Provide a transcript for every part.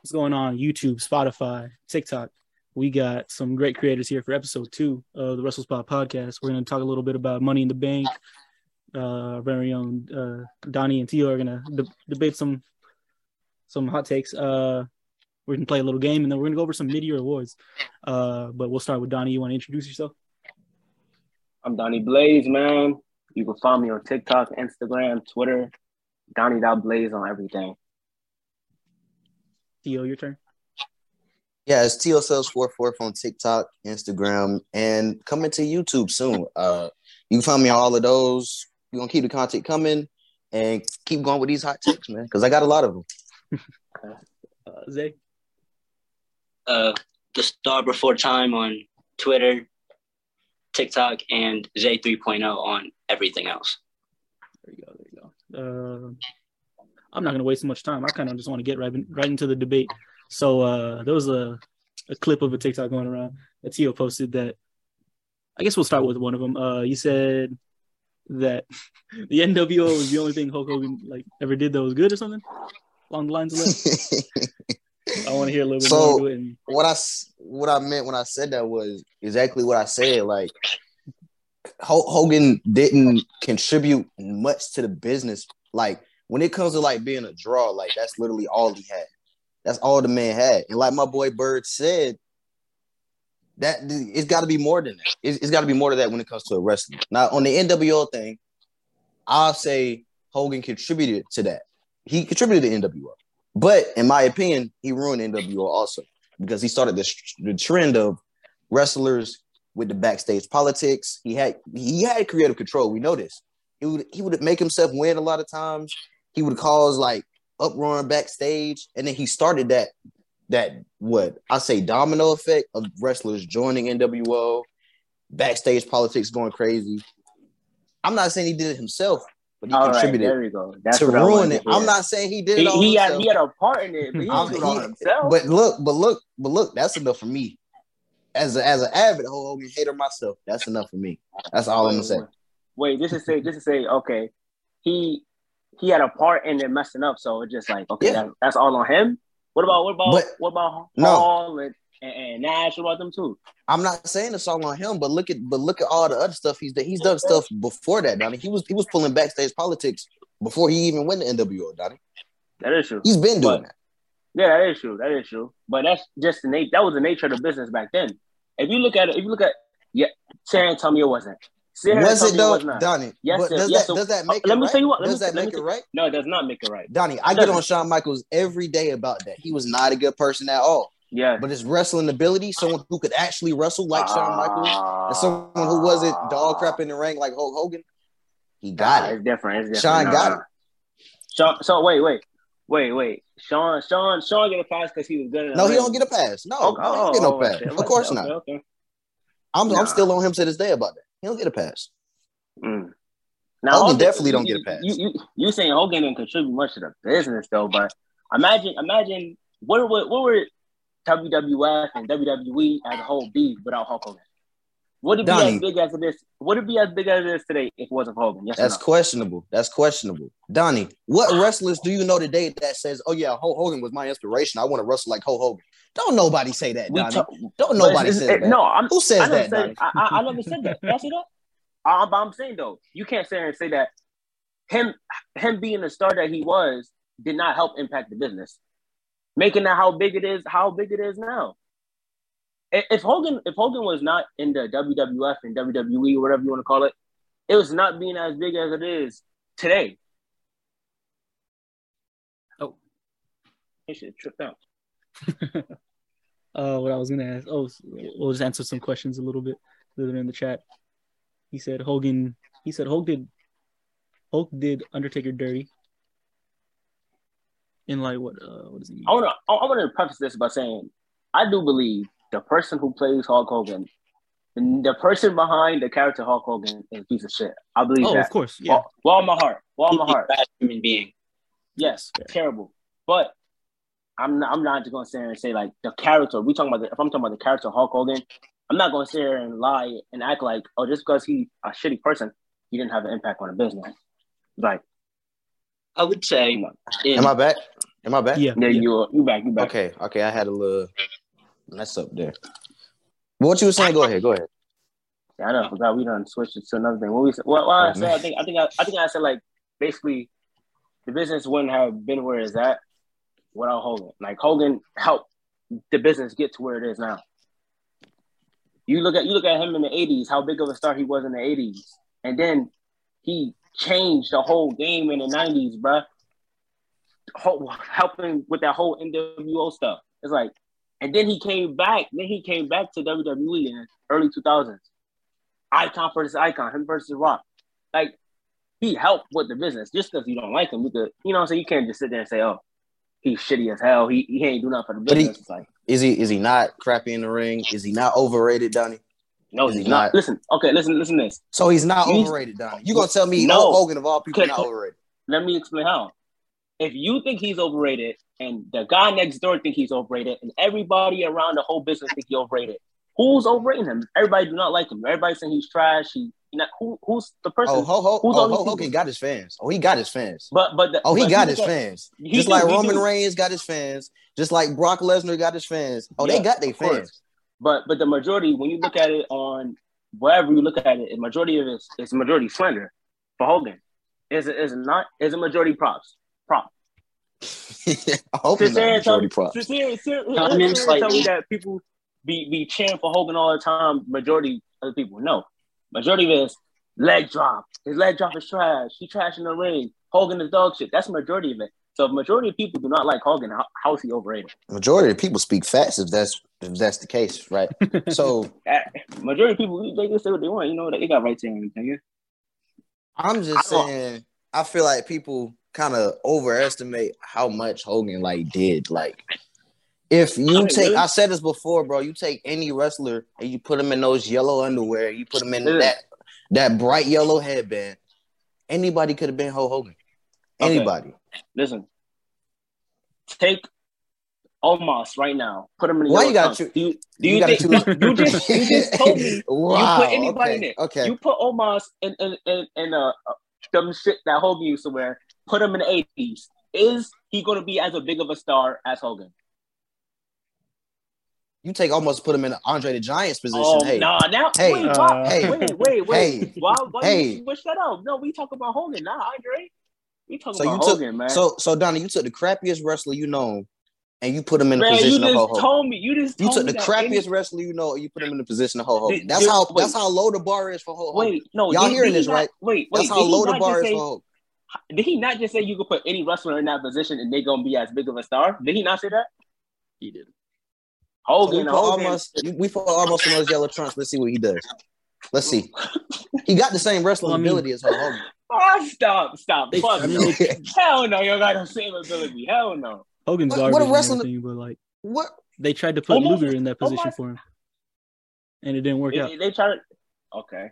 What's going on? YouTube, Spotify, TikTok. We got some great creators here for episode two of the Wrestle Spot podcast. We're going to talk a little bit about money in the bank. Uh, our very own uh, Donnie and Teo are going to de- debate some some hot takes. Uh, we're going to play a little game and then we're going to go over some mid-year awards. Uh, but we'll start with Donnie. You want to introduce yourself? I'm Donnie Blaze, man. You can find me on TikTok, Instagram, Twitter. Donnie Blaze on everything. Teo, your turn. Yeah, it's Teo Sales Four Four on TikTok, Instagram, and coming to YouTube soon. Uh, you can find me on all of those. We're gonna keep the content coming and keep going with these hot takes, man, because I got a lot of them. uh, Zay, uh, the star before time on Twitter, TikTok, and Zay 3.0 on everything else. There you go. There you go. Uh, I'm not going to waste much time. I kind of just want to get right, right into the debate. So uh, there was a, a clip of a TikTok going around that Teo posted that I guess we'll start with one of them. Uh, you said that the NWO was the only thing Hulk Hogan like ever did that was good or something along the lines of that. I want to hear a little bit so more. So what I what I meant when I said that was exactly what I said. Like Hogan didn't contribute much to the business. Like when it comes to like being a draw, like that's literally all he had. That's all the man had. And like my boy Bird said, that it's got to be more than that. it's, it's got to be more than that when it comes to a wrestling. Now on the NWO thing, I'll say Hogan contributed to that. He contributed to NWO, but in my opinion, he ruined NWO also because he started this the trend of wrestlers with the backstage politics. He had he had creative control. We know this. He would he would make himself win a lot of times he would cause like uproar backstage, and then he started that that what I say domino effect of wrestlers joining NWO, backstage politics going crazy. I'm not saying he did it himself, but he All contributed right, there we go. That's to ruin it. I'm not saying he did he, it. He had, he had a part in it, but he didn't himself. But look, but look, but look, that's enough for me. As a, as an avid Hogan hater myself, that's enough for me. That's all I'm gonna say. Wait, just to say, just to say, okay, he he had a part in it messing up. So it's just like, okay, yeah. that, that's all on him. What about what about but, what about Hall no. and, and, Nash? What about them too? I'm not saying it's all on him, but look at but look at all the other stuff he's done. He's done stuff before that, Donnie. He was he was pulling backstage politics before he even went to NWO, Donnie. That is true. He's been doing but, that. Yeah, that is true. That is true. But that's just the nature. That was the nature of the business back then. If you look at it, if you look at yeah, San Antonio wasn't. Was it though, Donnie? Yes, does, yes, that, so, does that make let it me right? tell you what. Does that make it right? No, it does not make it right. Donnie, I get on Shawn Michaels every day about that. He was not a good person at all. Yeah. But his wrestling ability, someone who could actually wrestle like uh, Shawn Michaels, and someone who wasn't dog crap in the ring like Hulk Hogan, he got nah, it. It's different. It's different. Shawn got it. Shawn, so wait, wait, wait, wait. Shawn, Shawn, Shawn get a pass because he was good. No, he don't get a pass. No, oh, he don't get no oh, pass. okay. Of course okay, not. Okay. I'm. I'm still on him to this day about that. He don't get a pass. Mm. Hogan definitely don't you, get a pass. You, you, you saying Hogan didn't contribute much to the business though, but imagine, imagine what what, what were WWF and WWE as a whole be without Hulk Hogan? Would it be Donnie. as big as it is? Would it be as big as it is today if it wasn't for Hogan? Yes That's no? questionable. That's questionable. Donnie, what ah. wrestlers do you know today that says, "Oh yeah, Hulk Hogan was my inspiration. I want to wrestle like Hulk Hogan"? Don't nobody say that, Donnie. talk- Don't nobody say that. No, I'm, Who says I that, said, I, I, I never said that. Did I say that? Uh, I, I'm saying though, you can't sit here and say that him him being the star that he was did not help impact the business, making that how big it is, how big it is now. If Hogan if Hogan was not in the WWF and WWE or whatever you want to call it, it was not being as big as it is today. Oh. he should have tripped out. uh, what I was gonna ask. Oh, we'll just answer some questions a little bit that are in the chat. He said Hogan. He said Hulk did. Hulk did Undertaker dirty. In like what? Uh, what is he? I want to I want to preface this by saying I do believe the person who plays Hulk Hogan, the, the person behind the character Hulk Hogan, is a piece of shit. I believe Oh, that. of course. Yeah. Well, well, my heart, well, my heart. bad human being. Yes, Yeah. terrible. But I'm not, I'm not just gonna sit here and say like the character. We talking about the, if I'm talking about the character Hulk Hogan, I'm not gonna sit here and lie and act like oh just because he a shitty person, he didn't have an impact on the business. Like I would say in, Am I back? Am I back? Yeah. Yeah, yeah. you you back, you back. Okay, okay. I had a little mess up there. What you were saying? Go ahead. Go ahead. Yeah, I don't forgot we done switched it to another thing. What we said? Well, well I said. I think I think I, I think I said like basically the business wouldn't have been where it's at without Hogan. Like Hogan helped the business get to where it is now. You look at you look at him in the '80s, how big of a star he was in the '80s, and then he changed the whole game in the '90s, bruh. Ho- helping with that whole NWO stuff. It's like, and then he came back. Then he came back to WWE in early 2000s. Icon versus icon, him versus Rock. Like he helped with the business. Just because you don't like him, you could, you know, what I'm saying you can't just sit there and say, "Oh, he's shitty as hell. He he ain't do nothing for the But he- business." like, Is he is he not crappy in the ring? Is he not overrated, Donnie? no, he's he not. not? Listen, okay, listen, listen. To this. So he's not You- overrated, Donnie. You gonna tell me No. Hulk Hogan of all people Okay, not overrated? Let me explain how. If you think he's overrated, and the guy next door think he's overrated, and everybody around the whole business think he's overrated, who's overrating him? Everybody do not like him. Everybody saying he's trash. He, know, who, who's the person? Oh, Ho, Ho, who's oh, Ho? Hogan got his fans. Oh, he got his fans. But but the, Oh, he but got his fans. He Just do, like Roman do. Reigns got his fans. Just like Brock Lesnar got his fans. Oh, Yeah, they got their of course. fans. But but the majority, when you look at it on wherever you look at it, the majority of it is, is majority slander for Hogan. Is it is not? Is a majority props? Prop. I hope To he's not say and tell, majority props. to say, to, to, Comment to tell me that people be be cheering for Hogan all the time. Majority of the people, no. Majority of it is leg drop. His leg drop is trash. He trash in the ring. Hogan is dog shit. That's majority of it. So if majority of people do not like Hogan, how, how is he overrated? Majority of people speak fast if that's if that's the case, right? So majority of people they can say what they want. You know, they got right to everything. Yeah? I'm just I saying, I feel like people kind of overestimate how much Hogan like did. Like, if you take? I said this before, bro. You take any wrestler and you put him in those yellow underwear, you put him in that that bright yellow headband. Anybody could have been Hulk Hogan. Okay. Anybody. Listen, take Omos right now. Put him in the Why you gotta Do you, do you you, think choose- you just you just told me wow, you put anybody okay, in it? Okay. You put Omos in in in, in uh, uh, them shit that Hogan used to wear. Put him in the eighties. Is he going to be as a big of a star as Hogan? you take Omos put him in Andre the Giant's position. Oh hey, nah, now Hey, wait, uh, why, hey, wait, wait, wait. hey, why why hey. you switch that up? No, we talk about Hogan, not Andre. We talking So you about took Hogan, man. so so Donnie, you took the crappiest wrestler you know, and you put him in the man, you position of just Hulk Hogan. told me. You just You told took me the that crappiest any- wrestler you know, and you put him in the position of Hulk Hogan. Did- That's did- how wait. that's how low the bar is for Hulk Hogan. Wait, no, Y'all did- hearing did he this, not- right? Wait, wait. That's how low the bar is say- for Hulk. Did he not just say you could put any wrestler in that position and they gonna be as big of a star? Did he not say that? He did. So we Hogan, put Hogan. Omos we put Omos in those yellow trunks. Let's see what he does. Let's see. He got the same wrestling Well, I mean- ability as Hulk Hogan. Oh, stop, stop. They- Fuck I mean, you. they- Hell no, you got the same ability. Hell no. Hogan's What- what a wrestling- everything, but like What? they tried to put Almost- Luger in that position almost- for him, and it didn't work They, out. they try to. Okay.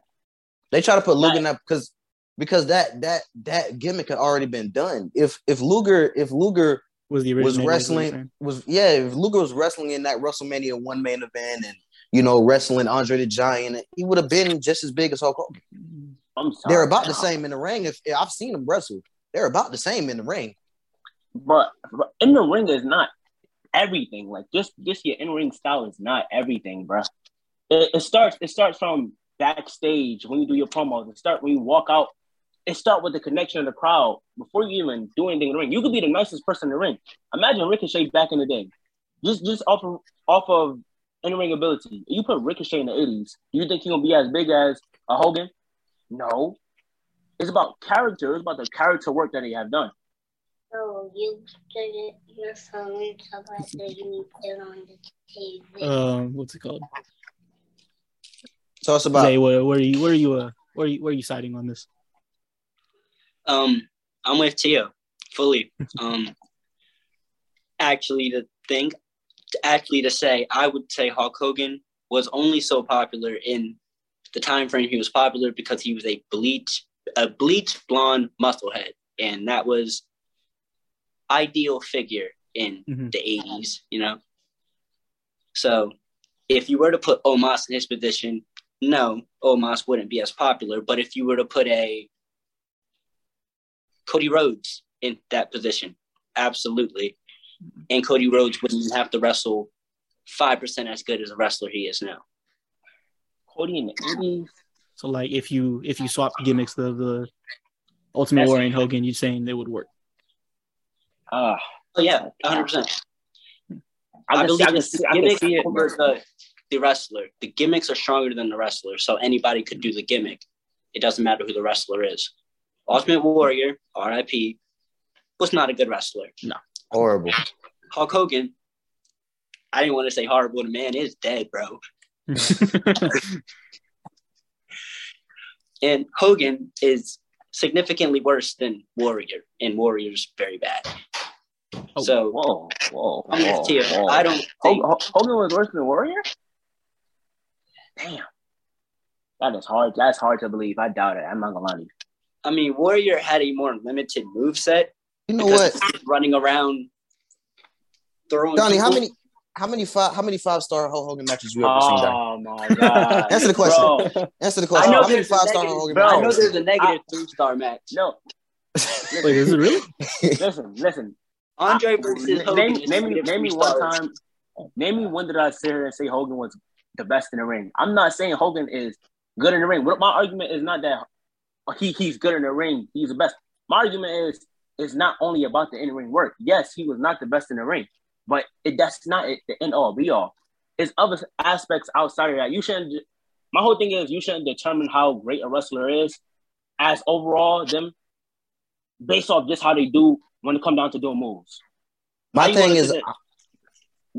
They try to put Luger Right. in that because because that that that gimmick had already been done. If if Luger if Luger Was the was wrestling was yeah if Luger was wrestling in that WrestleMania one main event and you know wrestling Andre the Giant, he would have been just as big as Hulk Hogan. I'm sorry. They're about the same in the ring. If I've seen them wrestle, they're about the same in the ring. But, but in the ring is not everything. Like just just your in ring style is not everything, bro. It, it starts it starts from backstage when you do your promos. It start when you walk out. It start with the connection of the crowd before you even do anything in the ring. You could be the nicest person in the ring. Imagine Ricochet back in the day, just just off of off of in ring ability. You put Ricochet in the eighties. Do you think he's gonna be as big as a Hogan? No. It's about character. It's about the character work that they have done. So you stood it your phone so that you need it on the TV. Um, what's it called? Tell us about Zay, where, where are you? Where are you? Uh, where are you? Where are you siding on this? Um, I'm with Teo fully. Um, actually, the thing, actually, to say, I would say Hulk Hogan was only so popular in the time frame he was popular because he was a bleach, a bleach blonde musclehead, and that was ideal figure in Mhm. the 80s. You know, so if you were to put Omos in his position, no, Omos wouldn't be as popular. But if you were to put a Cody Rhodes in that position, absolutely, and Cody Rhodes wouldn't have to wrestle five percent as good as a wrestler he is now. Cody in the eighties. So like if you if you swap gimmicks, the the Ultimate That's- Warrior and Hogan, you're saying they would work. Uh, Oh yeah, hundred percent. I, I can see, believe I can it's see, I can see it. over the, the wrestler. The gimmicks are stronger than the wrestler, so anybody could do the gimmick. It doesn't matter who the wrestler is. Ultimate Warrior, RIP, was not a good wrestler. No. Horrible. Hulk Hogan, I didn't want to say horrible. The man is dead, bro. And Hogan is significantly worse than Warrior, and Warrior's very bad. Oh, so Whoa, whoa, I'm whoa, with Teo. whoa. I don't think Hogan, Hogan was worse than Warrior. Damn, that is hard. That's hard to believe. I doubt it. I'm not gonna lie to you. I mean, Warrior had a more limited move set You know what, running around throwing. Donnie? How many, how many five, how many five star Hulk Hogan matches you ever seen? Oh my god! Answer the question. Bro, Answer the question. I question. know How many there's a five star negative- Hogan bro. I know there's a negative three star match. no, Wait, is it really? listen, listen. Andre versus Name, Hogan. name, name me, name me one stars. time. Name me when did I sit here and say Hogan was the best in the ring? I'm not saying Hogan is good in the ring. What my argument is not that he he's good in the ring. He's the best. My argument is it's not only about the in ring work. Yes, he was not the best in the ring, but it, that's not it, the end all be all. It's other aspects outside of that. You shouldn't. My whole thing is you shouldn't determine how great a wrestler is as overall them based off just how they do when it comes down to doing moves. My thing is,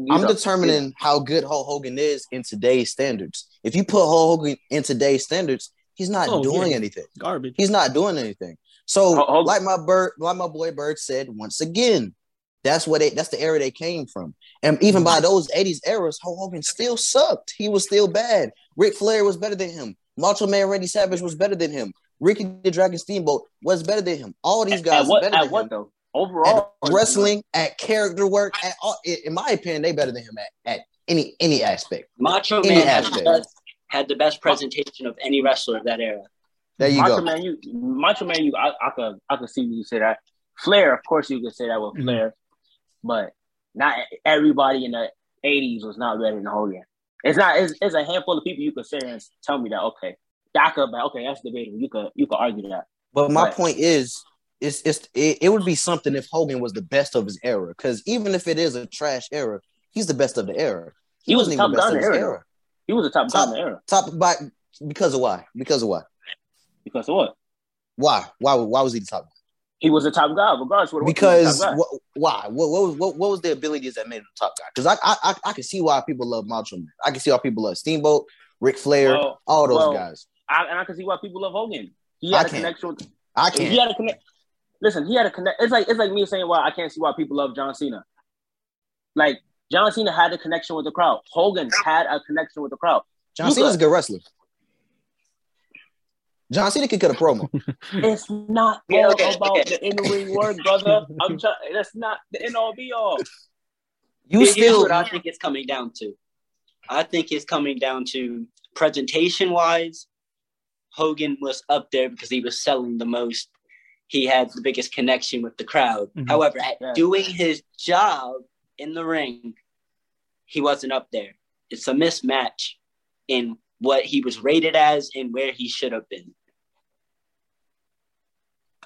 I'm determining how good Hulk Hogan is in today's standards. If you put Hulk Hogan in today's standards, he's not Oh, doing yeah. anything. Garbage. He's not doing anything. So, Ho- Hogan- like my bird, like my boy Bird said, once again, that's what they that's the era they came from. And even by mm-hmm. those 80s eras, Hulk Hogan still sucked. He was still bad. Ric Flair was better than him. Macho Man Randy Savage was better than him. Ricky the Dragon Steamboat was better than him. All these guys at what better at than what him. though? At Overall, wrestling, at character work, at all, in my opinion, they better than him at, at any any aspect. Macho Any Man had the, aspect. Best, had the best presentation of any wrestler of that era. There you Macho go. Man, you Macho Man, you I, I could I could see you say that. Flair, of course, you could say that with Mhm. Flair, but not everybody in the '80s was not better than Hogan. It's not. It's, it's a handful of people you could say and tell me that. Okay, that could, but okay, that's debatable. You could you could argue that. But my Right. point is, it's it's it, it would be something if Hogan was the best of his era. Because even if it is a trash era, he's the best of the era. He was wasn't the even top guy in of the his era. He was a top guy in the era Top by because of why? Because of why? because of what? Why? Why? Why was he the top? guy? He was a top guy, regardless. What Because he what, why? What, what was what, what was the abilities that made him the top guy? Because I, I I I can see why people love Macho Man. I can see why people love Steamboat, Ric Flair, Well, all those well, guys. I, and I can see why people love Hogan. He had a can't. connection with I can't. had a connect. Listen, he had a connect. It's like it's like me saying why I can't see why people love John Cena. Like John Cena had a connection with the crowd. Hogan had a connection with the crowd. John you Cena's a good wrestler. John Cena could cut a promo. It's not Yeah, all okay, about okay. the in ring work, brother. I'm trying. That's not the end all be all. You Here's still what I think it's coming down to. I think it's coming down to presentation wise. Hogan was up there because he was selling the most. He had the biggest connection with the crowd. Mhm. However, at Yeah. doing his job in the ring, he wasn't up there. It's a mismatch in what he was rated as and where he should have been.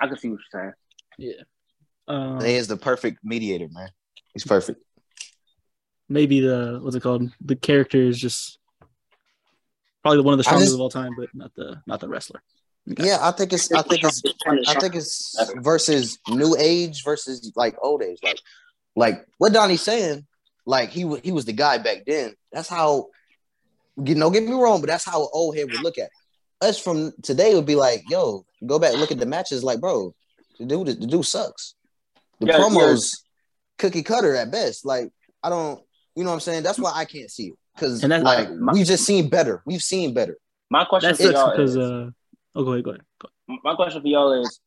I can see what you're saying. Yeah. Um, he is the perfect mediator, man. He's perfect. maybe the what's it called? The character is just probably one of the strongest just- of all time, but not the not the wrestler. Yeah, I think it's I think it's I think it's versus new age versus like old age. Like like what Donnie's saying, like he wa- he was the guy back then. That's how you know, get me wrong, but that's how an old head would look at it. Us from today would be like, yo, go back and look at the matches, like, bro, the dude the dude sucks. The Yeah, promos cookie cutter at best. Like, I don't you know what I'm saying? That's why I can't see it. Because And that's- like my- we've just seen better. We've seen better. My question That for y'all because is, uh oh go ahead, go ahead. Go my question for y'all is: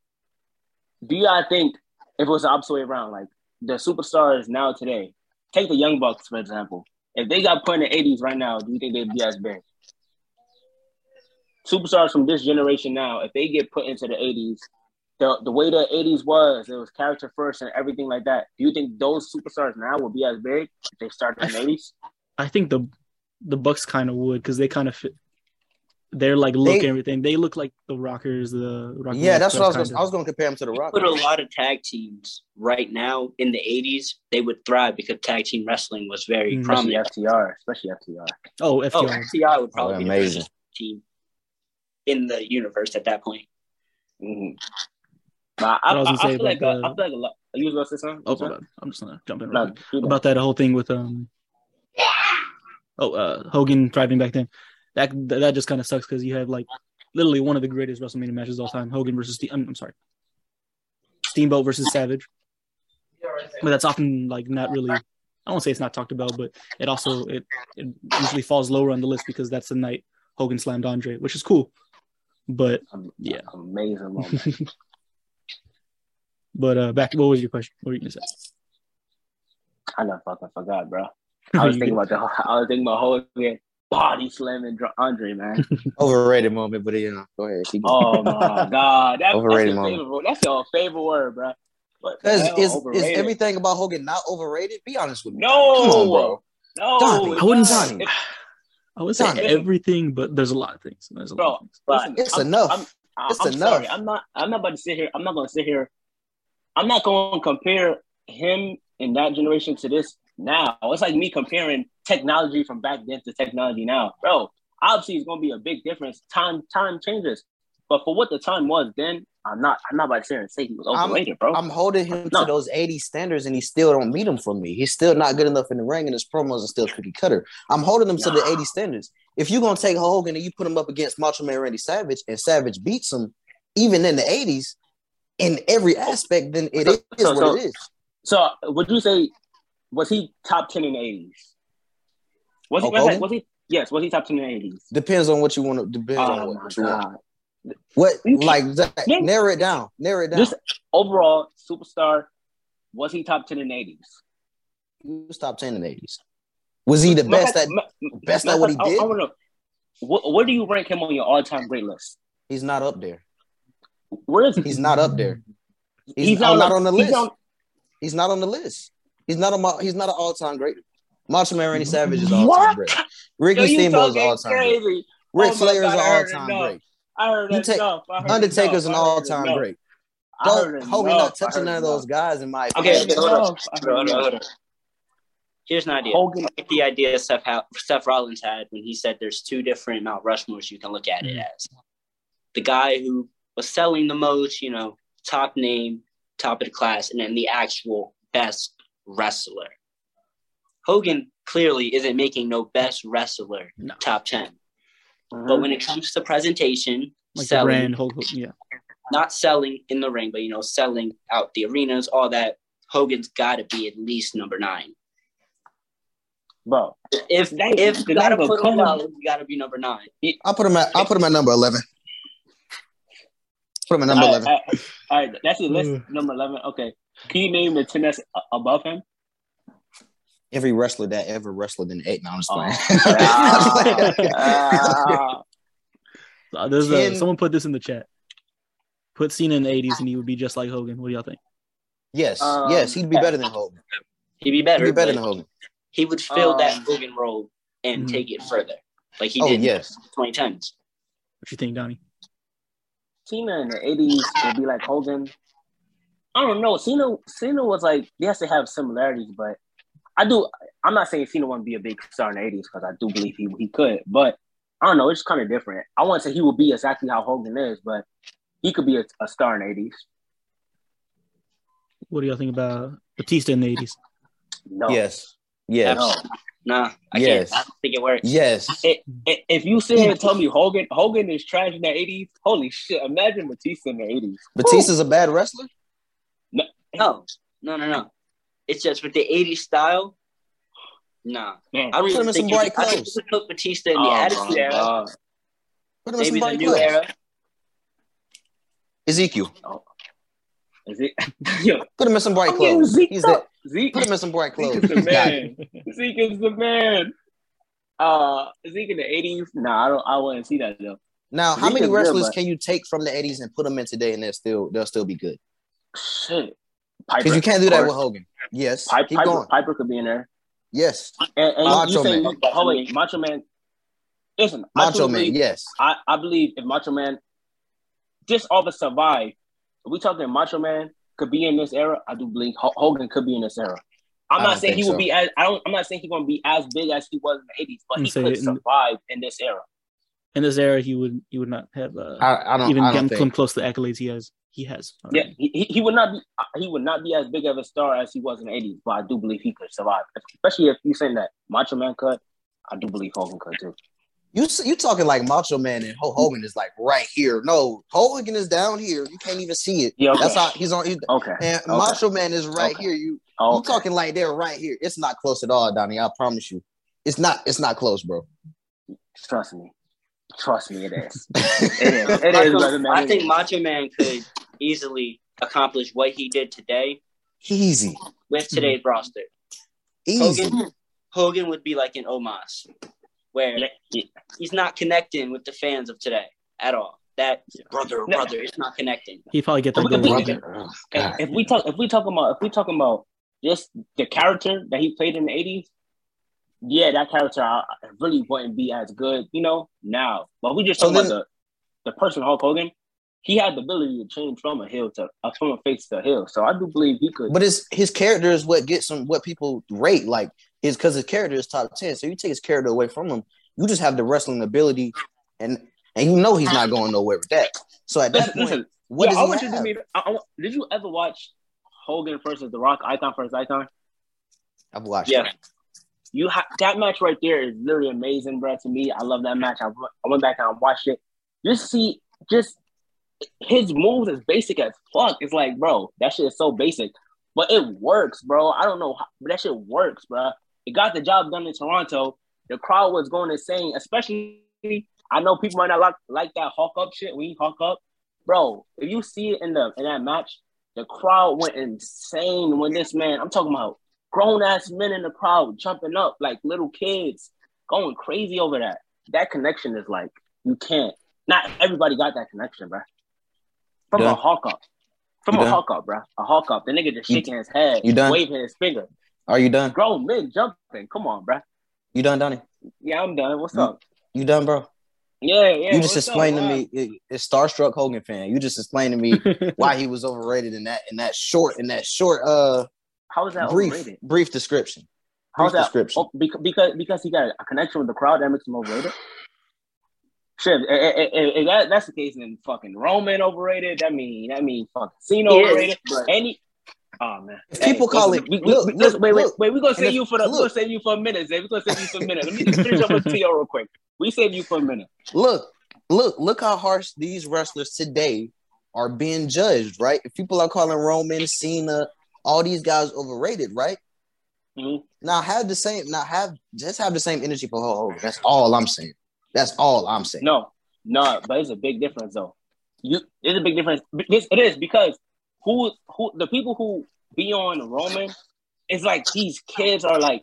Do y'all think if it was the opposite way around, like the superstars now today, take the Young Bucks for example, if they got put in the '80s right now, do you think they'd be as big? Superstars from this generation now, if they get put into the '80s, the the way the '80s was, it was character first and everything like that. Do you think those superstars now will be as big if they started in the '80s? I think the the Bucks kind of would because they kind of fit. They're like look They- everything. They look like the Rockers. The Rockers Yeah, that's what I was. Gonna, I was going to compare them to the Rock. But a lot of tag teams right now in the '80s. They would thrive because tag team wrestling was very Mm. Especially prominent. FTR, especially FTR. Oh, Oh, FTR. Would probably Oh, be amazing. team in the universe at that point. Mm-hmm. But I, What I was I, gonna I say feel like about uh, the- I feel like a lot. You was gonna say something? Oh, Sorry? hold on. I'm just gonna jump in real No, quick. about that whole thing with um. Oh, uh, Hogan thriving back then. That that just kind of sucks because you have like literally one of the greatest WrestleMania matches all time: Hogan versus Ste- I'm, I'm sorry, Steamboat versus Savage. But that's often like not really. I won't say it's not talked about, but it also it, it usually falls lower on the list because that's the night Hogan slammed Andre, which is cool. But Yeah. amazing moment. but uh, back. What was your question? What were you gonna say? I not fucking forgot, bro. I was thinking about the. whole- I was thinking about Hogan body slamming Dr- Andre, man. Overrated moment, but you know, go ahead. Keep going. Oh my god, that, Overrated that's, your moment. favorite, that's your favorite word, bro. What Because is is everything about Hogan not overrated? Be honest with me. No, Come on, bro. No, Donnie, it's I wouldn't not. say. I would say everything, but there's a lot of things. There's a Bro, lot of things. Listen, It's I'm- enough. I'm, I'm, It's I'm enough. sorry. I'm not. I'm not about to sit here. I'm not going to sit here. I'm not going to compare him in that generation to this now. It's like me comparing technology from back then to technology now, bro. Obviously, it's going to be a big difference. Time, time changes. But for what the time was then, I'm not. I'm not about to sit and say he was I'm- bro. I'm holding him No. to those 80 standards, and he still don't meet them for me. He's still not good enough in the ring, and his promos are still cookie cutter. I'm holding him to the Nah. 80 standards. If you're gonna take Hogan and you put him up against Macho Man Randy Savage, and Savage beats him, even in the 80s, in every oh. aspect, then it is So- what so- it is. so, would you say was he top ten in the 80s? Was he? Was, he? Yes. Was he top ten in the 80s? Depends on what you want to. Depends on Oh what, what you want. What like Yeah. narrow it down. Narrow it down. This overall superstar, was he top ten in the eighties? He was top 10 in the 80s. Was he the best at? best at what he I, did? I, to. What, where do you rank him on your all-time great list? He's not up there. Where is he? He's not up there. He's, He's not, on on the he's list. on- He's not on the list. He's not a mo- he's not an all time great. Macho Man Randy Savage is all time great. Ricky Yo, Steamboat is all time great. crazy. Ric Oh my Flair is an all time enough. great. I heard You take- enough. I heard Undertaker's an enough. I all time great. Don't Hogan enough. not touching heard none of those guys in my Okay, opinion. hold on. enough. I heard Hold on, enough. hold on. Here's an idea. Hogan. I like the idea Seth, ha- Seth Rollins had when he said there's two different Mount Rushmores you can look at it Mhm. as. The guy who was selling the most, you know, top name, top of the class, and then the actual best wrestler. Hogan clearly isn't making no best wrestler No. top 10. But when it comes to presentation, Like selling, brand Hulk, yeah. not selling in the ring, but you know, selling out the arenas, all that, Hogan's got to be at least number nine. bro, If They- if they you gotta put him come- out, you gotta be number nine. I'll put him at I'll put him at number eleven. Put him at number all eleven. right, all right, all right, that's the list. Number eleven. Okay, can you name the ten that's above him? Every wrestler that ever wrestled in the eight. No, I'm just Oh. playing. Ah, Uh, There's a, someone put this in the chat. Put Cena in the 80s and he would be just like Hogan. What do y'all think? yes, Um, yes, he'd be better than Hogan. He'd be better. He'd be better than Hogan. He would fill that Um, Hogan role and Mhm. take it further, like he Oh did yes. in 2010s. What you think, Donnie? Cena in the eighties would be like Hogan. I don't know. Cena Cena was like yes, they have similarities, but I do. I'm not saying Cena wouldn't be a big star in the eighties because I do believe he he could, but I don't know. It's kind of different. I wouldn't say he will be exactly how Hogan is, but he could be a, a star in the eighties. What do y'all think about Batista in the 80s? No. Yes. Yes. No. Nah, I Yes. can't. I don't think it works. Yes. I- I- If you sit here and tell me Hogan Hogan is trash in the eighties, holy shit! Imagine Batista in the eighties. Batista's a bad wrestler. No, no, no, no. It's just with the 80s style. Nah, Man. I don't Put him even in think some you could, I think you could put Batista in the Oh, my Attitude Era, God. Put him in some maybe the bright new clothes. era. Ezekiel. Is it? Yo, Put him in some bright clothes. Zeke He's up. it. Zeke, Put him in some bright Zeke clothes. is the He's got it. man. Zeke is the man. Uh, Zeke in the eighties? Nah, I don't. I wouldn't see that though. Now, how many is good, wrestlers can you take from the '80s and put them in today, and they'll still they'll still be good? Shit. Because you can't do that with. Hogan. Yes, Piper, keep Piper, going. Piper could be in there. Yes, And, and Macho you say, Man. oh wait, Macho Man. Listen, I Macho truly Man. believe- Yes, I, I believe if Macho Man just off of survive, if we talking Macho Man could be in this era, I do believe Ho- Hogan could be in this era. I'm not saying he think would be as I don't I'm not saying he's gonna be as big as he was in the eighties, but I'm he could in- survive in this era. In this era, he would he would not have uh, I, I don't. even I get don't come think. close to the accolades he has. He has. Yeah, already. he, he- he would not be uh, he would not be as big of a star as he was in the eighties, but I do believe he could survive. Especially if you're saying that Macho Man could, I do believe Hogan could too. You s- you talking like Macho Man and Hulk Hogan is like right here. No, Hogan is down here. You can't even see it. Yeah, okay. That's how he's on. He's, Okay. and Okay. Macho Man is right Okay. here. You Oh, you talking like they're right here. It's not close at all, Donnie. I promise you. It's not. It's not close, bro. trust me. Trust me, it is. It is. It is, brother. I think Macho Man could easily accomplish what he did today Easy, with today's roster. easy. Hogan, Hogan would be like an Omos, where he's not connecting with the fans of today at all. That brother, No. brother, it's not connecting. He probably get the Look at goal. me. line. Brother, oh, if, God. if we talk if we talking about if we talking about just the character that he played in the eighties, yeah, that character I, I really wouldn't be as good, you know, now. But we just So talking then- about the the person Hulk Hogan. He had the ability to change from a heel to uh, from a face to a heel, so I do believe he could. But his his character is what gets him what people rate. Like is because his character is top ten. So you take his character away from him, you just have the wrestling ability, and and you know he's not going nowhere with that. So at that listen, point, listen, what yeah, does he you to have? do me. I, I did you ever watch Hogan versus The Rock, icon versus icon? I've watched. Yeah. it. You ha- that match right there is literally amazing, bro. To me, I love that match. I, I went back and I watched it. Just see, just his moves is basic as fuck. It's like, bro, that shit is so basic, but it works, bro. I don't know, how, but that shit works, bro. It got the job done in Toronto. The crowd was going insane, especially. I know people might not like like that Hulk up shit. when Hulk up, bro. If you see it in the in that match, the crowd went insane when this man. I'm talking about grown ass men in the crowd jumping up like little kids, going crazy over that. That connection is like you can't. Not everybody got that connection, bro. From You a Hulk up, from You a done? Hulk up, bro. A Hulk up. The nigga just You- shaking his head, you done? waving his finger. Are you done? Grown men jumping. Come on, bro. You done, Donnie? Yeah, I'm done. What's You- up? You done, bro? Yeah, yeah. you just what's up? explained to me. It, it's starstruck Hogan fan. You just explained to me why he was overrated in that in that short in that short uh How is that brief overrated? brief description. How's Brief that? description. Oh, because, because because he got a connection with the crowd that makes him overrated. Shit, i- i- i- if that, that's the case, then fucking Roman overrated. That mean that mean fucking Cena He is, overrated. but- Any, oh man, If people call listen, it- we, we, look, we, look, listen, wait, wait, look. wait. We gonna save you for the. We gonna look. save you for a minute, Zay. We gonna save you for a minute. Let me just finish up with T.O. real quick. We save you for a minute. Look, look, look how harsh these wrestlers today are being judged, right? If people are calling Roman, Cena, all these guys overrated, right? Mhm. Now have the same, now have just have the same energy for Hulk Hogan. That's all I'm saying. That's all I'm saying. No, no, but it's a big difference though. You, it's a big difference. It is because who who the people who be on Roman, it's like these kids are like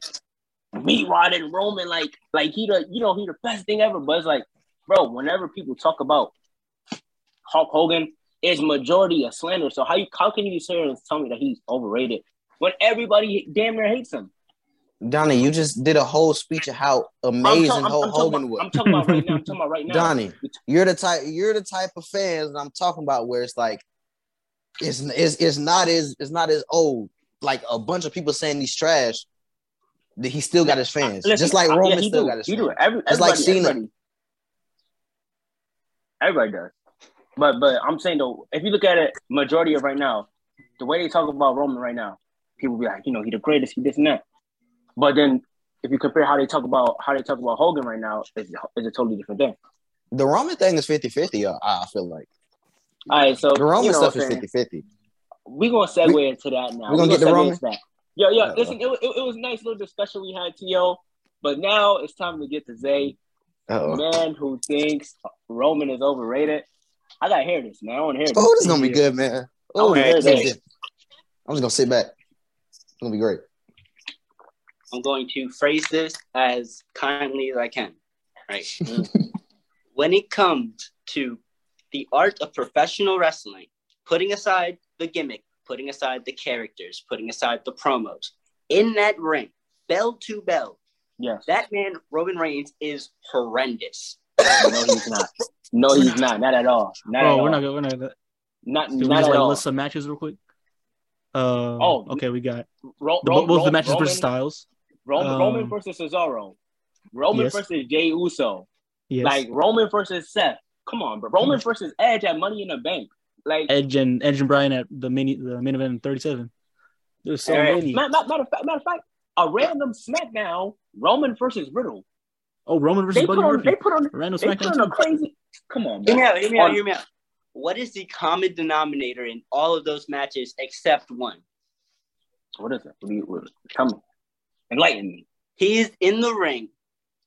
me riding Roman like like he the you know he the best thing ever. But it's like, bro, whenever people talk about Hulk Hogan, it's majority a slander. So how you how can you sit and tell me that he's overrated when everybody damn near hates him? Donnie, you just did a whole speech of how amazing I'm, ta- I'm- I'm Hogan was. I'm talking about right now. I'm talking about right now. Donnie, you're the type you're the type of fans that I'm talking about where it's like it's it's, it's not as it's not as old. Like a bunch of people saying he's trash. That he still got his fans. Listen, just like yeah, Roman he still do. got his He fans. do. Every, Just like everybody, Cena. Everybody, everybody does. But but I'm saying though, if you look at it, majority of right now, the way they talk about Roman right now, people be like, you know, he the greatest, he this and that. But then if you compare how they talk about how they talk about Hogan right now, it's, it's a totally different thing. The Roman thing is 50-50, uh, I feel like. All right, so The Roman you know stuff is saying? 50-50. we gonna segue into that now. we gonna get the Roman? that. Yo, yo, listen, it, it, it was a nice little discussion we had, To, but now it's time to get to Zay. Uh-oh. man who thinks Roman is overrated. I gotta hear this, man. I want to hear this. Oh, this is gonna be good, man. Oh, wanna hear this is this. good. I'm just gonna sit back. It's gonna be great. I'm going to phrase this as kindly as I can. Right. when it comes to the art of professional wrestling, putting aside the gimmick, putting aside the characters, putting aside the promos, in that ring, bell to bell, Yes. that man, Roman Reigns, is horrendous. No, he's not. No, he's not. Not at all. Not Oh, all. we're not gonna. We're not gonna. Not, Can we not just at like all. list some matches real quick? Uh, Oh, okay. We got Ro- the, Ro- both Ro- the matches Roman, versus Styles. Roman, Um, Roman versus Cesaro. Roman yes. versus Jey Uso. Yes. Like Roman versus Seth. Come on, bro. Roman versus Edge at Money in the Bank. Like Edge and Edge and Bryan at the mini the main event in 37. There's so eh, many. ma- ma- matter, of fact, matter of fact, a random SmackDown Roman versus Riddle. Oh, Roman versus They Buddy put on. Murphy. They put on. Random They put on a crazy. Come on, Hear bro. me out, hear me out, hear me out. What is the common denominator in all of those matches except one? What is it? What do you, what, tell me. Enlighten me. He's in the ring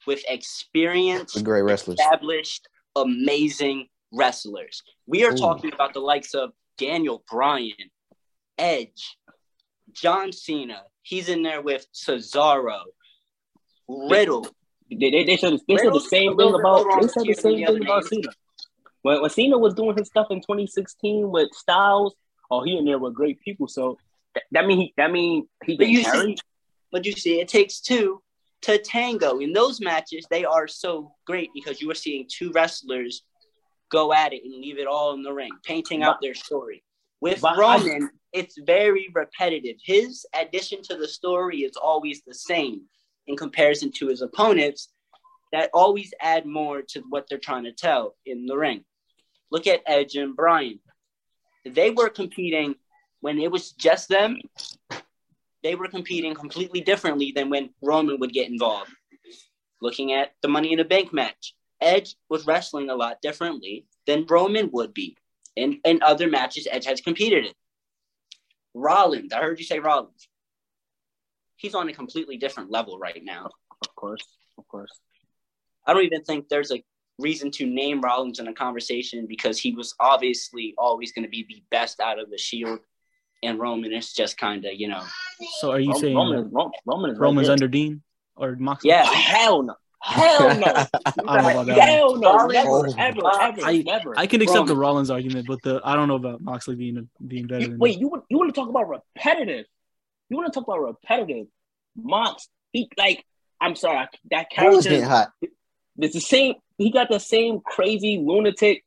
with experienced, great wrestlers. established, amazing wrestlers. We are Ooh. talking about the likes of Daniel Bryan, Edge, John Cena. He's in there with Cesaro, Riddle. They, they, they said, they said the same thing about. lower They said the same thing about. Cena. When, when Cena was doing his stuff in 2016 with Styles, oh, he in there with great people. So that, that mean he that mean he But can carry. see, but you see, it takes two to tango. In those matches, they are so great because you are seeing two wrestlers go at it and leave it all in the ring, painting out their story. With But I- Roman, it's very repetitive. His addition to the story is always the same in comparison to his opponents that always add more to what they're trying to tell in the ring. Look at Edge and Bryan. They were competing when it was just them. They were competing completely differently than when Roman would get involved. Looking at the Money in the Bank match, Edge was wrestling a lot differently than Roman would be in, in other matches Edge has competed in. Rollins, I heard you say Rollins. He's on a completely different level right now. Of course, of course. I don't even think there's a reason to name Rollins in a conversation because he was obviously always going to be the best out of the Shield, and Roman is just kind of you know. So are you Ro- saying Roman, is- Roman is right Roman's there. under Dean or Moxley? Yeah, Hell no. Hell no. I don't know about that. Hell no. Never, ever, ever, I- never. I can accept Roman. the Rollins argument, but the I don't know about Moxley being being better You- than wait, you want you want to talk about repetitive? You want to talk about repetitive? Mox, he like. I'm sorry, I- that character. getting hot? It's the same. He got the same crazy lunatic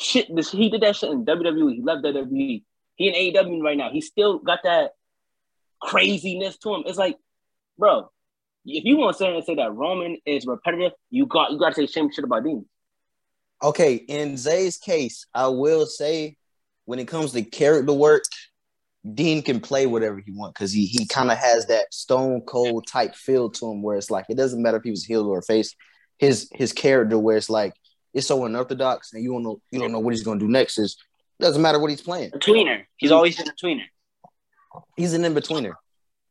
shit. This he did that shit in WWE. He left WWE. He in AEW right now. He still got that craziness to him. It's like, bro, if you want to say say that Roman is repetitive, you got you got to say same shit about Dean. Okay, in Zay's case, I will say when it comes to character work, Dean can play whatever he wants because he he kind of has that stone cold type feel to him where it's like it doesn't matter if he was heel or face. His his character where it's like it's so unorthodox and you don't know you don't know what he's gonna do next. Is doesn't matter what he's playing. a tweener. He's always been a tweener. He's an in betweener.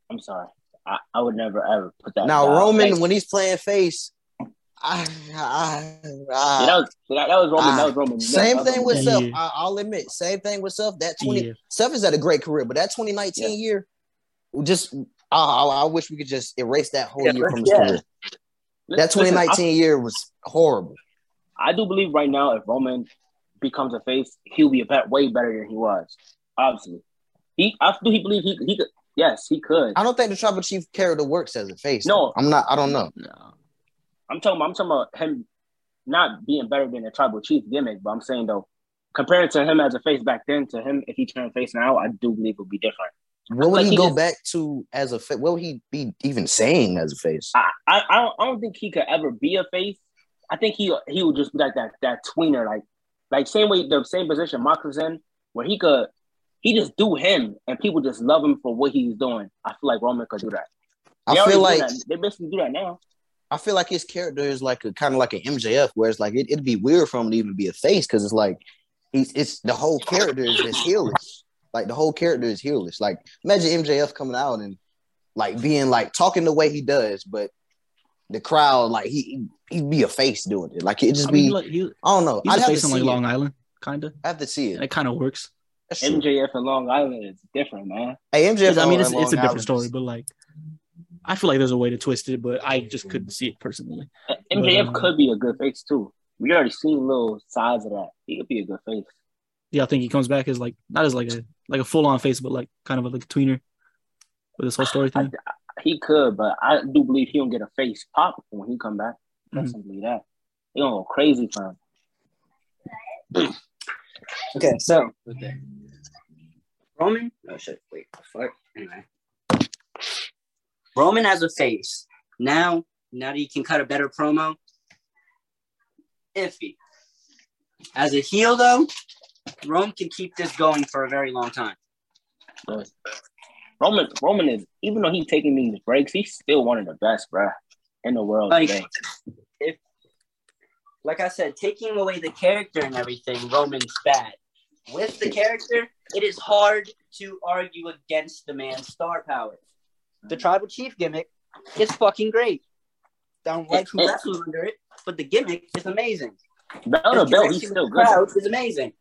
I'm sorry, I, I would never ever put that. Now. Roman Like, when he's playing face, I, I, yeah, that was that, that was Roman. That was Roman. Same That was thing with Roman. Seth. Yeah. I, I'll admit, same thing with Seth. That twenty Yeah. Seth has had a great career, but that 2019 Yeah. year, just I, I, I wish we could just erase that whole Yeah, year from his yeah. career. That Listen, 2019 year was horrible. I, I do believe right now, if Roman becomes a face, he'll be a bet way better than he was. Obviously, he. I do. He believe he he could. Yes, he could. I don't think the tribal chief character works as a face. No. I'm not. I don't know. No. I'm talking. I'm talking about him not being better than a tribal chief gimmick. But I'm saying though, compared to him as a face back then to him if he turned face now, I do believe it would be different. What would Like he he go just- back to as a face? What would he be even saying as a face? I, I I don't I don't think he could ever be a face. I think he he would just be like that that tweener, like like same way the same position Mark was in, where he could he just do him and people just love him for what he's doing. I feel like Roman could do that. I They already feel like they basically do that now. I feel like his character is like a kind of like an MJF, where it's like it, it'd be weird for him to even be a face because it's like he's it's the whole character is just heelish. Like the whole character is heelish. Like imagine MJF coming out and like being like talking the way he does, but the crowd like he he'd be a face doing it. Like it just I mean, be like, he, I don't know. he's I'd a have to face on like Long. Island, kind of, I have to see and it. it kind of works. That's true. MJF and Long Island is different, man. Hey MJF. I mean, it's, it's a different Island story, is- but like, I feel like there's a way to twist it, but I just couldn't see it personally. MJF um, could be a good face too. We already seen little sides of that. He could be a good face. Yeah, I think he comes back as like not as like a like a full on face, but like kind of a, like a tweener with this whole story thing. I- he could, but I do believe he don't get a face pop when he come back. That's Mhm. simply that. He gonna go crazy for him. Okay, so okay. Roman. Oh shit! Wait, fuck. Anyway, Roman as a face now. Now that he can cut a better promo, iffy. As a heel, though, Rome can keep this going for a very long time. But Roman Roman is even though he's taking these breaks, he's still one of the best, bruh, in the world Like, today. if, like I said, taking away the character and everything, Roman's bad. With the character, it is hard to argue against the man's star power. The mm-hmm. tribal chief gimmick is fucking great. Don't like who wrestles under it, but the gimmick is amazing. Bell to His bell, he's still good. crowd is amazing.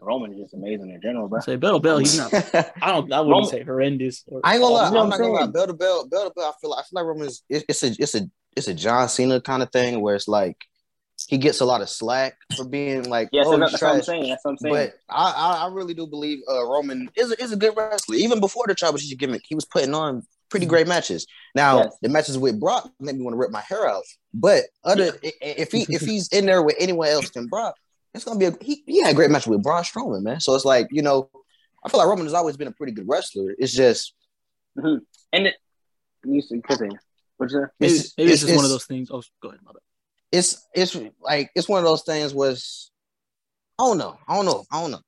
Roman is just amazing in general, bro. Say Bell Bell, he's not. I I don't. I wouldn't Roman- say horrendous. Or, ain't gonna lie. You know I'm not I'm gonna lie. saying? Bell to bell, bell to bell. I feel like I feel like Roman is it- it's a it's a it's a John Cena kind of thing where it's like he gets a lot of slack for being like Yes, oh and he's that's what I'm saying. That's what I'm saying. But I, I I really do believe uh, Roman is a, is a good wrestler. Even before the tribal chief gimmick, he was putting on pretty great matches. Now Yes. the matches with Brock made me want to rip my hair out. But other i- i- if he if he's in there with anyone else than Brock, it's gonna be a he, he had a great match with Braun Strowman, man. So it's like you know, I feel like Roman has always been a pretty good wrestler. It's just and it, you see, continue. What's that? maybe, it's- maybe it's, it's- just one of those things. Oh, go ahead, mother. it's it's like it's one of those things was I don't know. I don't know. I don't know.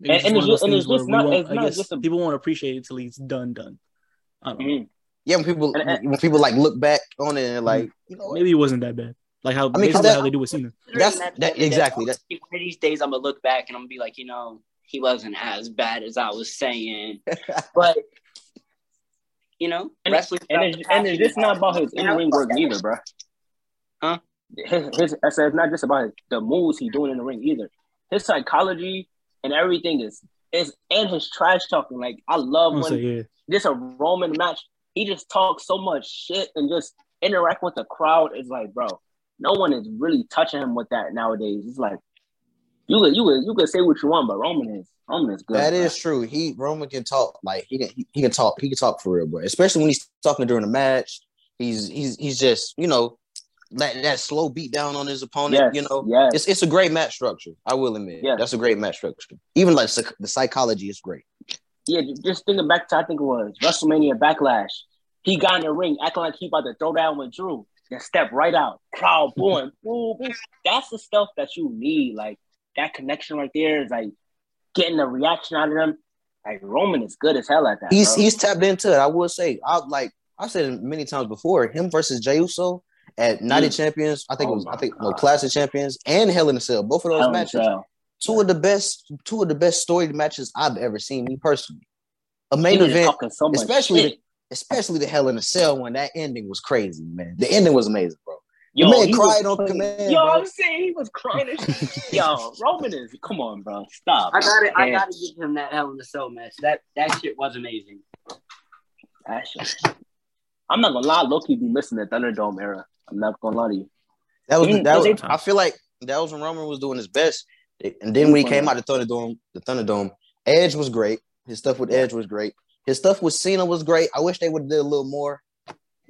Maybe And- it's and it's those and it's just not- it's I not guess just a- people won't appreciate it till he's done. Done. I don't know. Mhm. Yeah, when people And- and- when people like look back on it and like you know? Maybe it wasn't that bad. Like how I mean, 'cause basically that- how they do with Cena. That's- that- the exactly, One of these days, I'm gonna look back and I'm gonna be like, you know, he wasn't as bad as I was saying, but you know, And, wrestling. and, it's, and it's just not about his in ring work either, bro. Huh? His, his, I said it's not just about his, the moves he's doing in the ring either. His psychology and everything is is and his trash talking. Like I love I'm when gonna say yeah. just a Roman match, he just talks so much shit and just interact with the crowd. It's like, bro, no one is really touching him with that nowadays. It's like you could you could you could say what you want, but Roman is Roman is good. That bro. is true. He Roman can talk like he can he, can talk he can talk for real, bro. Especially when he's talking during the match. He's he's he's just you know that that slow beat down on his opponent. Yes, You know, yes. it's it's a great match structure. I will admit, Yeah. that's a great match structure. Even like psych- the psychology is great. Yeah, just thinking back to I think it was WrestleMania Backlash. He got in the ring acting like he about to throw down with Drew, then step right out, crowd booing, boo, boo. That's the stuff that you need. Like that connection right there is like getting the reaction out of them. Like Roman is good as hell at that. He's bro. he's tapped into it. I will say, I like I said it many times before. Him versus Jey Uso at Night of Mm. Champions. I think Oh it was. I think no. Classic Champions and Hell in a Cell. Both of those Hell matches. Two of the best. Two of the best storied matches I've ever seen. Me personally. A main event, so especially the, especially the Hell in a Cell when that ending was crazy, man. The ending was amazing, bro. Yo, man he cried on command, Yo, bro. I'm saying he was crying. and shit. Yo, Roman is. Come on, bro. Stop. I got it. I got to give him that Hell in the Cell match. That that shit was amazing. that shit. I'm not gonna lie. Loki be missing the Thunderdome era. I'm not gonna lie to you. That was Mm, that was. they- I feel like that was when Roman was doing his best, and then when he came out the Thunderdome, the Thunderdome, Edge was great. His stuff with Edge was great. His stuff with Cena was great. I wish they would have did a little more.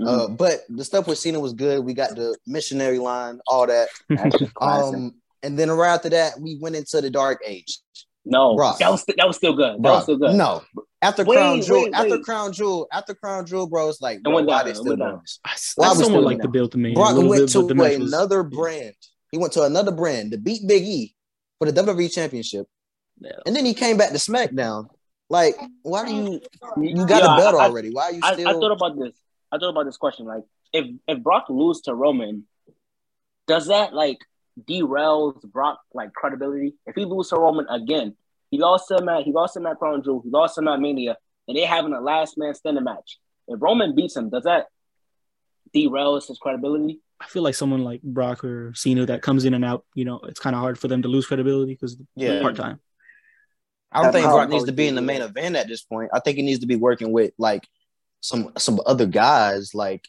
Mhm. Uh, but the stuff with Cena was good. We got the missionary line, all that. That's just classic. Um, and then right after that, we went into the Dark Age. no, Brock. that was that was still good. That Bro, was still good. no, after Wait, Crown Jewel, wait, after wait. Crown Jewel, after Crown Jewel, bro, it's like, It bro, why they still went doing this? Why was somewhat still like now? the build to me. Brock a went bit, to the was- another brand. He went to another brand to beat Big E for the WWE Championship, Yeah. and then he came back to SmackDown. Like, why do you? You got Yeah, a belt I- I- already. Why are you I, still? I thought about this. I thought about this question. Like, if if Brock lose to Roman, does that like derails Brock like credibility? If he lose to Roman again, he lost him at he lost him at Crown Jewel, he lost him at Mania, and they having a last man standing match. If Roman beats him, does that derails his credibility? I feel like someone like Brock or Cena that comes in and out, you know, it's kind of hard for them to lose credibility because Yeah. part time. I don't think how Brock needs to be in the main event at this point. I think he needs to be working with like some some other guys, like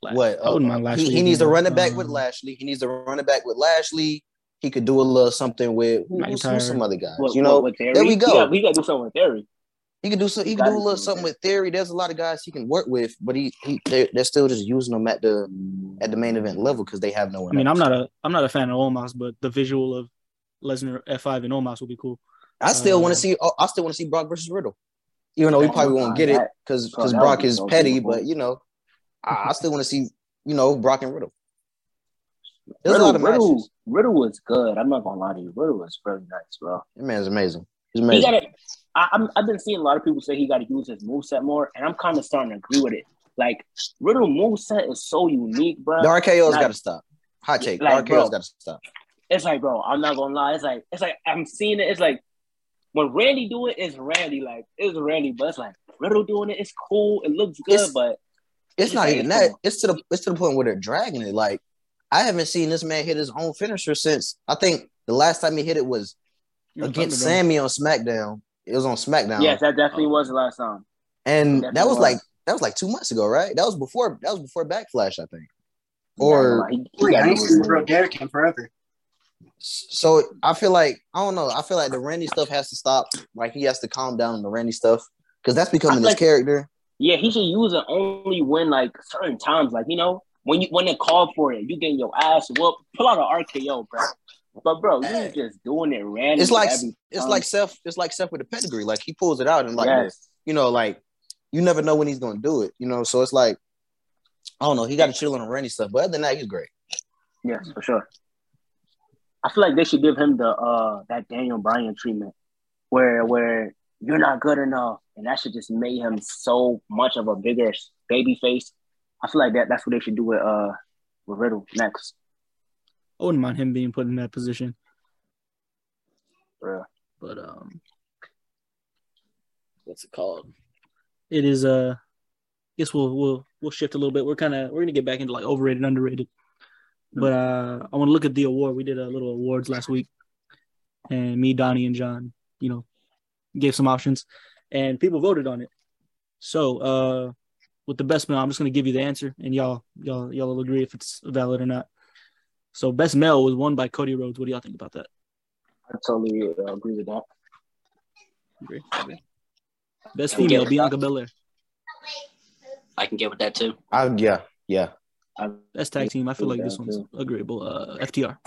what I wouldn't uh, he, he needs to again. run it back with Um, Lashley. He needs to run it back with Lashley. He could do a little something with who, who's, who's some other guys. What- you know, what- there we go. got, he got to do something with Theory. he could do so. He He could do a little something with Theory. There's a lot of guys he can work with, but he, he they're, they're still just using them at the at the main event level because they have no one. I mean, I'm not a I'm not a fan of Omos, but the visual of Lesnar F5 and Omos will be cool. I still want uh, to see. oh, I still want to see Brock versus Riddle, even though he Oh probably won't get it because bro, Brock is petty. But you know, I, I still want to see you know Brock and Riddle. There's Riddle, a lot of Riddle, matches. Riddle was good. I'm not gonna lie to you. Riddle was really nice, bro. That man's amazing. He's He amazing. got to. I'm. I've been seeing a lot of people say he got to use his moveset more, and I'm kind of starting to agree with it. Like Riddle moveset is so unique, bro. The RKO's got to stop. Hot take. like, the. RKO's got to stop. It's like, bro, I'm not gonna lie. It's like, it's like I'm seeing it. It's like when Randy do it, it's Randy. Like it's Randy, but it's like Riddle doing it. It's cool. It looks good, It's- but It's It's not even that. cool. It's to the it's to the point where they're dragging it. Like I haven't seen this man hit his own finisher since I think the last time he hit it was You know, against Sami on SmackDown. It was on SmackDown. yes, that definitely Oh. was the last time. and definitely that was was. like that was like two months ago, right? That was before that was before Backlash, I think. Yeah, Or like, he, he Wait, I gotta ain't do seen his Bro move. Derek in forever. so I feel like I don't know. I feel like the Randy stuff has to stop. Like he has to calm down on the Randy stuff because that's becoming his like- character. Yeah, he should use it only when like certain times, like you know, when you when they call for it, you getting your ass whooped. Pull out an RKO, bro. But bro, you just doing it random. It's like it's like Seth. It's like Seth with the pedigree. Like he pulls it out and like yes, you know like you never know when he's gonna do it. You know, so it's like I don't know. He got to chill on the Randy stuff, but other than that, he's great. yes, for sure. I feel like they should give him the uh that Daniel Bryan treatment, where where you're not good enough, and that should just make him so much of a bigger baby face. I feel like that that's what they should do with uh with Riddle next. I wouldn't mind him being put in that position, For real. but um, what's it called? It is uh, I guess we'll we'll we'll shift a little bit. We're kind of we're gonna get back into like overrated, underrated. But uh, I want to look at the award. We did a little awards last week, and me, Donney, and John, you know, gave some options, and people voted on it. So, uh, with the best male, I'm just gonna give you the answer, and y'all, y'all, y'all will agree if it's valid or not. So, best male was won by Cody Rhodes. What do y'all think about that? I totally uh, agree with that. Agree. Okay. Best female, Bianca Belair. I can get with that too. I, yeah, yeah, I, Best tag team. I feel like this Yeah, one's agreeable. Uh, FTR.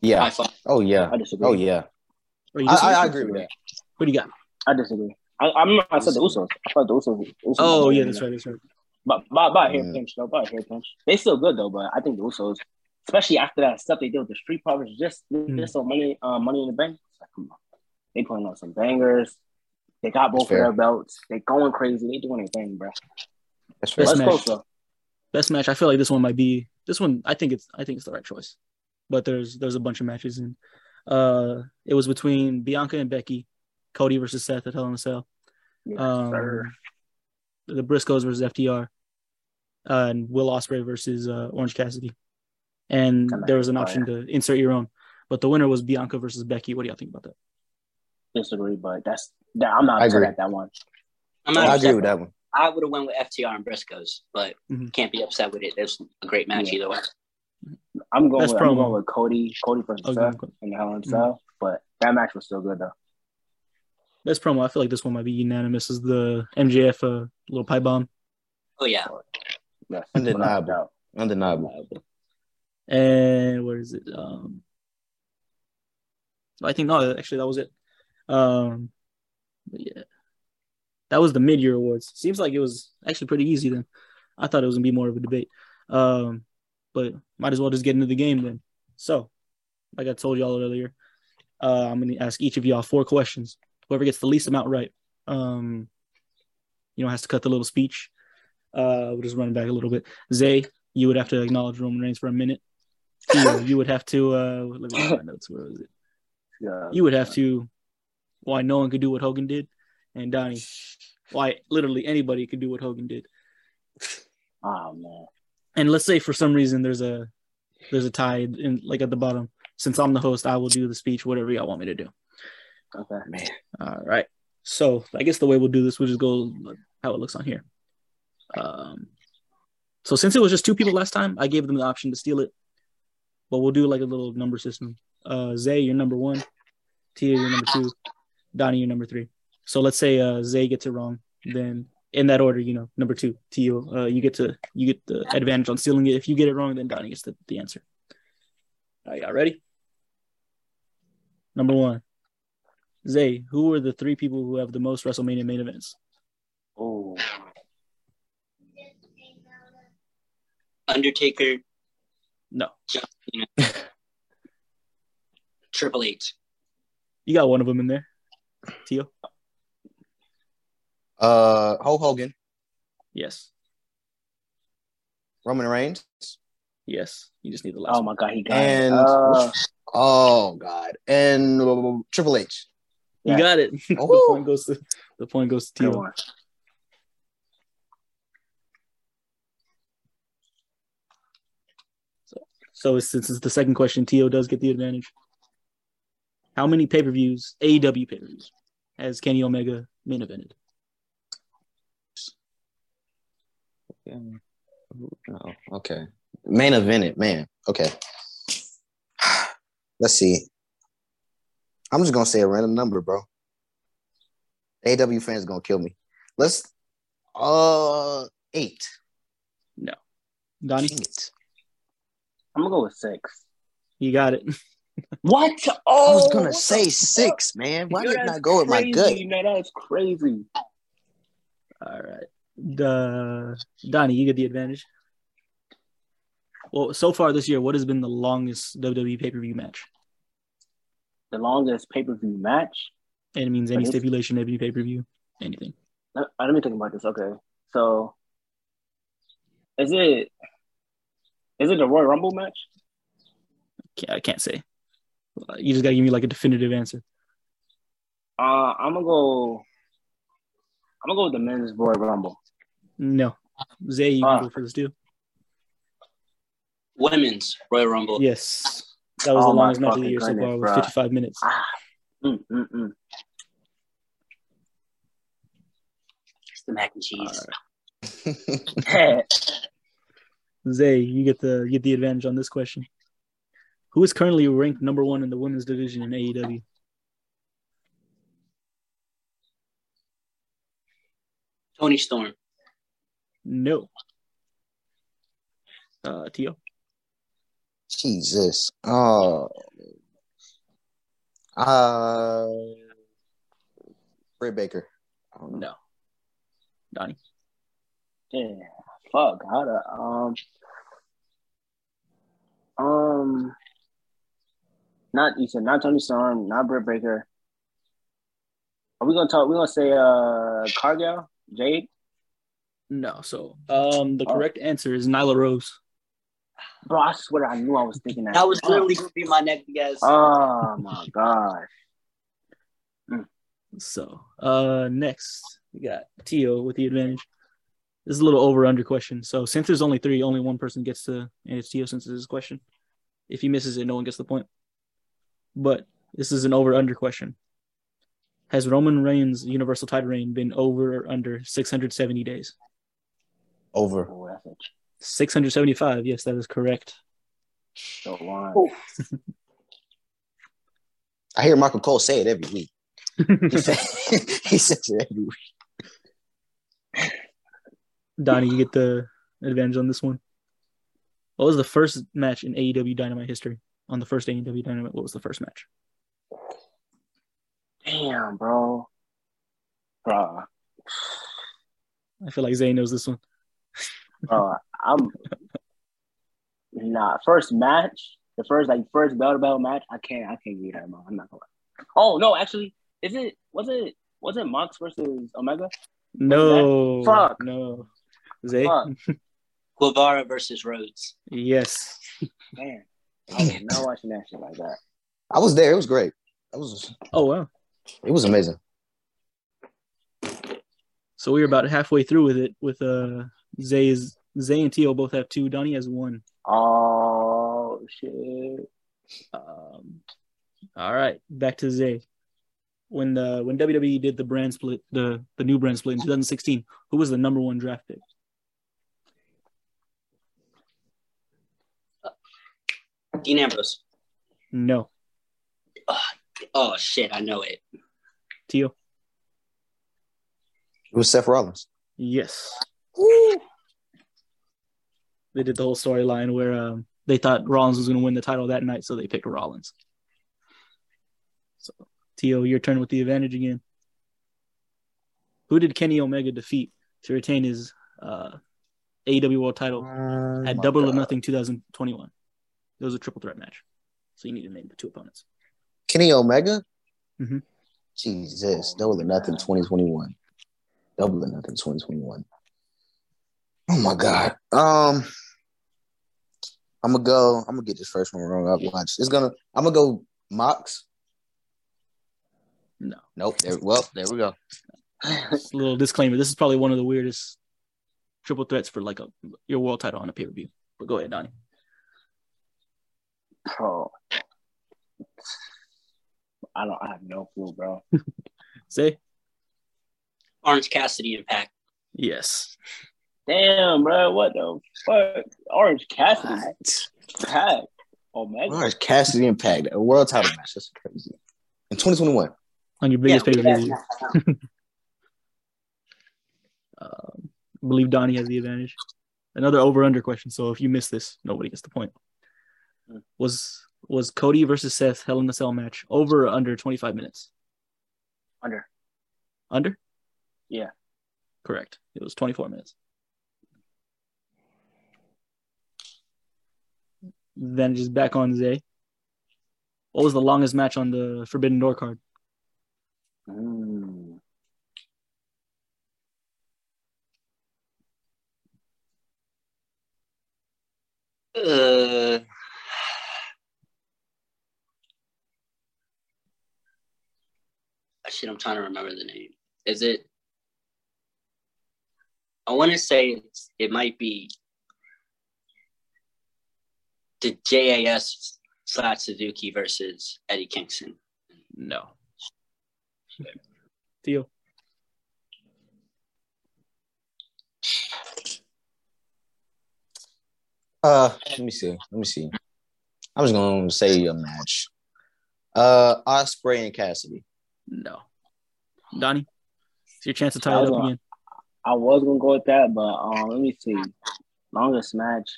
yeah. High five. Oh yeah. I disagree. Oh yeah. Or you I. I, I agree with that. What do you got? I disagree. I, I'm not. I said the Usos. I thought the Usos. Usos Oh yeah, that's right. That's right. But by, by a hair Mm. pinch though. By a hair pinch. They still good though, but I think the Usos, especially after that stuff they did with the Street Profits, just Mm. just on money, uh, money in the bank. Like, come on. They putting on some bangers. They got both of their belts. They going crazy. They doing their thing, bro. That's fair. Best Let's go, match. so. Best match. I feel like this one might be this one. I think it's I think it's the right choice, but there's there's a bunch of matches and uh it was between Bianca and Becky, Cody versus Seth at Hell in a Cell, Yes, um, sir. the Briscoes versus FTR, uh, and Will Ospreay versus uh, Orange Cassidy, and That there was an was option to insert your own, but the winner was Bianca versus Becky. What do y'all think about that? Disagree, but that's that. I'm not I upset agree. at that one. I'm not I agree with that one. I would have went with FTR and Briscoes, but Mhm. can't be upset with it. It's a great match Yeah. either way. I'm going. Best With, I'm going with Cody. Cody versus Oh, Seth go- in the Hell in a Mhm. But that match was still good though. Best promo. I feel like this one might be unanimous. Is the MJF uh, little pipe bomb. Oh yeah, Yes, Undeniable. without a doubt. Undeniable. And where is it? Um, I think no, actually that was it. Um, but yeah, that was the mid-year awards. Seems like it was actually pretty easy then. I thought it was gonna be more of a debate. Um, but might as well just get into the game then. So, like I told y'all earlier, uh, I'm gonna ask each of y'all four questions. Whoever gets the least amount right, um, you know, has to cut the little speech. Uh, we'll just run back a little bit. Zay, you would have to acknowledge Roman Reigns for a minute. Teo, you would have to uh let me my notes. Where was it? Yeah. You would have to why no one could do what Hogan did, and Donney, why literally anybody could do what Hogan did. Oh man. And let's say for some reason there's a there's a tie in like at the bottom. Since I'm the host, I will do the speech, whatever y'all want me to do. Okay. Man. All right. So I guess the way we'll do this, we'll just go how it looks on here. Um, So since it was just two people last time, I gave them the option to steal it. But we'll do like a little number system. Uh, Zay, you're number one. Teo, you're number two. Donney, you're number three. So let's say uh, Zay gets it wrong, then in that order, you know, number two, Teo, uh, you get to you get the advantage on stealing it. If you get it wrong, then Donney gets the, the answer. All right, y'all ready? Number one, Zay. Who are the three people who have the most WrestleMania main events? Oh, Undertaker, No, Triple H. you got one of them in there. Teo, Uh, Hulk Hogan, yes, Roman Reigns, yes. You just need the last Oh my god, he got and it. Uh, oh god, and uh, Triple H. You Yeah. got it. the point goes to the point goes to good Teo. So since it's the second question, Teo does get the advantage. How many pay per views, AEW pay per views, has Kenny Omega main evented? Oh, okay. Main event, it, man. Okay. Let's see. I'm just gonna say a random number, bro. AW fans gonna kill me. Let's uh eight. No. Donney, Dang it. I'm gonna go with six. you got it. What? Oh, I Oh, was gonna say the six, man. Why Yo, did I that's not go with my gut? crazy. No, that's crazy. All right. The Donney, you get the advantage. Well, so far this year, what has been the longest WWE pay per view match? The longest pay per view match. And it means any But stipulation, every pay per view, anything. Let, me think about this. Okay, so is it is it the Royal Rumble match? I can't say. Uh, You just gotta give me like a definitive answer. Uh, I'm gonna go. I'm gonna go with the men's Royal Rumble. No. Zay, you can go for this too. Women's Royal Rumble. Yes. That was Oh the longest match of the year so far with 55 minutes. Ah, mm, mm, mm. It's the mac and cheese. Zay, you get the you get the advantage on this question. Who is currently ranked number one in the women's division in AEW? Toni Storm. No. Uh, Teo. Jesus. Oh. Uh Britt Baker. I don't know. No. Donney. yeah, fuck. How to um um. Not you said not Toni Storm, not Britt Baker. Are we gonna talk? We gonna say uh Cargill, Jade, No. So, um, the Oh. correct answer is Nyla Rose. bro. I swear I knew I was thinking that. That was literally going to be my next guess. Oh my gosh. So, uh, next we got Teo with the advantage. This is a little over under question. So, since there's only three, only one person gets to, and it's Teo since it's his question. If he misses it, no one gets the point. But this is an over under question. Has Roman Reigns' Universal title reign been over or under 670 days? Over. Oh, 675. Yes, that is correct. so long. Oh. I hear Michael Cole say it every week. He, say, he says it every week. Donney, you get the advantage on this one. What was the first match in AEW Dynamite history? On the first AEW Dynamite, what was the first match? Damn, bro. Bro, I feel like Zay knows this one. Bro, I'm nah. First match, the first like first bell to bell match. I can't, I can't read that, man. I'm not gonna. Oh no, actually, is it? Was it? Was it Mox versus Omega? No. Fuck. No. Zay? Fuck. Guevara versus Rhodes. Yes. Man, I was not watching that shit like that. I was there. It was great. That was Oh wow. it was amazing. So we're about halfway through with it with uh Zay is Zay and Teo both have two. Donney has one. Oh shit. Um, all right, back to Zay. When the when WWE did the brand split, the the new brand split in 2016, who was the number one draft pick? Uh, Dean Ambrose. No. Oh, oh shit! I know it. Teo. It was Seth Rollins. Yes. They did the whole storyline where um, they thought Rollins was going to win the title that night, so they picked Rollins. So, Teo, your turn with the advantage again. Who did Kenny Omega defeat to retain his uh, AEW World Title at my Double or Nothing 2021? It was a triple threat match, so you need to name the two opponents. Kenny Omega. Mhm. Jesus, double or nothing, 2021. Double or nothing, 2021. Oh my God. Um, I'm gonna go. I'm gonna get this first one wrong. I'll watch. It's gonna. I'm gonna go Mox. No. Nope. There. Well, there we go. Just a little disclaimer: this is probably one of the weirdest triple threats for like a your world title on a pay per view. But go ahead, Donney. Bro. I don't. I have no clue, bro. Say Orange Cassidy Impact. yes. Damn, bro. What the fuck? Orange Cassidy. What? Pac. Omega. Orange Cassidy Impact, a world title match. That's crazy. In 2021. On your biggest Yeah, pay per yeah. view. Um, I believe Donney has the advantage. Another over under question. So if you miss this, nobody gets the point. Was was Cody versus Seth Hell in a Cell match over or under 25 minutes? Under. Under? Yeah. Correct. It was 24 minutes. Then just back on Zay. What was the longest match on the Forbidden Door card? Mm. Uh, shit, I'm trying to remember the name. Is it? I want to say it might be the JAS slash Suzuki versus Eddie Kingston. No. Teo. Uh, let me see. Let me see. I'm just gonna say a match. Uh, Ospreay and Cassidy. No. Donney, it's your chance to tie it up gonna- again. I was gonna go with that, but um, let me see. Longest match.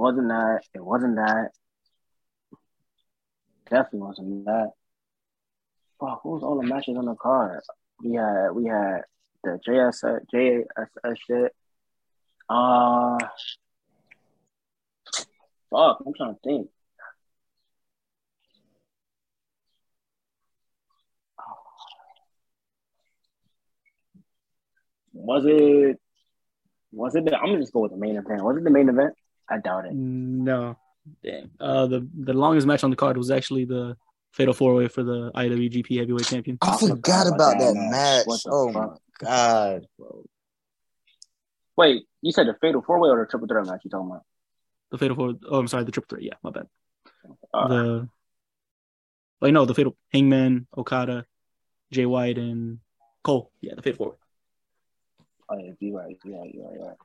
Wasn't that? It wasn't that. Definitely wasn't that. Fuck, what was all the matches on the card? We had we had the JS JSS shit. Uh fuck, I'm trying to think. Was it? Was it? The, I'm gonna just go with the main event. Was it the main event? I doubt it. No. Dang. Uh, the the longest match on the card was actually the Fatal Four Way for the IWGP Heavyweight Champion. I I forgot forgot about about that that match. match. Oh fuck? my god. Wait, you said the fatal four way or the triple threat match? You talking about? The Fatal Four. Oh, I'm sorry. The Triple Threat. Yeah, my bad. Uh, the. Wait, no, the Fatal Hangman, Okada, Jay White, and Cole. Yeah, the Fatal Four Way. oh yeah, you right. You right. You right.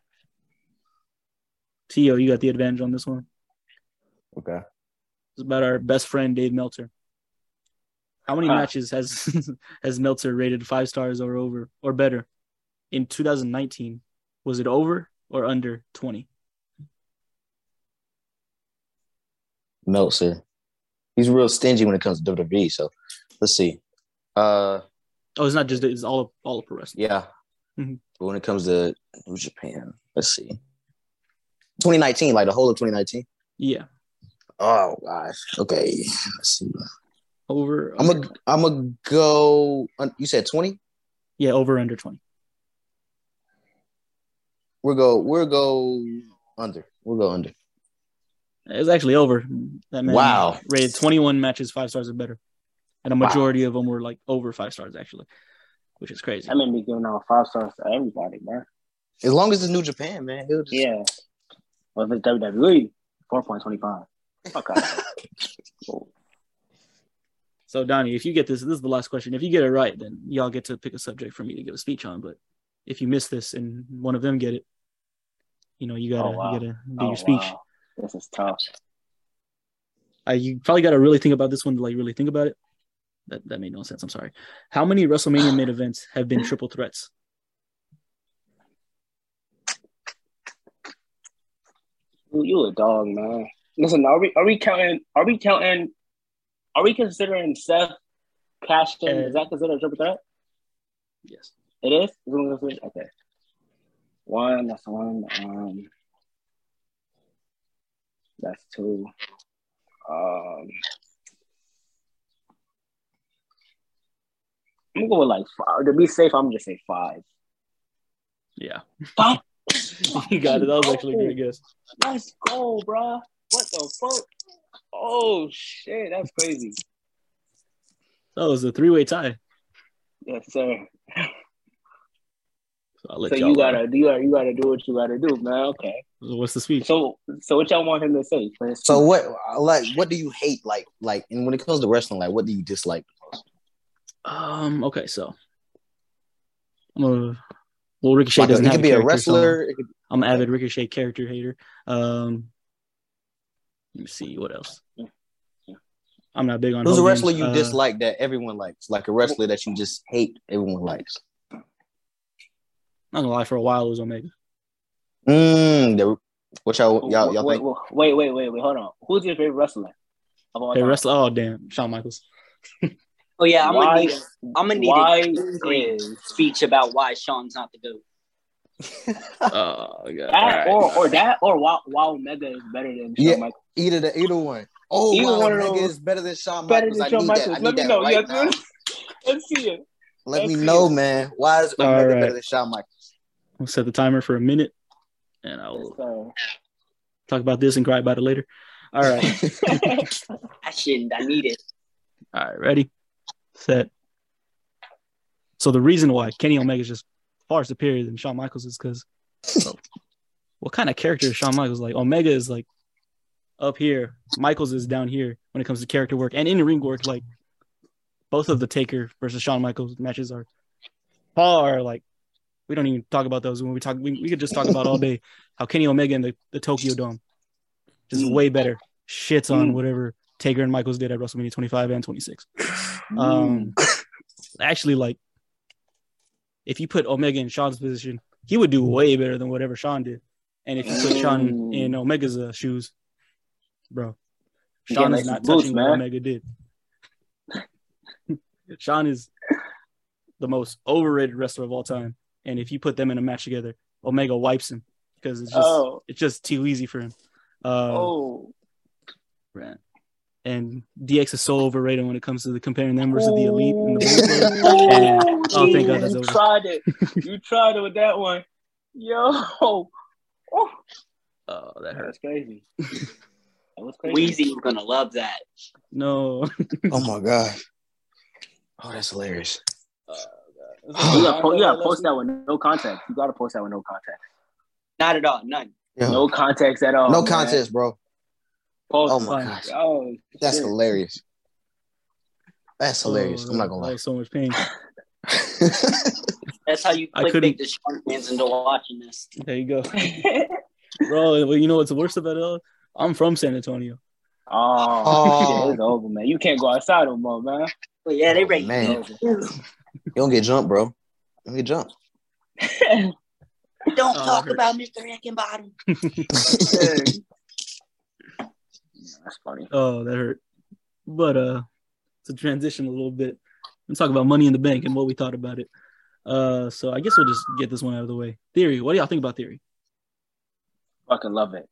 You. Teo, you got the advantage on this one. Okay. It's about our best friend Dave Meltzer. How many Huh. matches has has Meltzer rated five stars or over or better in 2019? Was it over or under 20? Meltzer. He's real stingy when it comes to WWE. So let's see. Uh, Oh, it's not just it's all all of pro wrestling. yeah. Mhm. But when it comes to New Japan, let's see. 2019, like the whole of 2019. Yeah, Oh gosh. Okay. Let's see. over. I'm under. gonna I'm gonna go. You said 20. yeah, over under 20. We'll go. We'll go under. We'll go under. It was actually over. That man Wow. rated 21 matches five stars or better, and a Wow. majority of them were like over five stars actually, which is crazy. That made me giving out five stars to everybody, bro. As long as it's New Japan, man. He'll just, Yeah. Well, if it's WWE, four point twenty five. Okay. Cool. So Donney, if you get this, this is the last question. If you get it right, then y'all get to pick a subject for me to give a speech on. But if you miss this and one of them get it, you know you gotta Oh, wow. you gotta do Oh, your speech. wow. This is tough. I you probably got to really think about this one to like really think about it. That that made no sense. I'm sorry. How many WrestleMania main events have been triple threats? You, a dog, man. Listen, are we are we counting? Are we counting? Are we considering Seth? Uh, is that considered a triple threat? Yes. It is. Is it one of those? Okay. One. That's one. Um. That's two. Um. I'm gonna go with like five. To be safe, I'm gonna just say five. Yeah. Five. you got it. That was actually a great guess. Let's go, bruh. What the fuck? Oh shit, that's crazy. That was a three way tie. Yes, sir. So I'll let So y'all. you gotta, you gotta, you gotta do what you gotta do, man. Okay. what's the speech? So, so what y'all want him to say? for So what like what do you hate like like and when it comes to wrestling like what do you dislike? Um. Okay. So. I'm a. Well, Ricochet Like, doesn't it have could be a character, so wrestler. it could- I'm an avid Ricochet character hater. Um. Let me see what else. I'm not big on. Who's a Hogan. wrestler you Uh, dislike that everyone likes? Like a wrestler that you just hate, everyone likes. Not gonna lie, for a while it was Omega. Mm, the, what y'all y'all y'all wait, think? wait, wait, wait, wait, hold on. Who's your favorite wrestler? Of all Hey, time? wrestler. Oh damn, Shawn Michaels. Oh yeah, I'm Why- gonna need a, I'm gonna need why a is- speech about why Shawn's not the goat. Oh god. That Alright. or or that or wow, wow Omega is better than Shawn Yeah. Michaels. Either the either one. Oh, Either wow, one of Omega those- is better than Shawn Better Michaels. than I Shawn need Michaels. that. I Let need me that know. right Yes, now. Let's see it. Let Let's me know, it. man. Why is All Omega right. better than Shawn Michaels? We'll set the timer for a minute, and I will sir. talk about this and cry about it later. All right. I shouldn't. I need it. All right. Ready, set. So the reason why Kenny Omega is just far superior than Shawn Michaels is because what kind of character is Shawn Michaels like? Omega is like up here. Michaels is down here when it comes to character work and in ring work. Like both of the Taker versus Shawn Michaels matches are far like we don't even talk about those when we talk. We, we could just talk about all day how Kenny Omega in the, the Tokyo Dome just Mm. way better. Shits on whatever Taker and Michaels did at WrestleMania 25 and 26. Um, actually, like if you put Omega in Shawn's position, he would do way better than whatever Shawn did. And if you put Shawn Mm. in Omega's uh, shoes, bro, Shawn is not some boots, touching what. Omega did. Shawn is the most overrated wrestler of all time, and if you put them in a match together, Omega wipes him because it's just Oh, it's just too easy for him. Uh, oh. Right. And DX is so overrated when it comes to the comparing them versus the elite and the Bullet And- oh, thank God that's you over. tried it. You tried it with that one. Yo. Oh, Oh, that hurts. that's crazy. That was crazy. Wheezy's gonna love that. No. oh my god. Oh, that's hilarious. Uh, you gotta, po- you gotta post that with no context. You gotta post that with no context. Not at all. None. Yeah. No context at all. no man. contest, bro. Post. Oh my Fine. gosh. Oh, That's shit. hilarious. That's oh, hilarious. Oh, I'm not gonna lie. so much pain. That's how you I clickbait couldn't- the Shawn fans into watching this. There you go. Bro, well, you know what's the worst about it all? I'm from San Antonio. oh, Oh. shit, it's over, man. You can't go outside no more, man. But yeah, they Oh, rate man. you. you don't get jumped, bro. You don't get jumped. Don't Oh, talk about Mr. Hickenbottom. That's funny. Oh, that hurt. But uh to transition a little bit and talk about money in the bank and what we thought about it. Uh so I guess we'll just get this one out of the way. Theory, what do y'all think about theory? Fucking love it.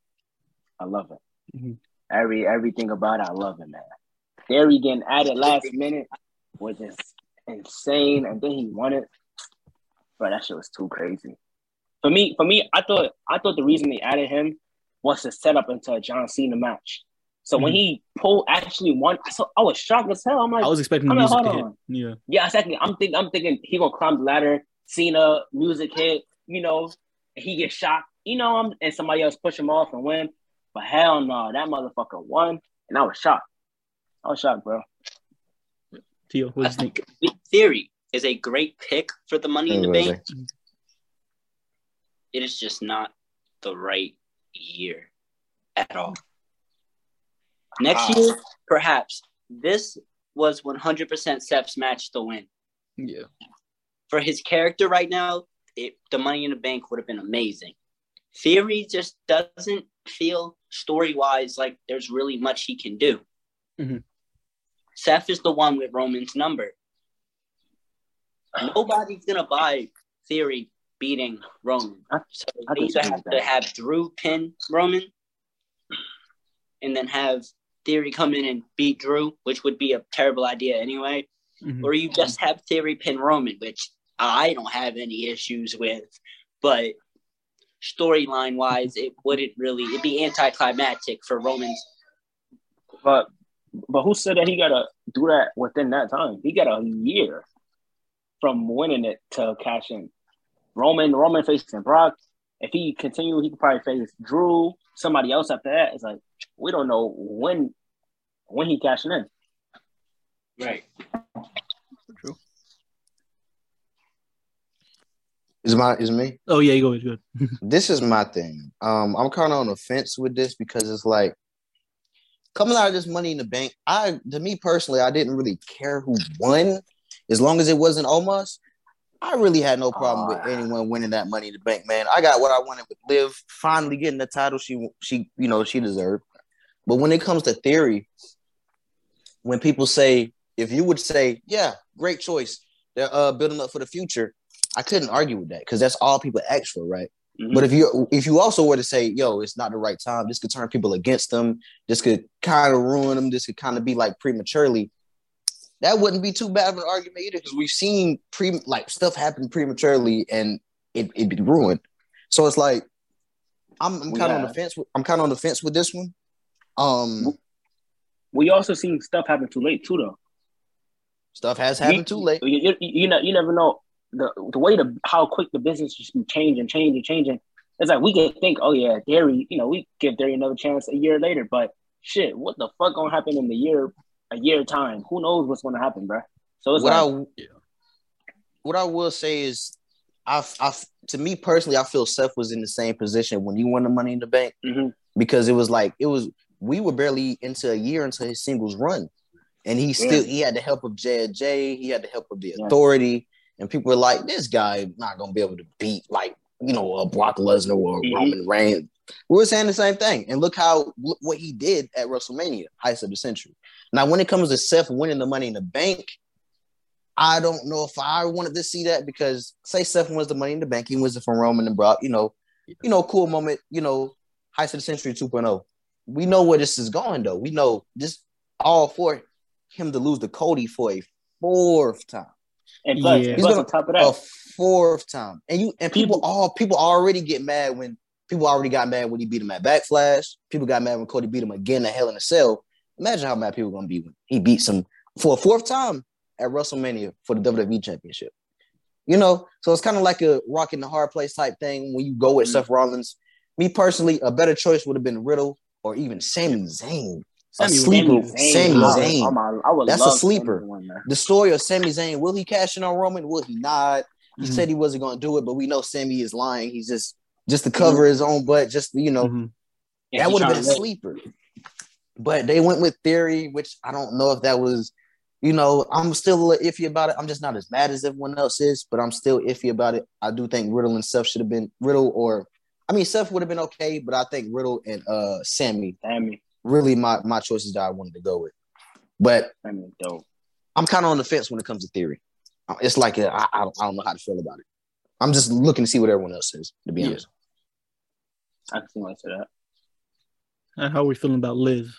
I love it. Mhm. Every everything about it, I love it, man. Theory getting added last minute was just insane, and then he won it. Bro, that shit was too crazy. For me, for me, I thought I thought the reason they added him was to set up into a John Cena match. So when Mhm. he pulled actually won, I saw I was shocked as hell. I'm like, I was expecting the I mean, music to hold hit. on. Yeah. yeah, exactly. I'm thinking I'm thinking he gonna climb the ladder, Cena, music hit, you know, and he gets shot, you know, I'm, and somebody else push him off and win. But hell no, that motherfucker won, and I was shocked. I was shocked, bro. Teo, what I do you think? think Theory is a great pick for the Money in the Bank. It is just not the right year. at all. Next year, perhaps this was 100% Seth's match to win. Yeah. For his character right now, it, the Money in the Bank would have been amazing. Theory just doesn't feel story wise like there's really much he can do. Mhm. Seth is the one with Roman's number. Nobody's gonna buy Theory beating Roman. I- So I they either have to have Drew pin Roman and then have Theory come in and beat Drew, which would be a terrible idea anyway. Mhm. Or you just have Theory pin Roman, which I don't have any issues with. But storyline wise, it wouldn't really it'd be anticlimactic for Roman's But but who said that he gotta do that within that time? He got a year from winning it to cash in. Roman Roman facing Brock. If he continue, he could probably face Drew, somebody else after that. It's like we don't know when when he cashing in. right. True. Is my is me? Oh yeah, you go ahead. Good. this is my thing. Um, I'm kind of on the fence with this because it's like coming out of this money in the bank. I, to me personally, I didn't really care who won, as long as it wasn't Omos. I really had no problem with Ah. anyone winning that money in the bank, man. I got what I wanted with Liv, finally getting the title she she you know she deserved. But when it comes to theory, when people say, if you would say, yeah, great choice, they're uh, building up for the future, I couldn't argue with that because that's all people ask for, right? Mhm. But if you if you also were to say, yo, it's not the right time, this could turn people against them, this could kind of ruin them, this could kind of be like prematurely, that wouldn't be too bad of an argument either, because we've seen pre like stuff happen prematurely and it it be ruined. So it's like I'm, I'm kind of on the fence. With, I'm kind of on the fence with this one. Um, we also seen stuff happen too late too, though. stuff has happened too late. You, you, you know, you never know the the way the how quick the business just be changing, changing, changing. It's like we can think, oh yeah, Theory, you know, we give Theory another chance a year later, but shit, what the fuck gonna happen in the year, a year time? Who knows what's gonna happen, bro? So it's what like, I what I will say is, I, I to me personally, I feel Seth was in the same position when he won the Money in the Bank Mhm. because it was like it was we were barely into a year into his singles run, and he still he had the help of JJ, he had the help of the Yeah. Authority, and people were like, this guy not gonna be able to beat like you know a Brock Lesnar or Mhm. Roman Reigns. We were saying the same thing, and look how look what he did at WrestleMania, heist of the century. Now, when it comes to Seth winning the Money in the Bank, I don't know if I wanted to see that because say Seth wins the Money in the Bank, he wins it from Roman and Brock. You know, you know, cool moment. You know, heist of the century 2.0. We know where this is going though. We know this all for him to lose to Cody for a fourth time, and plus, Yeah. plus He's gonna- on top of a fourth time, and you and people People- all people already get mad when people already got mad when he beat him at Backlash. People got mad when Cody beat him again at Hell in a Cell. Imagine how mad people are gonna be when he beats him for a fourth time at WrestleMania for the WWE Championship. You know, so it's kind of like a rock in the hard place type thing when you go with Mhm. Seth Rollins. Me personally, a better choice would have been Riddle or even Sami Zayn. A Sami sleeper, Zayn, Sami Zayn. oh my- I would That's a sleeper. Sami to win that. The story of Sami Zayn. Will he cash in on Roman? Will he not? He Mhm. said he wasn't going to do it, but we know Sami is lying. He's just just to cover his own butt. Just you know, Mhm. That would have been a trying sleeper. But they went with Theory, which I don't know if that was. You know, I'm still a little iffy about it. I'm just not as mad as everyone else is, but I'm still iffy about it. I do think Riddle and Seth should have been Riddle, or I mean, Seth would have been okay, but I think Riddle and uh Sami Sami, really my my choices that I wanted to go with. But Sami, dope. I'm kind of on the fence when it comes to Theory. It's like uh, I, I, don't, I don't know how to feel about it. I'm just looking to see what everyone else says. To be Yeah. honest, I can see why I say that. And how are we feeling about Liv?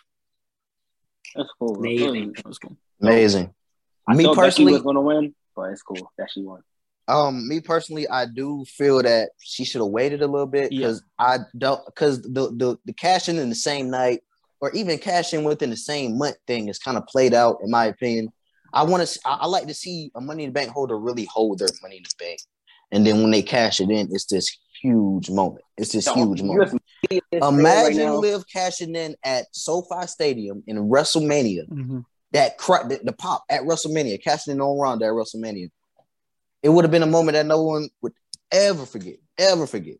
That's cool. Amazing. That was cool. amazing. I me thought Becky personally, was gonna win, but it's cool that she won. um, me personally, I do feel that she should have waited a little bit Yeah. because I don't because the the the cash in in the same night or even cash in within the same month thing is kind of played out in my opinion. I want to. I, I like to see a Money in the Bank holder really hold their Money in the Bank, and then when they cash it in, it's this huge moment. It's this huge moment. Imagine Liv cashing in at SoFi Stadium in WrestleMania. Mhm. That cra- the, the pop at WrestleMania, cashing in on Ronda at WrestleMania. It would have been a moment that no one would ever forget, ever forget.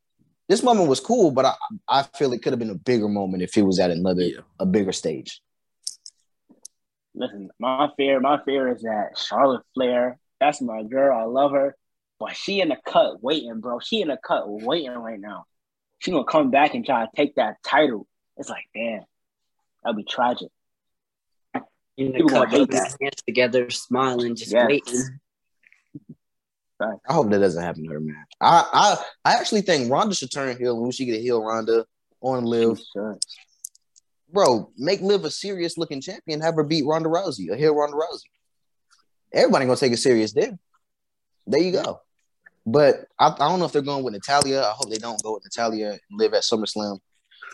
this moment was cool, but I I feel it could have been a bigger moment if it was at another Yeah. a bigger stage. Listen, my fear, my fear is that Charlotte Flair, that's my girl. I love her. But she in the cut waiting, bro. She in the cut waiting right now. She gonna come back and try to take that title. It's like, damn, that'd be tragic. In the People gonna hate that. hands together, smiling, just Yes. waiting. I hope that doesn't happen to her, man. I I, I actually think Ronda should turn heel and we should get a heel Ronda on Liv. Sure. Bro, make Liv a serious looking champion, have her beat Ronda Rousey, a heel Ronda Rousey. Everybody gonna take it serious then. There you go. But I, I don't know if they're going with Natalya. I hope they don't go with Natalya and Liv at SummerSlam.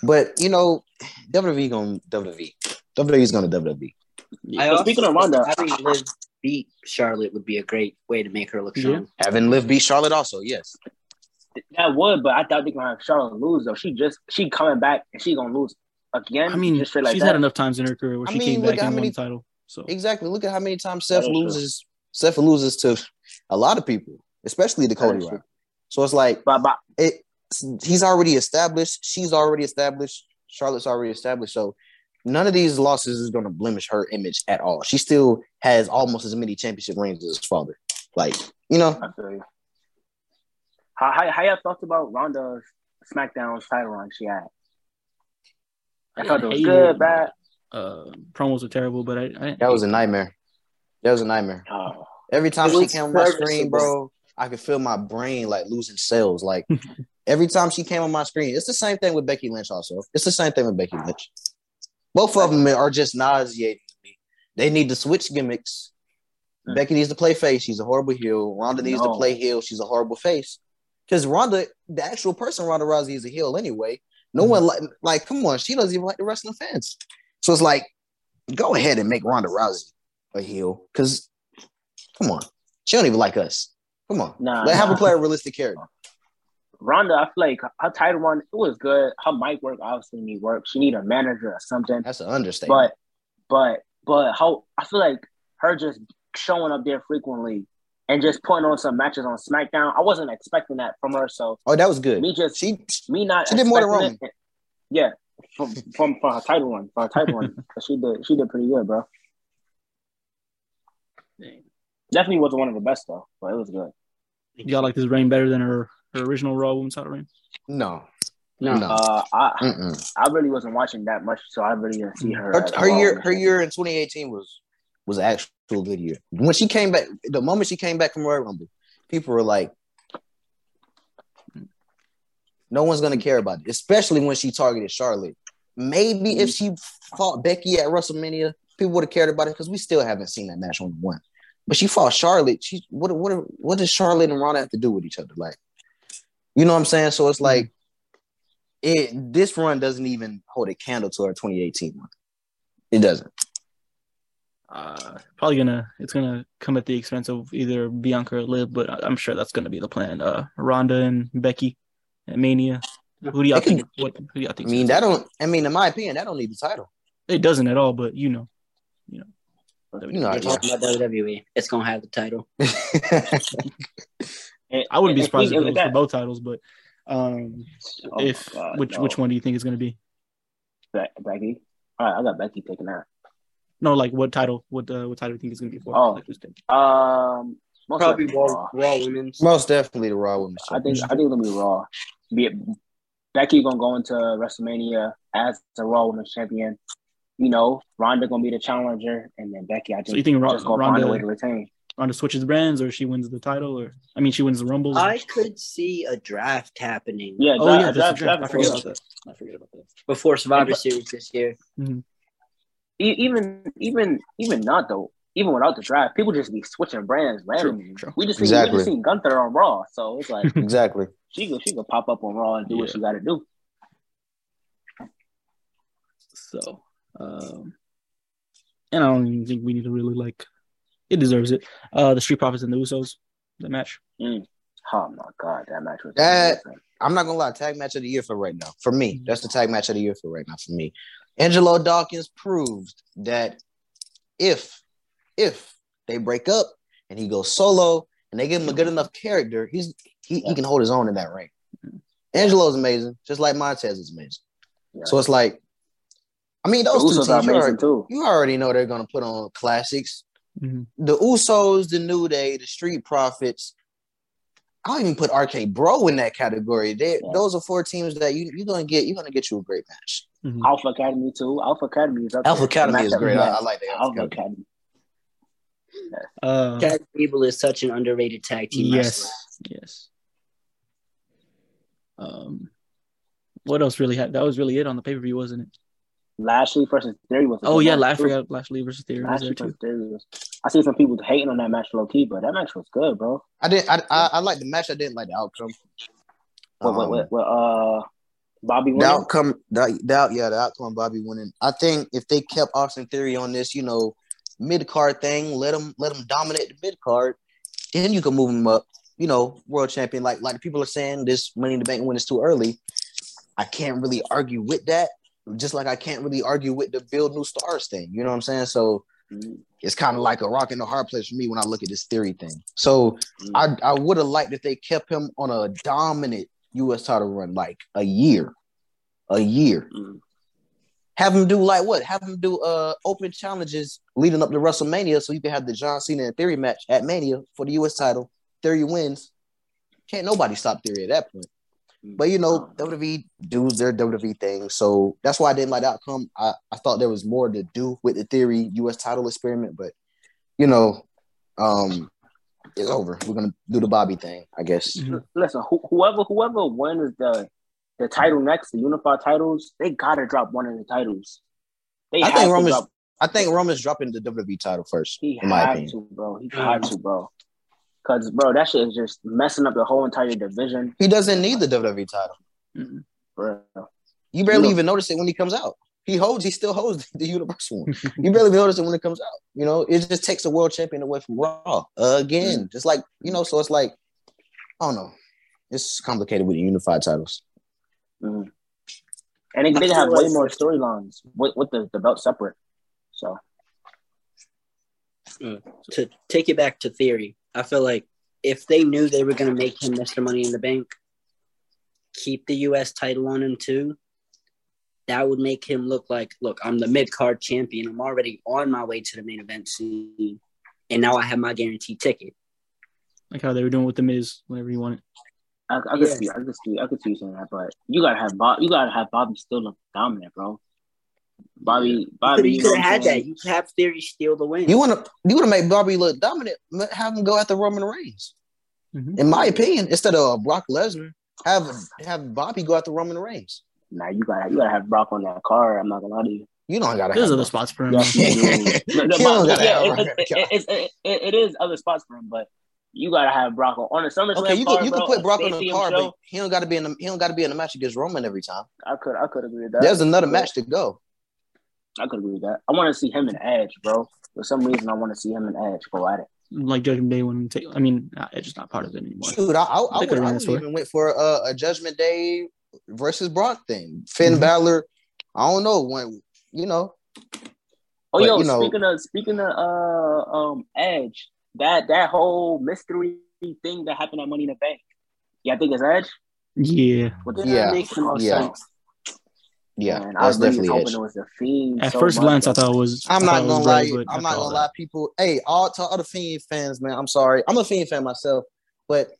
But you know, WWE going WWE. WWE's going to WWE. I But also speaking of think Ronda- having Liv beat Charlotte would be a great way to make her look Yeah. strong. Having Liv beat Charlotte also, yes. That would, but I thought they gonna have Charlotte lose though. She just she coming back and she gonna lose again. I mean, just like she's that. had enough times in her career where I she mean, came look back how and won many- the title. So Exactly. Look at how many times Seth That is true. loses. Seth loses to a lot of people, especially the That Cody is true. round. So it's like But, but it. He's already established. She's already established. Charlotte's already established. So none of these losses is going to blemish her image at all. She still has almost as many championship rings as his father. Like you know, you. How how how y'all thought about Ronda's SmackDown title run she had? I thought it was good, it. bad. uh, promos were terrible, but I, I that was a nightmare. That was a nightmare. Oh, Every time she came on my screen, bro, I could feel my brain like losing cells. Like every time she came on my screen, it's the same thing with Becky Lynch. Also, it's the same thing with Becky Lynch. Both of them are just nauseating me. They need to switch gimmicks. Mm. Becky needs to play face. She's a horrible heel. Ronda needs to play heel. She's a horrible face. Because Ronda, the actual person, Ronda Rousey is a heel anyway. No Mhm. one like like. Come on, she doesn't even like the wrestling fans. So it's like, go ahead and make Ronda Rousey a heel. Because come on, she don't even like us. Come on, Nah, let have her nah. play a realistic character. Ronda, I feel like her title one, it was good. Her mic work obviously need work. She need a manager or something. That's an understatement. But but but how I feel like her just showing up there frequently and just putting on some matches on SmackDown. I wasn't expecting that from her. So oh, that was good. me just She me not She did more than expecting it- Yeah, from from for her title one, for her title one, she did she did pretty good, bro. Definitely wasn't one of the best though, but it was good. y'all like this rain better than her her original Raw Women's Title reign. no, No, no. Uh, I Mm-mm. I really wasn't watching that much, so I really didn't see her. Her, her year, her year in 2018 was was an actual good year. When she came back, the moment she came back from Royal Rumble, people were like, "No one's gonna care about it," especially when she targeted Charlotte. Maybe if she fought Becky at WrestleMania, people would have cared about it because we still haven't seen that match on one. But she fought Charlotte. She what what what does Charlotte and Ronda have to do with each other? Like, you know what I'm saying? So it's like it. This run doesn't even hold a candle to her 2018 one. It doesn't. Uh, probably gonna it's gonna come at the expense of either Bianca or Liv, but I'm sure that's gonna be the plan. Uh, Ronda and Becky at Mania. Who do y'all could- think? What who do y'all think? I mean, that don't. I mean, in my opinion, that don't need the title. it doesn't at all, but you know, you know, You know, we're talking about WWE. It's gonna have the title. I wouldn't be surprised if speaking it was for both titles, but um, Oh if God, which no. which one do you think is gonna be? Be- Becky. All right, I got Becky taking that. No, like what title? What uh, what title do you think is gonna be for? Oh. Like, Um, most Probably likely Raw, Raw Women's. Most definitely the Raw Women's I think I think it's gonna be Raw. Be it, Becky gonna go into WrestleMania as the Raw Women's Champion. You know, Ronda gonna be the challenger, and then Becky, I think, So you think Ro- just gonna find a Ronda- way to retain. Ronda switches brands, or she wins the title, or I mean, she wins the Rumble. I could see a draft happening Yeah, oh draft- yeah, that's draft- draft. I forget about that. I forget about that. before Survivor Yeah, but- Series this year. Mm-hmm. E- even even even not though. Even without the draft, people just be switching brands randomly. true. We just seen, we just seen Gunther on Raw, so it's like Exactly. she could she could pop up on Raw and do what she got to do. So, um, and I don't even think we need to really like. It deserves it. Uh, the Street Profits and the Usos, the match. Oh my god, that match was That- amazing. I'm not gonna lie, tag match of the year for right now. For me, that's the tag match of the year for right now. For me, Angelo Dawkins proved that if if they break up and he goes solo and they give him a good enough character, he's he, he can hold his own in that ring. Angelo's amazing, just like Montez is amazing. Yeah. So it's like, I mean, The those two Usos teams, are you already, too. you already know they're gonna put on classics. Mhm. The Usos, the New Day, the Street Profits. I don't even put RK Bro in that category. They, Yeah. Those are four teams that you you're gonna get. You're gonna get you a great match. Mhm. Alpha Academy too. Alpha Academy is up Alpha there. Academy is great. I. I like that. Alpha Alpha Academy. Academy. Uh, Chad Gable is such an underrated tag team yes, wrestler. yes. Um, what else really had? That was really it on the pay per view, wasn't it? Lashley versus Theory was. Oh yeah, match, last forgot Lashley versus Theory was Lashley there too. versus Theory was. I see some people hating on that match low key, but that match was good, bro. I didn't. I, I I like the match. I didn't like the outcome. What, what, Um, what, what, uh, Bobby The winning? outcome, the, the out- yeah, the outcome, Bobby winning. I think if they kept Austin Theory on this, you know, mid card thing, let him let him dominate the mid card, then you can move him up. You know, world champion. Like like people are saying, this Money in the Bank win is too early. I can't really argue with that. Just like I can't really argue with the build new stars thing. You know what I'm saying? So it's kind of like a rock and a hard place for me when I look at this theory thing. So mm. I I would have liked if they kept him on a dominant U.S. title run, like a year, a year. Mm. Have him do like what? Have him do uh open challenges leading up to WrestleMania, so you can have the John Cena and Theory match at Mania for the U.S. title. Theory wins. Can't nobody stop Theory at that point. But you know, WWE does their WWE thing, so that's why I didn't like the outcome. I, I thought there was more to do with the Theory U.S. title experiment, but you know, um, it's over. We're gonna do the Bobby thing, I guess. Listen, who, whoever whoever wins the the title next, the unified titles, they gotta drop one of the titles. They I have think to Roman's. drop. I think Roman's dropping the WWE title first, He in my had opinion. to, bro. He had to, bro. Cause, bro, that shit is just messing up the whole entire division, He doesn't need the WWE title. Mhm. bro. You barely Yeah. even notice it when he comes out. He holds. He still holds the Universal one. you barely notice it when it comes out. You know, it just takes a world champion away from Raw again. Just like you know, so it's like I don't know. It's complicated with the unified titles. Mhm. And they, they have way more storylines with, with the, the belt separate. So Mm. To take it back to theory, I feel like if they knew they were going to make him Mr. Money in the Bank, keep the U.S. title on him too. That would make him look like, look, I'm the mid card champion. I'm already on my way to the main event scene, and now I have my guaranteed ticket. Like how they were doing with the Miz whenever he wanted. I, I could Yeah. see, I could see, I could see you saying that, but you gotta have Bob, you gotta have Bobby still look dominant, bro. Bobby, Bobby, you you could have had that. You could have Theory steal the win. You want to you want to make Bobby look dominant? Have him go after Roman Reigns. Mhm. In my opinion, instead of Brock Lesnar, have have Bobby go after Roman Reigns. Nah, you gotta, you gotta have Brock on that card. I'm not gonna lie to you. You don't gotta. There's have other Brock. spots for him. Yes, you. No, no, You gotta yeah, have it, is other spots for him, but you gotta have Brock on, on the SummerSlam Okay, you card, could you bro, could put Brock on the Stadium card, show. but he don't got to be in the he don't got to be in the match against Roman every time. I could, I could agree with that. There's another match to go. I could agree with that. I want to see him and Edge, bro. For some reason, I want to see him and Edge go at it. Like Judgment Day when take. I mean, nah, Edge is not part of it anymore. Shoot, I, I, I, They would, could've I would even went for a, a Judgment Day versus Brock thing. Finn Mhm. Balor, I don't know when you know. Oh, But, yo, you know- speaking of speaking of uh um Edge, that that whole mystery thing that happened at Money in the Bank. Yeah, I think it's Edge. Yeah. With the, Yeah, makes the most yeah. sense. Yeah, Man, I that's really was definitely hoping Edge. it was the Fiend. At so first much, glance, I thought it was. I'm not thought it was gonna lie. Bray, I'm not gonna that- lie, people. Hey, all to all the Fiend fans, man. I'm sorry. I'm a Fiend fan myself, but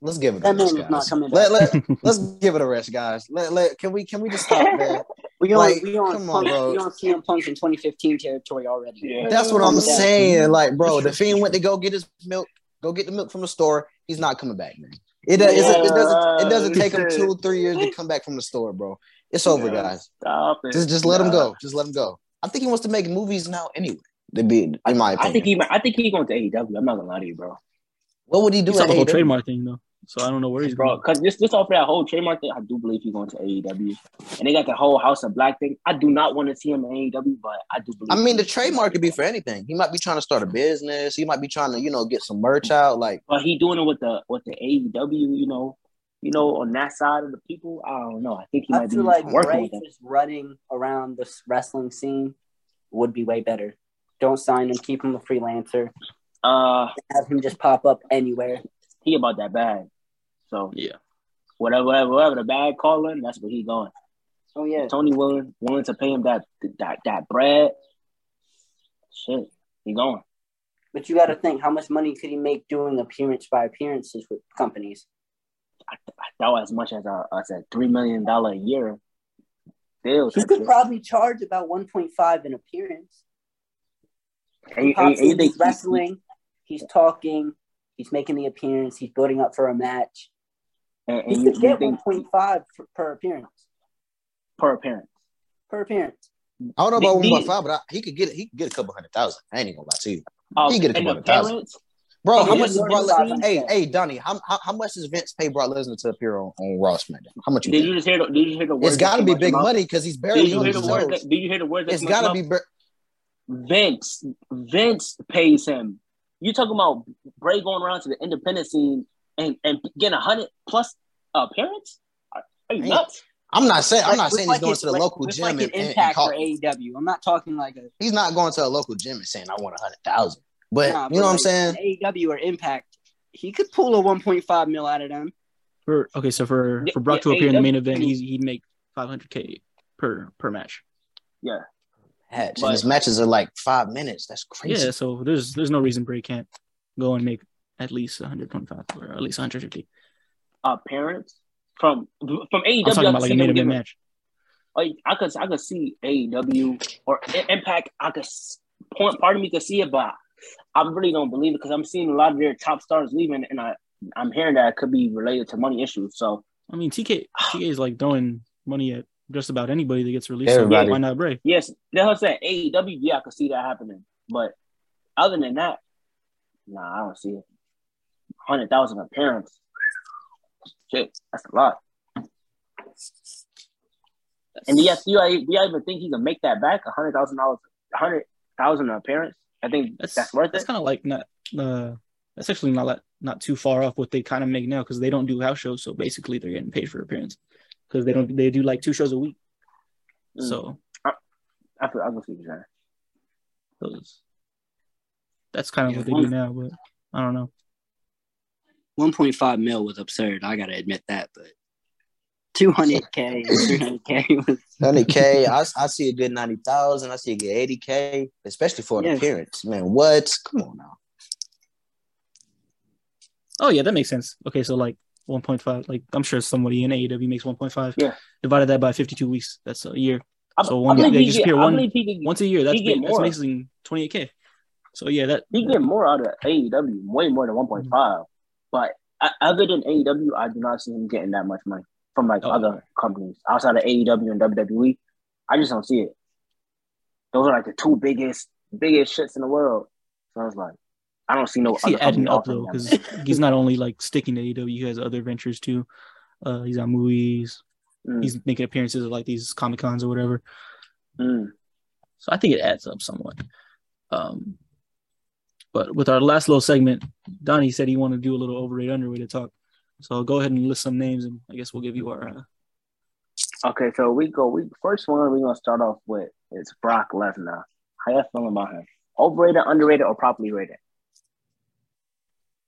let's give it a That man rest, is not guys. coming Let, back. let, let's give it a rest, guys. Let, let, can we can we just stop, man? We on Like, we on come on, bro. we on CM Punk in 2015 territory already. Yeah. That's what I'm down. saying. Like, bro, the Fiend went to go get his milk, go get the milk from the store. He's not coming back, man. It, does, it doesn't it doesn't take him Yeah. two three years to come back from the store, bro. It's over, Yeah. guys. Stop it. Just just let him go. Just let him go. I think he wants to make movies now anyway. To be, in my opinion, I think he. I think he going to AEW. I'm not gonna lie to you, bro. what would he do? He at the whole AEW? trademark thing though, so I don't know where he's Bro, going. because just just off of that whole trademark thing, I do believe he's going to AEW. And they got the whole House of Black thing. I do not want to see him in AEW, but I do believe. I mean, the trademark could be for anything. He might be trying to start a business. He might be trying to, you know, get some merch out. Like, But he doing it with the with the AEW, you know, you know, on that side of the people. I don't know. I think he I might be feel like working with just running around this wrestling scene would be way better. Don't sign him, keep him a freelancer, Uh, have him just pop up anywhere. he about that bad. So Yeah. whatever, whatever, whatever the bad calling, that's where he going. Oh yeah. Tony willing willing to pay him that that that bread. Shit, he going. But you got to think, how much money could he make doing appearance by appearances with companies? I, I thought as much as a as a three million dollar a year deal. He could probably charge about 1.5 in appearance. And, He and, pops and you in, think he's wrestling, he's talking, he's making the appearance, he's building up for a match. And, He and you, could get 1.5 per appearance. per appearance? Per appearance. I don't know about one The- point five, but I, he could get he could get a couple hundred thousand. I ain't even gonna lie to you, Oh, He get a couple hundred thousand. bro. Oh, How much does you're Brock? Lesnar- Hey, hey, Donney, how, how how much does Vince pay Brock Lesnar to appear on, on Raw SmackDown? How much? You Did think? you just hear the? Did you hear the words? It's got to be big money because he's barely. Did you on hear the the words? That, did you hear the words? that It's came got to be. Ber- Vince. Vince pays him. You talking about Bray going around to the independent scene and, and getting a hundred plus uh, appearance? Are, are you Man. nuts? I'm not saying I'm not with saying he's like going it- to the local with gym like and, an and, and impact call, for AEW. I'm not talking like a he's not going to a local gym and saying I want a hundred thousand. But nah, you know what I'm saying? an AEW or Impact. He could pull a 1.5 mil out of them. For okay, so for Yeah, for Brock yeah, to appear in the main event, he's, he'd make 500k per per match. Yeah. Hatch, But- and his matches are like five minutes. That's crazy. Yeah, so there's there's no reason Bray can't go and make at least 125 or at least 150. Uh, parents from from AEW. I'm talking about could like see a main event match. Like I could I could see AEW or Impact. I could point part of me could see it, but I really don't believe it because I'm seeing a lot of their top stars leaving, and I I'm hearing that it could be related to money issues. So I mean, TK TK is like throwing money at just about anybody that gets released. Everybody. So why not Bray? yes, that's what I'm saying. AEW, yeah, I could see that happening, but other than that, nah, I don't see it. Hundred thousand appearance, shit, that's a lot. And yes, you do you even think he can make that back? A hundred thousand dollars, a hundred thousand appearance. I think That's that's, worth That's it. kind of like not uh that's actually not like, not too far off what they kind of make now because they don't do house shows, so basically they're getting paid for appearance because they don't they do like two shows a week. Mm. So I feel I see what you're saying. that's kind of what they do now, but I don't know. 1.5 mil was absurd. I gotta admit that, but 200k, 300k was Hundred K, I, I see a good ninety thousand. I see a good eighty K, especially for an Yes. appearance. Man, what? Come on now. Oh yeah, that makes sense. Okay, so like 1.5, like I'm sure somebody in AEW makes 1.5. Yeah. Divided that by 52 weeks, that's a year. I, So one- they he just get, appear one- believe Once a year, that's He get that's more. making 28k. So yeah, that he get more out of AEW, way more than one point five. But uh, other than AEW, I do not see him getting that much money from like Oh. other companies outside of AEW and WWE. I just don't see it. Those are like the two biggest, biggest shits in the world. So I was like, I don't see no I see other it adding up though, because he's not only like sticking to AEW, he has other ventures too. Uh, he's on movies. Mm, He's making appearances at like these comic cons or whatever. mm. So I think it adds up somewhat. Um, but with our last little segment, Donney said he wanted to do a little overrated underrated talk. So go ahead and list some names, and I guess we'll give you our. Uh, Okay, so we go. We first one we're gonna start off with is Brock Lesnar. How you feeling about him? Overrated, underrated, or properly rated?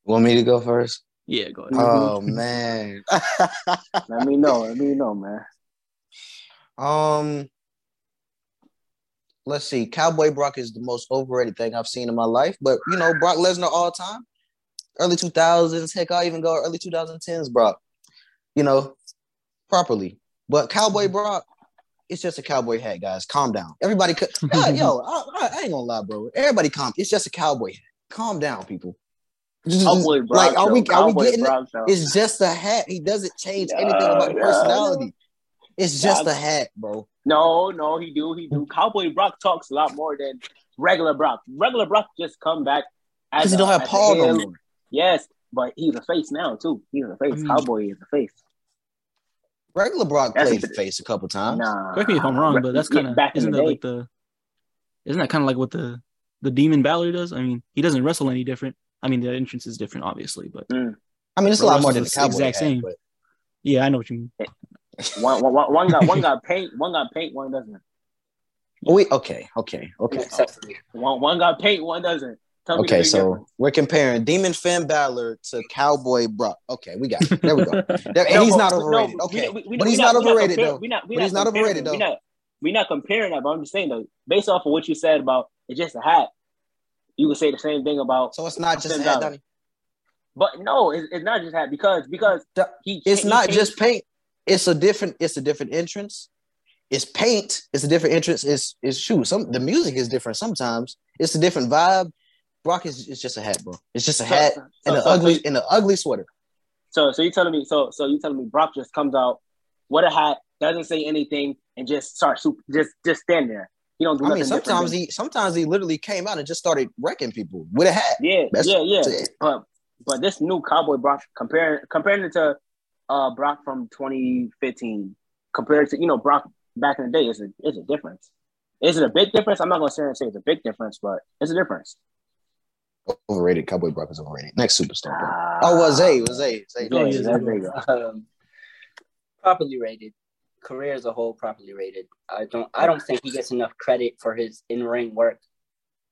Want me to go first? yeah, go ahead. Oh man. Let me know. Let me know, man. um let's see. Cowboy Brock is the most overrated thing I've seen in my life. But you know, Brock Lesnar all time. Early 2000s, heck, I'll even go early 2010s, Brock. You know, properly. But Cowboy mm-hmm. Brock, it's just a cowboy hat, guys. Calm down. Everybody, could, yo, yo I, I- I ain't gonna lie, bro. Everybody, calm. It's just a cowboy hat. Calm down, people. Just- Cowboy Brock. like, are though. we are we Cowboy getting it? Though. It's just a hat. He doesn't change anything about the yeah, personality. It's just Yeah. a hat, bro. No, no, he do, he do. Cowboy Brock talks a lot more than regular Brock. Regular Brock just come back as Because he don't have Paul no more. Yes, but he's a face now too. He's a face. I mean- Cowboy is a face. Regular Brock That's played a- the face a couple times. Nah. Correct me if I'm wrong, but that's yeah, kind of back isn't that day. like the isn't that kind of like what the the Demon Balor does? I mean, he doesn't wrestle any different. I mean, the entrance is different, obviously, but mm. I mean, it's a lot more than the the cowboy exact hat, same. but yeah, I know what you mean. One, one, one, got one got paint, one got paint, one doesn't. we okay, okay, okay. One, one got paint, one doesn't. Tell Okay, so difference. we're comparing Demon Finn Balor to Cowboy Brock. Okay, we got it. There we go. There- No, and he's not overrated. no, okay, we- we- but he's not- not overrated compare- though. We not, we But he's not overrated, though. We not, we not comparing that, but I'm just saying though, based off of what you said about it's just a hat, you would say the same thing about. So it's not just a hat, Donney. But no, it's, it's not just hat because because he. It's he not just paint. It's a different. It's a different entrance. It's paint. It's a different entrance. It's it's shoot. Some the music is different sometimes. It's a different vibe. Brock is it's just a hat, bro. It's just a So- hat so- and an so- ugly and an ugly sweater. So so you telling me so so you telling me Brock just comes out with a hat, doesn't say anything, and just starts just just stand there. He don't do I mean, sometimes he sometimes he literally came out and just started wrecking people with a hat. yeah That's- yeah yeah. But but this new Cowboy Brock comparing comparing it to uh Brock from 2015 compared to you know Brock back in the day is a is a difference. Is it a big difference? I'm not gonna sit here and say it's a big difference, but it's a difference. Overrated. Cowboy Brock is overrated. Next superstar. bro. Ah. Oh, was Zay? Was Zay? Um, properly rated. Career as a whole, properly rated. I don't. I don't think he gets enough credit for his in ring work.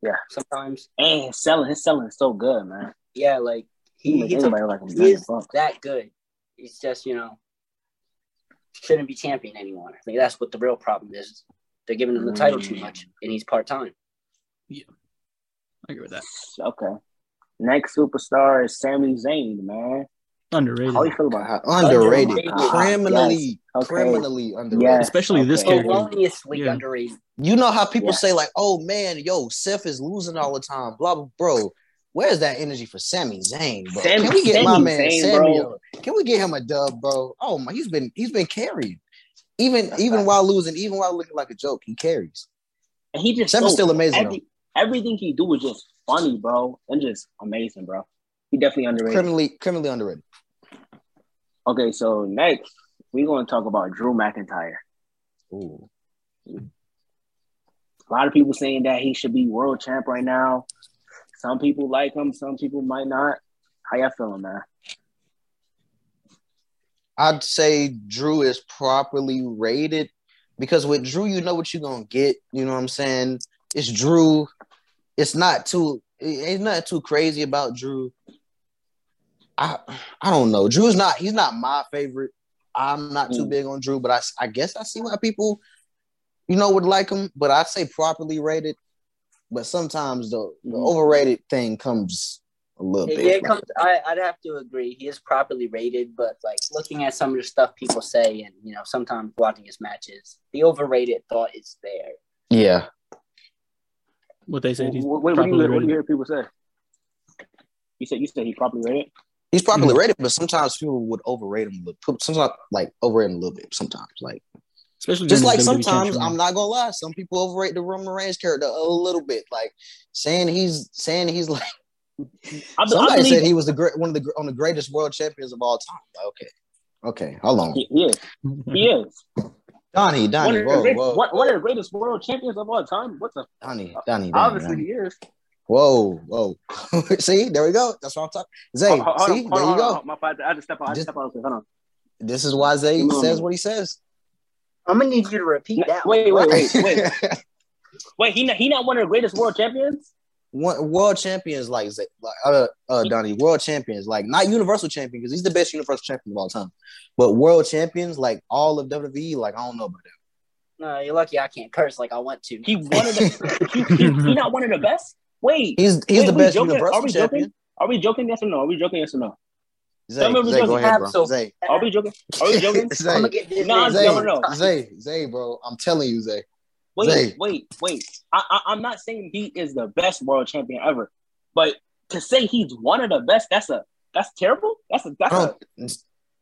Yeah. Sometimes, And his selling, his selling is so good, man. yeah, like He, he, make he's a, like he is that good. He's just you know shouldn't be champion anymore. I think that's what the real problem is. They're giving him the title too mm. much, and he's part time. Yeah, I agree with that. Okay. Next superstar is Sami Zayn, man. Underrated, How you feel about Underrated. Underrated. Criminally, Okay. criminally underrated. Yes. especially this Okay. character. Erroneously Yeah. underrated. You know how people Yeah. say like, "Oh man, yo, Seth is losing all the time." Blah blah, bro. Where's that energy for Sami Zayn, bro? Sami- Can we get my man Zayn, Sami? bro. Can we get him a dub, bro? Oh my, he's been he's been carrying. Even even while losing, even while looking like a joke, he carries. And he just Sami's so- still amazing, Every, everything he do is just funny, bro, and just amazing, bro. He definitely underrated. Criminally criminally underrated. Okay, so next we're gonna talk about Drew McIntyre. Ooh. A lot of people saying that he should be world champ right now. Some people like him, some people might not. How y'all feeling, man? I'd say Drew is properly rated because with Drew, you know what you're gonna get. You know what I'm saying? It's Drew. It's not too. It's not too crazy about Drew. I I don't know. Drew's not. He's not my favorite. I'm not too Mm. big on Drew, but I I guess I see why people, you know, would like him. But I'd say properly rated. But sometimes the, the Mm. overrated thing comes a little Yeah, bit. it comes, I, I'd have to agree. He is properly rated, but like looking at some of the stuff people say, and you know, sometimes watching his matches, the overrated thought is there. yeah. What they say? he's What, what, what, do you, properly what do you hear people say? You said you said he properly rated. He's properly Mhm. rated, but sometimes people would overrate him. Sometimes, like overrate him a little bit. Sometimes, like especially just like sometimes, I'm not gonna lie. Some people overrate the Roman Reigns character a little bit, like saying he's saying he's like I, I somebody believe said he was the great one of the on the greatest world champions of all time. Like, okay, okay, how long? he, he is. run. He is. Donney, One Donney, the whoa, great, whoa, one, one of the greatest world champions of all time. What the? Donney, Donney, Donney, Obviously, Donney. he is. Whoa, whoa. See, there we go. That's what I'm talking. Zay, on, see, hold there on, you hold go. on. My fault. I just step out. I just Just- step out. Hold on. This is why Zay says what he says. I'm gonna need you to repeat that. Wait, one. wait, wait, wait. Wait, he not, he not one of the greatest world champions? One, world champions like like uh, uh Donney, world champions like not universal champion because he's the best universal champion of all time, but world champions like all of WWE, like I don't know about that. No, you're lucky I can't curse like I want to. He one of the. he, he, he not one of the best. Wait, He's he's Wait, the we best joking? Are universal we champion. joking? are we joking? Yes or no? Are we joking? Yes or no? Zay, Tell me if we Zay, go joking. ahead, bro. Absol- Zay, Are we joking? Are we joking? I'm Zay, gonna get this. Nah, man Zay, no, no. Zay, Zay, bro. I'm telling you, Zay. Wait, Zay. wait, wait. I, I, I'm not saying he is the best world champion ever, but to say he's one of the best, that's a that's terrible. That's a that's I a don't.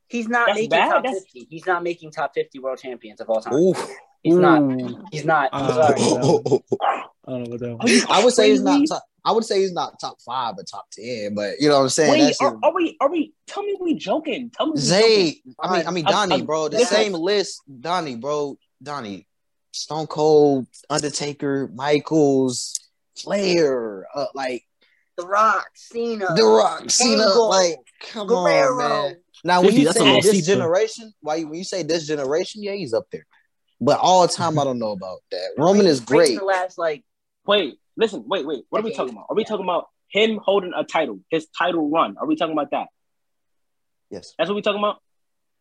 He's not making bad. top That's- 50. He's not making top 50 world champions of all time. Ooh. He's not. He's not. I'm Uh, sorry. I don't know what that Are was. I would say he's not top. I would say he's not top five or top ten, but you know what I'm saying. Wait, That's are, are we are we? Tell me we joking. Tell me. Zay. I mean, I mean Donney, I- bro. The listen. same list, Donney, bro. Donney, Stone Cold, Undertaker, Michaels, Flair, uh, like The Rock, Cena, The Rock, Cena. Angle, Like, come Guerrero. on, man. Now, when 50, you say this seat, though. generation, why you, when you say this generation, yeah, he's up there. But all the time, I don't know about that. Roman is Great great. The last like Wait, listen, wait, wait. What are we talking about? Are we talking about him holding a title, his title run. Are we talking about that? Yes. That's what we talking about.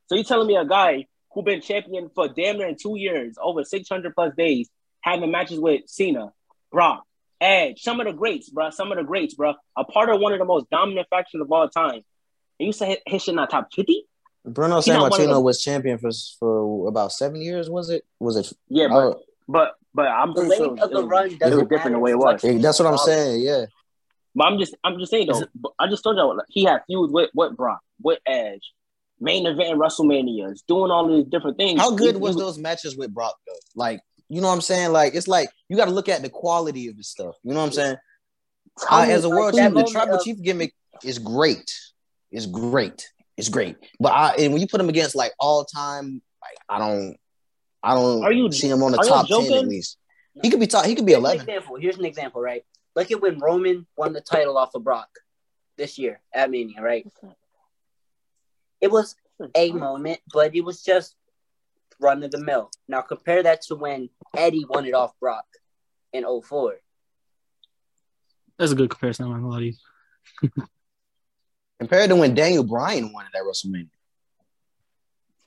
So you telling me a guy who been champion for damn near two years, over six hundred plus days, having matches with Cena, Brock, Edge, some of the greats, bro, some of the greats, bro, a part of one of the most dominant factions of all time. And you say his shit not top fifty? Bruno He not one of Sammartino was champion for for about seven years. Was it? Was it? Yeah, but Oh, but but I'm The pretty sure of the it was- run it was doesn't different the way it was. much. hey, that's what I'm saying. Yeah. But I'm just I'm just saying though. it- I just told y'all like, he had feuds with with Brock, with Edge, main event in WrestleManias, doing all these different things. How good He- was he- those matches with Brock though? Like, you know what I'm saying? Like, it's like you got to look at the quality of the stuff. You know what I'm saying? Tell Uh, as a world that champion, the tribal of- chief gimmick is great. It's great. It's great. But I and when you put him against like all time, like I don't, I don't Are you- see him on the top ten at joking? least. He could be top. He could be Here's an eleven. example. Here's an example, right? Look at when Roman won the title off of Brock this year at Mania, right? It was a moment, but it was just run of the mill. Now compare that to when Eddie won it off Brock in 04. That's a good comparison. I'm not gonna lie to you. Compared to when Daniel Bryan won it at WrestleMania.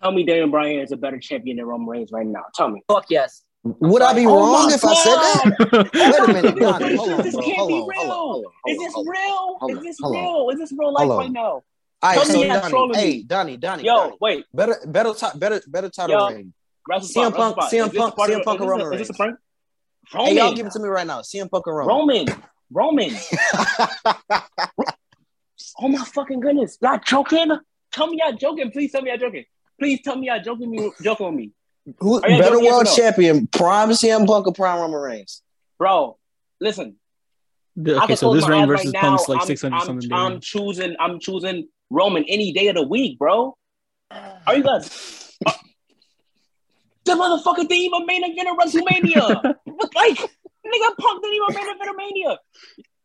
Tell me Daniel Bryan is a better champion than Roman Reigns right now. Tell me. Fuck yes. Would I be Oh wrong my if I said that? Wait a minute, This- Hold on, this bro. can't Hold be on, hold real. on, hold on, Is hold this on. real? hold Is this real? Is this real life right now? All right, Tell so me Donney, hey. Donney, Donney, Yo, Donney. wait. better, better, ti- better, better title Yo. reign. Wrestle CM Punk- Wrestle Spot. CM Punk- part of- CM Punk is or this- Roman Is this a prank? Roman. Hey, y'all give it to me right now. CM Punk or Roman? Roman. Roman. Oh my fucking goodness. Y'all joking? Tell me y'all joking. Please tell me y'all joking. Please tell me y'all joking me joke on me. Who Are y'all better joking, yes world no? champion? Prime CM Punk or Prime Roman Reigns? Bro, listen. I okay, so this my reign versus right now. Punk's like 600 something I'm days. choosing I'm choosing Roman any day of the week, bro. Are you guys uh, the motherfucker didn't even main event of WrestleMania. Like nigga Punk didn't even main event of Mania.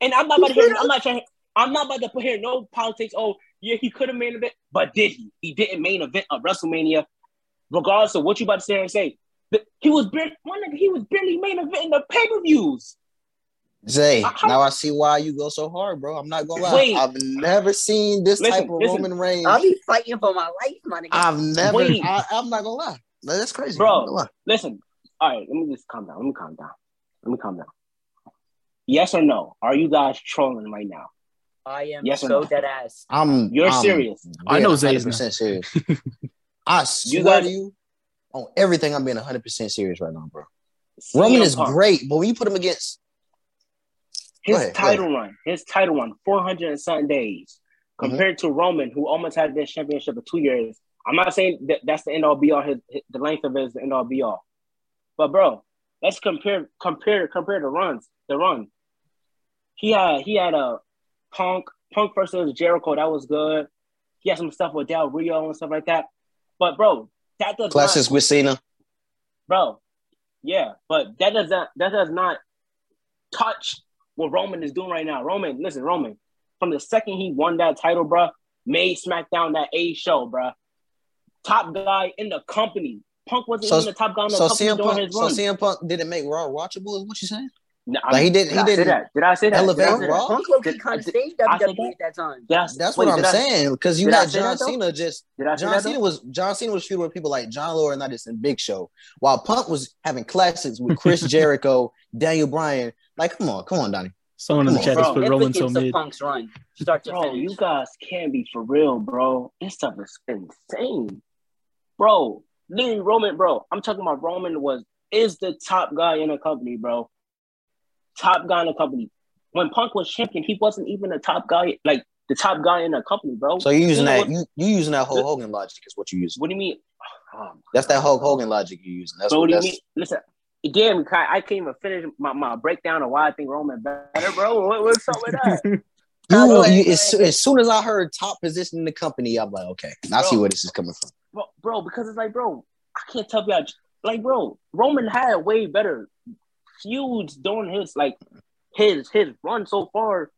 And I'm not about to hear I'm not trying I'm not about to put here no politics. Oh, yeah, he could have main event, but did he? He didn't main event of WrestleMania. Regardless of what you about to say and say. He was barely, one nigga, he was barely main event in the pay-per-views. Zay, I- now I see why you go so hard, bro. I'm not gonna lie. Wait. I've never seen this Listen, type of listen. Roman Reigns. I'll be fighting for my life, my nigga. I've never. Wait. I, I'm not gonna lie. That's crazy, Bro. I'm not gonna lie. Listen, all right, let me just calm down. Let me calm down. Let me calm down. Yes or no? Are you guys trolling right now? I am Yes or so no? dead ass. I'm. You're I'm serious. I know being Zay is 100% serious. I swear guys- to you, on everything, I'm being 100 percent serious right now, bro. CM Roman is Punk, great, but when you put him against, His ahead, title run, his title run, 400 and something days, Mm-hmm. compared to Roman, who almost had this championship for two years. I'm not saying that that's the end all be all. His, his- the length of it is the end all be all. But bro, let's compare compare compare the runs. The run. He had he had a Punk Punk versus Jericho that was good. He had some stuff with Del Rio and stuff like that. But bro, that does not with Cena. bro. Yeah, but that does not that does not touch what Roman is doing right now. Roman, listen, Roman, from the second he won that title, bro, made SmackDown that A show, bro. Top guy in the company. Punk wasn't So- even the top guy in the So company CM during Punk, his so. CM Punk didn't make Raw watchable. Is what you saying? No, I Like, he did- he Did I say didn't that? Did I say that? elevate Did I say Raw? that? Punk Loki Did- kind of did- stayed WWE at that time. Did I, That's wait, what I'm I- saying. Because you did had say that, John? Cena just Did I John? Cena was John Cena was feuding with people like John Laurinaitis and Big Show, while Punk was having classics with Chris Jericho, Daniel Bryan. Like, come on, come on, Donney. Someone in the Come chat on, just put Roman so mid. Punk's run, start to Bro, finish. you guys can't be for real, bro. This stuff is insane. Bro, literally Roman, bro. I'm talking about Roman was is the top guy in the company, bro. Top guy in the company. When Punk was champion, he wasn't even the top guy, like the top guy in the company, bro. So you using You know that you you using that Hulk Hogan logic is what you using. what do you mean? Oh, That's that Hulk Hogan logic you using. That's so what what do you mean? Listen, damn, I can't even finish my, my breakdown of why I think Roman better, bro. What, what's up with that? You, Go you- as, as soon as I heard top position in the company, I'm like, okay, I see where this is coming from. bro, bro, because it's like, bro, I can't tell y'all, like, bro, Roman had way better feuds during his like his his run so far.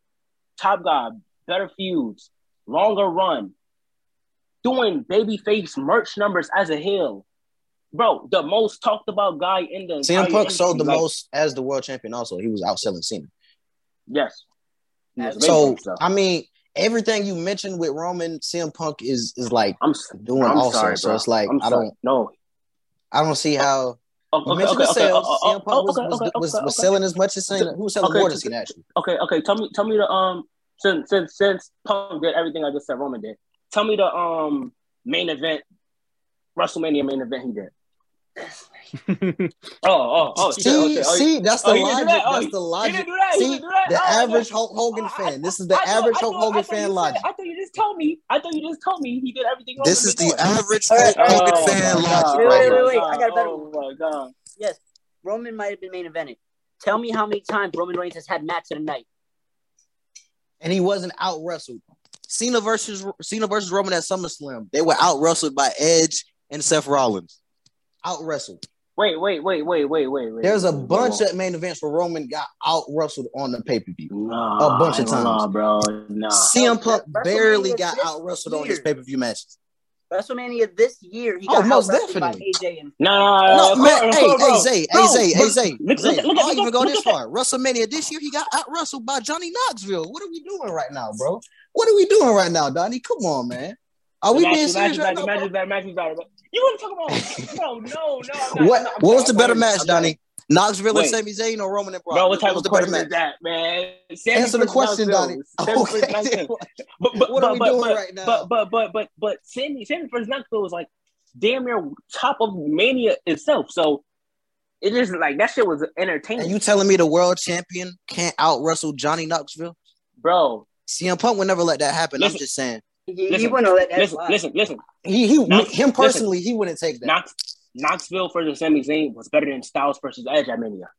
Top guy, better feuds, longer run, doing babyface merch numbers as a heel. Bro, the most talked about guy in the CM entire Punk sold the like, most as the world champion. Also, he was outselling Cena. Yes, He was a So so. I mean, everything you mentioned with Roman, CM Punk is is like I'm doing I'm also. sorry, so it's like I'm I don't No. I don't see how you okay, mentioned okay, okay, sales. oh, oh, CM Punk was, okay, was, was, was selling as much as saying who was selling Okay, more than Cena actually. Okay, okay. Tell me, tell me the um since since since Punk did everything I just said Roman did. Tell me the um main event, WrestleMania main event he did. Oh, oh, oh. see, okay. Oh, see, that's the oh, he didn't do logic. that? Oh, That's the logic. that? See, didn't do that? the Oh, average. Hulk Hogan I- fan. This is I the thought- average I Hulk thought- Hogan I fan you said- logic. I thought you just told me. I thought you just told me he did everything. This is the before. average All right, Hulk Hogan oh fan my logic God. Wait, wait, wait, I got a better Oh my god. Yes, Roman might have been main evented. Tell me how many times Roman Reigns has had match of the night. and he wasn't out wrestled. Cena versus Cena versus Roman at SummerSlam. They were out wrestled by Edge and Seth Rollins. Out wrestled. Wait, wait, wait, wait, wait, wait, wait. There's a bunch of main events where Roman got out wrestled on the pay per view. Nah, a bunch of I ain't times. bro. Nah. CM Punk barely got out wrestled on his pay per view matches. WrestleMania this year, he Oh, most out-wrestled by definitely. AJ and Nah, No, come man, on, hey, hey. Zay, hey, Zay, hey, Zay, look- Zay. look- look- I'll even go this at that. far. WrestleMania this year, he got out wrestled by Johnny Knoxville. What are we doing right now, bro? What are we doing right now, Donney? Come on, man. Are we The being match- the serious match right is now? Better, the bro? match is better, match is better. But you want to talk about? no, no, no. Not, What I'm not, I'm what was the better match, I'm. Donney? Knoxville and Wait. Sami Zayn or Roman and Brock? Bro, what type was of the better is match? that, man? Sami Answer the question, Donney. Knoxville. Sami versus Okay. But, but, What are we but, doing but, right now? But but but but but Sami Sami versus Knoxville was like damn near top of Mania itself. So it is like that shit was entertaining, And you telling me the world champion can't out wrestle Johnny Knoxville? bro. CM Punk would never let that happen. Listen. I'm just saying. He, he Listen, wouldn't let that Listen, slide. listen, listen. He he Knox- him listen. personally, he wouldn't take that. Knox Knoxville versus Sami Zayn was better than Styles versus Edge at Mania.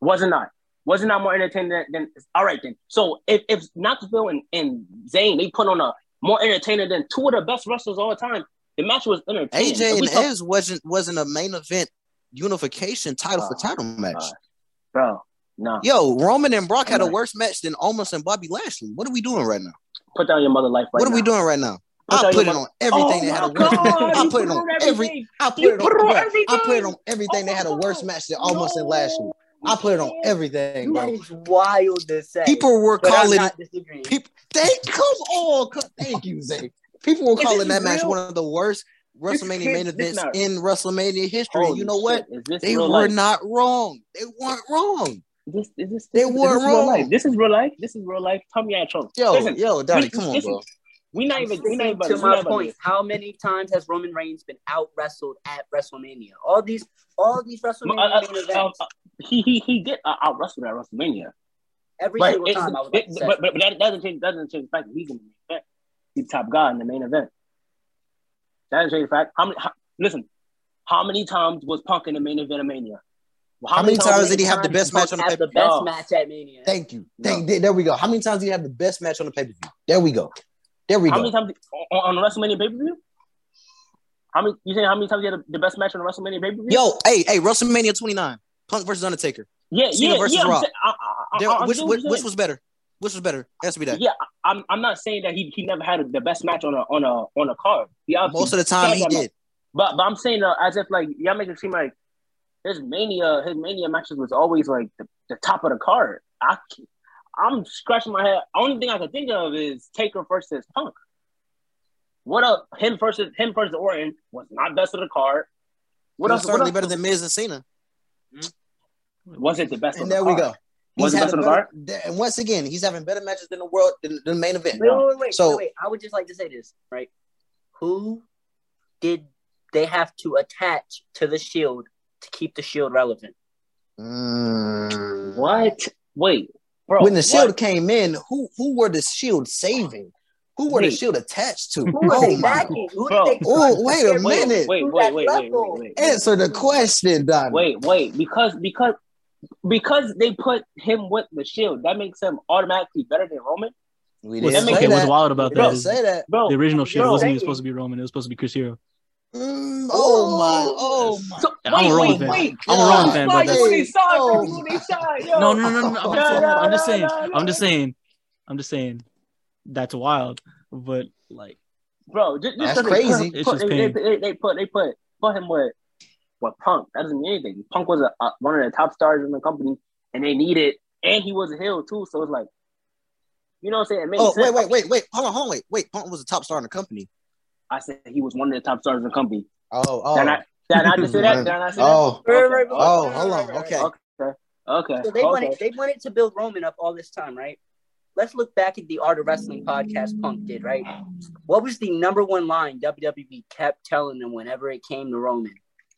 Was it not? Was it not more entertaining than, than all right then? So if, if Knoxville and, and Zayn they put on a more entertaining than two of the best wrestlers of all time, the match was entertaining. AJ If and talk- Edge wasn't wasn't a main event unification title for Uh, title match. uh, bro, no. Yo, Roman and Brock had a worse match than Omos and Bobby Lashley. What are we doing right now? Put down your mother life right what are we now. doing right now? Put I down put it on everything oh that had a my worse. I put it on every. I put it put it on. bruh, I everything. put it on everything Oh that had a God. match than Omos in last Lashley. I put it on everything, That bro. is wild to say. People were but calling people. They come on. co- Thank you, Zay. People were calling that match one of the worst WrestleMania main events in WrestleMania history. Holy you know what? They were life? not wrong. They weren't wrong. Is this, is this, They is this weren't real life? This is real life. This is real life. Tell me I trust. Yo, Listen, yo, Donnie, we- come on, listen, bro. We not even. We not even. to my point. this. How many times has Roman Reigns been out wrestled at WrestleMania? All these, all these WrestleMania Uh, uh, events. uh, uh, he he he did uh, out wrestle at WrestleMania. every But, single it, time I was it- about to say. but, but, but that doesn't change. Doesn't change the fact that he's in the main event. He's top guy in the main event. That doesn't change the fact. How many? How, listen, how many times was Punk in the main event of Mania? How many times did he have the best match on the have pay the best No. match at Mania? Thank you. No. Thank, there we go. How many times did he have the best match on the pay per view? There we go. There we go. How go. many times on, on the WrestleMania pay per view? How many? You saying how many times he had the best match on the WrestleMania pay per view? Yo, hey, hey, WrestleMania 29, Punk versus Undertaker. yeah, Cena yeah, versus yeah. I'm Rock. saying- I, I, There- I, I'm which which, which was better? Which was better? It has to be that. Yeah, I- I'm. I'm not saying that he he never had the best match on a on a on a card. He Most of the time he that match. did. But but I'm saying uh, as if like y'all make it seem like his mania his mania matches was always like the, the top of the card. I I'm scratching my head. Only thing I can think of is Taker versus Punk. What up? Him versus him versus Orton was not best of the card. What What else? What certainly else? better than Miz and Cena. Hmm? Was it the best? of And the there we card? go. Was it best a of the better, card? and once again, he's having better matches than the world than, than the main event. Wait, wait, wait, wait, So- wait, wait. I would just like to say this, right? Who did they have to attach to the shield to keep the shield relevant? Mm. What? Wait, bro. When the shield what? came in, who who were the shield saving? Who were the shield attached to? Who Oh my! backing? Who Bro. Oh, wait a Wait, minute. Wait, wait, wait, wait, wait, wait. Answer the question, Don. Wait, wait, because because because they put him with the shield, that makes him automatically better than Roman, we didn't That say that. what's wild about We that didn't say that. bro. the original shield bro, wasn't even supposed to be Roman. It was supposed to be Chris Hero. Mm, oh my! Oh my! So, I'm wait, Roman wait, fan. wait. I'm a Roman fan, Why but that's his side, bro? Oh You on his side, yo. no, no, no, no. I'm, No, just saying, no, I'm just saying. no, no. I'm just saying. I'm just saying. That's wild, but like bro. Just, just That's 'cause they crazy. Put, It's put, just they, they, pain. they, they put they put put him with with Punk. That doesn't mean anything. Punk was a, a, one of the top stars in the company, and they needed, and he was a heel too. So it's like You know what I'm saying? It made Oh, sense. wait, wait, wait, wait. Hold on, hold on, wait, wait. Punk was a top star in the company. I said he was one of the top stars in the company. Oh, oh, Did I, did I not just say that? Did I not say that? oh, Right, right, right, oh, hold on. right, right. Okay. Okay. Okay. So they okay. wanted they wanted to build Roman up all this time, right? Let's look back at the Art of Wrestling podcast Punk did, right? What was the number one line WWE kept telling them whenever it came to Roman?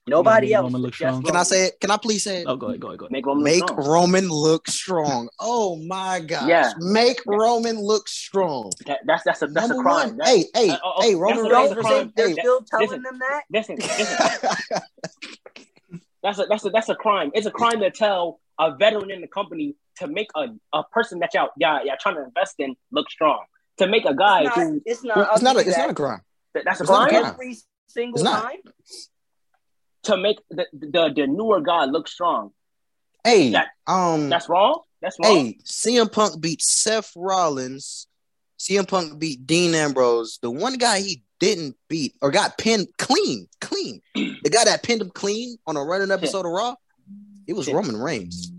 Nobody Make else. Roman but look strong. Can I say it? Can I please say it? Oh, go ahead, go ahead, go ahead. Make Roman Make strong. Roman look strong. Oh my gosh. Yeah. Make Roman look strong. That, that's that's a that's Number a crime. one. That- Hey, hey, Uh, oh, oh, hey, Roman Reigns that's a versus crime. They're hey, still telling listen. them that. listen, listen. That's a that's a that's a crime. It's a crime to tell a veteran in the company to make a, a person that y'all yeah yeah trying to invest in look strong. To make a guy It's not. who It's not. I'll it's not a it's not a crime. that- that's a It's not a crime. crime. Every single It's not. time. To make the, the the newer guy look strong. Hey, That- um That's wrong. That's wrong. hey, CM Punk beat Seth Rollins. CM Punk beat Dean Ambrose. The one guy he didn't beat or got pinned clean, clean. the guy that pinned him clean on a running episode of Raw, it was Roman Reigns.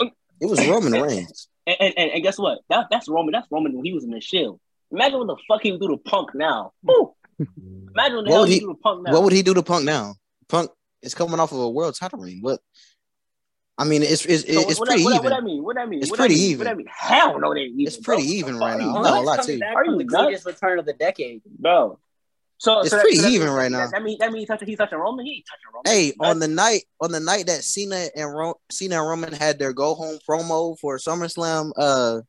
It was Roman Reigns. And, and, and, and guess what? That, that's Roman. That's Roman when he was in the Shield. Imagine what the fuck he would do to Punk now. Woo! Imagine what the What would he he- do to Punk now. What would he do to Punk now? Punk is coming off of a world title reign. What? I mean, it's it's, So it's what, pretty what, even. What that mean? What I mean? It's what pretty that mean? even. What that mean? Hell no, they even. It's pretty bro. even right now. No, you I'm nuts? not gonna lie Punk's to you. coming back Are you the nuts? greatest return of the decade. bro. So It's so pretty that- even so right that- now. That means that means he's touching, he's touching Roman. He ain't touching Roman. Hey, on the night on the night that Cena and Ro- Cena and Roman had their go home promo for SummerSlam, uh,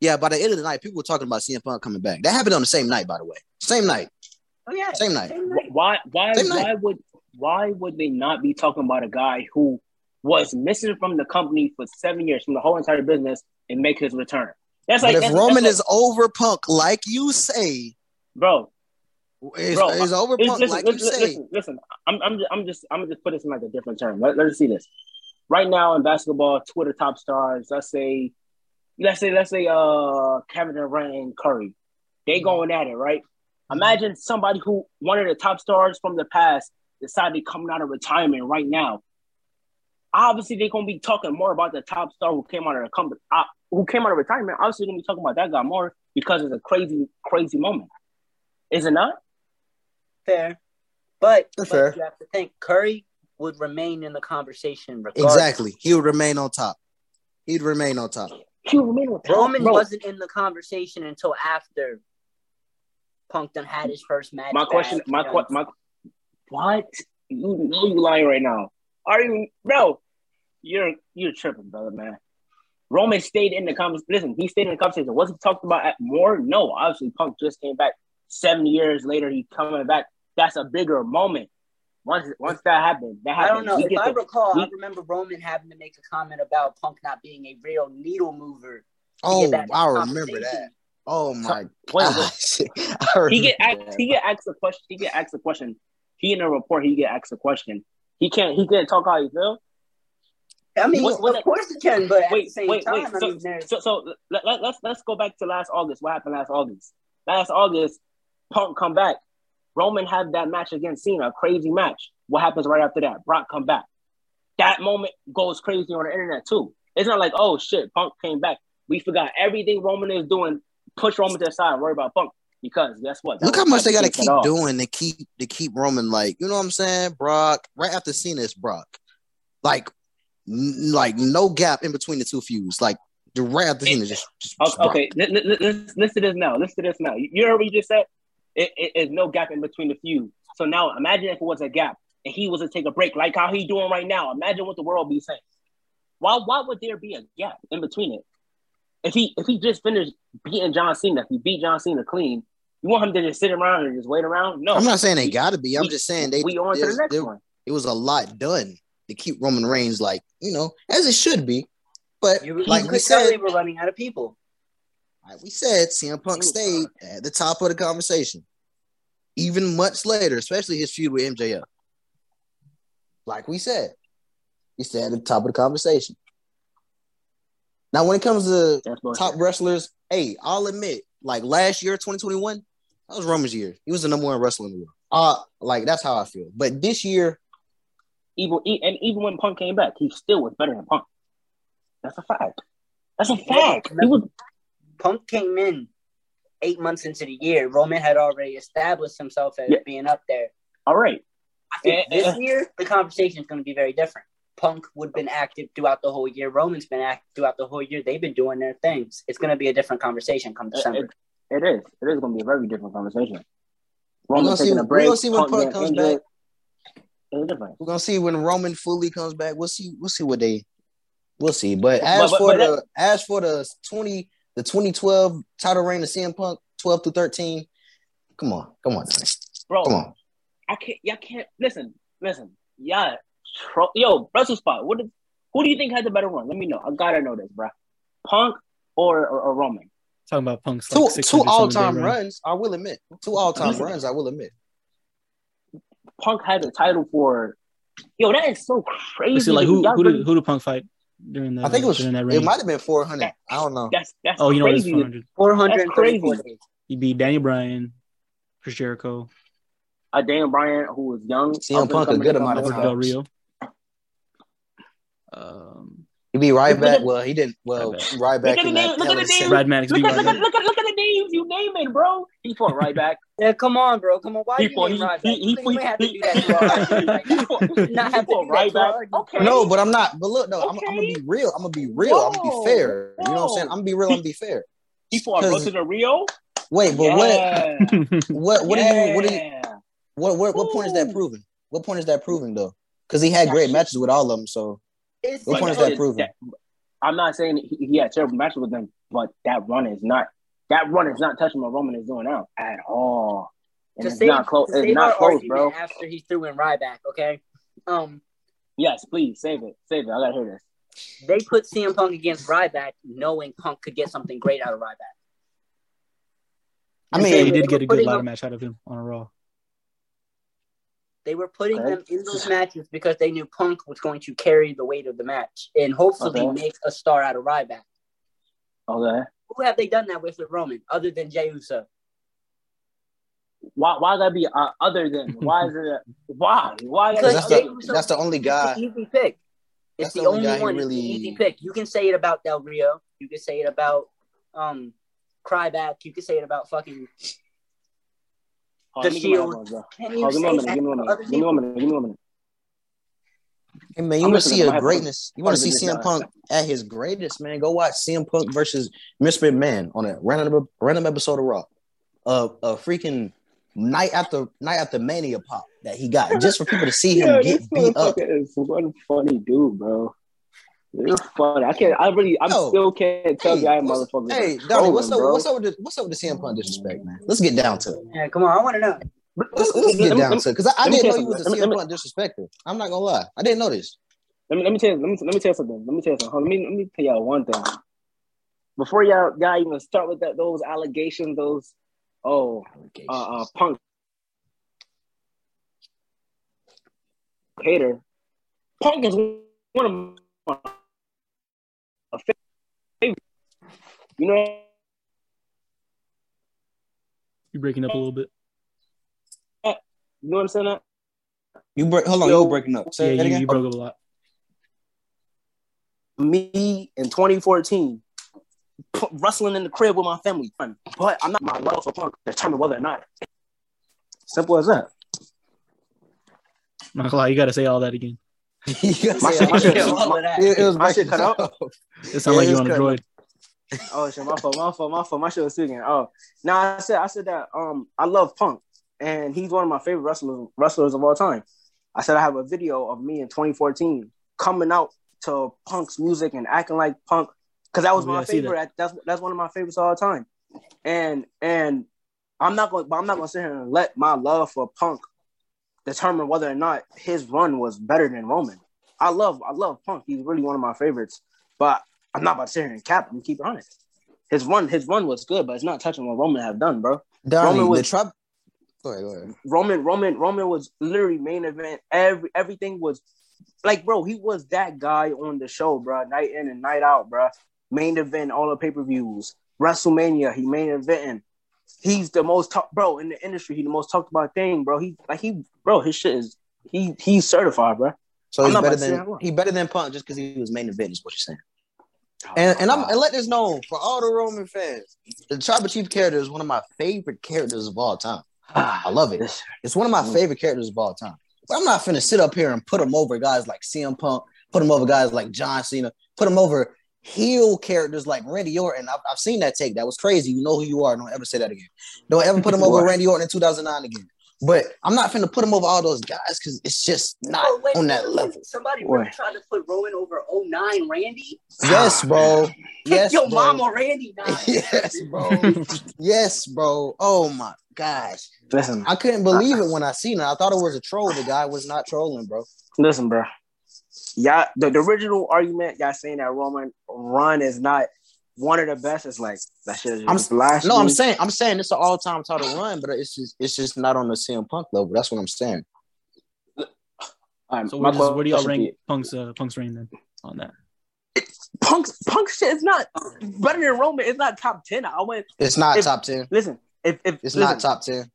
yeah, by the end of the night, people were talking about CM Punk coming back. That happened on the same night, by the way. Same night, Oh yeah. same night. Same night. why why Same night. why would why would they not be talking about a guy who was missing from the company for seven years from the whole entire business and make his return? That's like but if that's- Roman that's is over Punk, like you say, bro. is, Bro, is over Listen, Punk, listen, like you listen, say, listen, listen. I'm, I'm, just, I'm just, I'm gonna just put this in like a different term. Let, let's see this. Right now in basketball, Twitter top stars. Let's say, let's say, let's say, uh, Kevin Durant and Curry. They going at it, right? Imagine somebody who one of the top stars from the past decided coming out of retirement right now. Obviously, they're gonna be talking more about the top star who came out of the company, uh, who came out of retirement. Obviously, they're gonna be talking about that guy more because it's a crazy, crazy moment. Is it not? Fair. But, but fair. you have to think Curry would remain in the conversation regardless. exactly, he would remain on top. He'd remain on top. He remained with Roman bro, wasn't in the conversation until after Punk done had his first match. My question, back, my you know. question, my what? You know you lying right now. Are you, bro? You're you're tripping, brother, man. Roman stayed in the conversation. Listen, he stayed in the conversation. Was he talked about at more? No, obviously, Punk just came back seven years later. He coming back. That's a bigger moment. Once once that happened, that I don't know. If I the- recall, I remember Roman having to make a comment about Punk not being a real needle mover. Oh, get back in I remember that. Oh my Wait, wait. gosh, he remember get asked, he get asked a question. He get asked a question. He in a report. He get asked a question. He can't. He can't talk how he feel. I mean, What- what- of course he can, but at wait, the same wait, time, wait. I So, mean, there's so, so let, let, let's let's go back to last August. What happened last August? Last August, Punk come back. Roman had that match against Cena, a crazy match. What happens right after that? Brock come back. That moment goes crazy on the internet too. It's not like, oh shit, Punk came back. We forgot everything Roman is doing. Push Roman to the side. Worry about Punk because guess what? That Look how much they got to keep doing to keep to keep Roman like you know what I'm saying. Brock right after Cena is Brock, like n- like no gap in between the two feuds. Like the right after Cena just, just, just Okay, Listen, to this now. Listen to this now. You heard what you just said? It, it, it's no gap in between the few. So now imagine if it was a gap and he was to take a break like how he doing right now. Imagine what the world be saying. Why why would there be a gap in between it? If he if he just finished beating John Cena, if he beat John Cena clean, you want him to just sit around and just wait around? No. I'm not saying they got to be. I'm we- just saying they. we on to the next there- one. It was a lot done to keep Roman Reigns like you know as it should be. But you, like we said, they were running out of people. like we said, CM Punk stayed uh, at the top of the conversation, even much later, especially his feud with MJF. Like we said, he stayed at the top of the conversation. Now, when it comes to top wrestlers, hey, I'll admit, like last year, 2021, that was Roman's year. He was the number one wrestler in the world. Uh, like that's how I feel. But this year, even e- and even when Punk came back, he still was better than Punk. That's a fact. That's a fact. He was Punk came in eight months into the year. Roman had already established himself as Yeah. being up there. All right. I think this year the conversation is going to be very different. Punk would have been active throughout the whole year. Roman's been active throughout the whole year. They've been doing their things. It's going to be a different conversation come It, December. It- is. It is going to be a very different conversation. We're Roman we're gonna see when Punk Punk comes injured. back. It's different. We're gonna see when Roman fully comes back. We'll see. We'll see what they. We'll see. But But- as but- for but the as for the twenty the twenty twelve title reign of CM Punk twelve through thirteen, come on, come on. Bro, come on. I can't. Y'all can't listen. Listen. Yeah. Tro- Yo, Wrestle Spot. What? Is, who do you think had the better run? Let me know. I gotta know this, bro. Punk or or, or Roman? Talking about Punk's Two like two 600 all something time day run. runs. I will admit. Two all time runs. I will admit. Punk had the title for. Yo, that is so crazy. Let's see, like who Y'all who really- did, who did Punk fight during that? I think it was. during that It might have been four hundred. I don't know. That's that's Oh, you know what? It's crazy. 400. 434 That's days. He beat Daniel Bryan, Chris Jericho, A Daniel Bryan who was young. CM Punk a coming good amount of and Alberto times. Del Rio. Um, He beat right Look back. Well, he didn't. Well, Right right Look at the in name- that look at the a name. Cell. Brad Maddox Look at, look, at, look, at, look at the names you naming, bro. He fought right back. Yeah, come on, bro. Come on. Why He you fought. name He, Ryback? he, You he, think we have to he, do that to our argument right he. Not He have to fought do that right to our back. Okay. No, but I'm not. But look, no, I'm, I'm gonna be real. I'm gonna be real. I'm gonna be fair. You know what I'm saying? I'm gonna be real. I'm gonna be fair. He fought Cause- Rosa Del Rio. Wait, but what? What? What yeah. do you? What do you? What? What, what point is that proving? What point is that proving though? Because he had great matches with all of them. So It's What point is that that is- proving? that- I'm not saying he, he had terrible matches with them, but that run is not that run is not touching what Roman is doing now at all. And to it's save, not close. It's not close, bro. after he threw in Ryback, okay? Um, Yes, please save it. Save it. I gotta hear this. they put CM Punk against Ryback, knowing Punk could get something great out of Ryback. I mean, same he did get a good putting ladder match out of him on a Raw. They were putting Okay. them in those matches because they knew Punk was going to carry the weight of the match and hopefully Okay. make a star out of Ryback. Okay. Who have they done that with with Roman other than Jey Uso? Why? Why gotta be uh, other than? Why is it? Why? Why? Because that's Jey the Uso- that's the only guy. the easy pick. It's That's the, the only only guy he one. It's really- the easy pick. You can say it about Del Rio. You can say it about um Ryback. You can say it about fucking. The let me get Shield. headphones, bro. Oh, give me say a minute. that Give me a minute. other Give me one minute. Give me one minute. Hey man, you want to see a my greatness? You want to see Part CM Punk at his greatest, man? Go watch CM Punk versus Mr. McMahon on a random random episode of Raw. Uh, a freaking night after night after Mania pop that he got just for people to see him Yeah, get this beat up. motherfucker is one funny dude, bro. It's funny. I can't. I really. I Yo, still can't tell Hey, you, I what's- motherfucker. hey, Donney, what's up? bro. What's up with the, what's up with the CM Punk disrespect, man? Let's get down to it. Yeah, come on. I want to know. Let's, let's get down to it because I, I didn't know you you was a something. CM Punk disrespecter. I'm not gonna lie, I didn't know this. Let me let me tell you, let me let me tell you something. Let me tell you something. Let me let me tell y'all one thing. Before y'all y'all even start with that those allegations, those oh uh, uh punk hater. Punk is one of my a favorite. You know, You're breaking up a little bit. you know what I'm saying? That You break. Hold on, Yo. you were breaking up. Say Yeah, that you, again. you broke up a lot. me in 2014 p- wrestling in the crib with my family, but I'm not my love for punk determine whether or not. Simple as that. I'm not gonna lie, you got to say all that again. You My shit- my it. shit- all. It, it was My shit cut out? up. It sounds like you're was on a droid. Oh shit, my fault, my fault, my fault. My shit was speaking. Oh, no, I said, I said that. Um, I love Punk, and he's one of my favorite wrestlers wrestlers of all time. I said I have a video of me in 2014 coming out to Punk's music and acting like Punk because that was Oh, my I see that. favorite. That's that's one of my favorites of all time. And and I'm not going, but I'm not going to sit here and let my love for Punk determine whether or not his run was better than Roman. I love I love Punk. He's really one of my favorites, but I'm not about to sit here and cap him. Keep it honest. His run, his run was good, but it's not touching what Roman have done, bro. Donney, Roman was- the. Go ahead, go ahead. Roman, Roman, Roman was literally main event. Every everything was like, bro, he was that guy on the show, bro. Night in and night out, bro. Main event, all the pay per views, WrestleMania, he main eventing. He's the most talk, bro, in the industry. He the most talked about thing, bro. He like he, bro, his shit is he he's certified, bro. So he's better about to say than he better than Punk just because he was main event is what you're saying. Oh and and I'm and let this known for all the Roman fans. The Tribal Chief character is one of my favorite characters of all time. I love it. It's one of my mm. favorite characters of all time. But I'm not finna sit up here and put him over guys like CM Punk, put him over guys like John Cena, put him over heel characters like Randy Orton. I've, I've seen that take. That was crazy. You know who you are. Don't ever say that again. Don't ever put him over Randy Orton in 2009 again. But I'm not finna put him over all those guys because it's just not Oh, wait, on that wait, level. Somebody Boy. really tried to put Roman over 09 Randy. Yes, bro. Yes, Yo, bro. mama, Randy. Nah. yes, bro. yes, bro. Oh my gosh. Listen, I couldn't believe it when I seen it. I thought it was a troll. The guy was not trolling, bro. listen, bro. Yeah, the, the original argument, y'all saying that Roman run is not one of the best. Is like that shit is I'm- just blasphemy. No, I'm saying I'm saying it's an all time title run, but it's just it's just not on the CM Punk level. That's what I'm saying. All right, So my where, do y'all question rank Punk's uh, Punk's reign then on that? Punk Punk shit is not better than Roman. It's not top ten. I went. It's not If- top ten. Listen, if if It's listen, not top ten.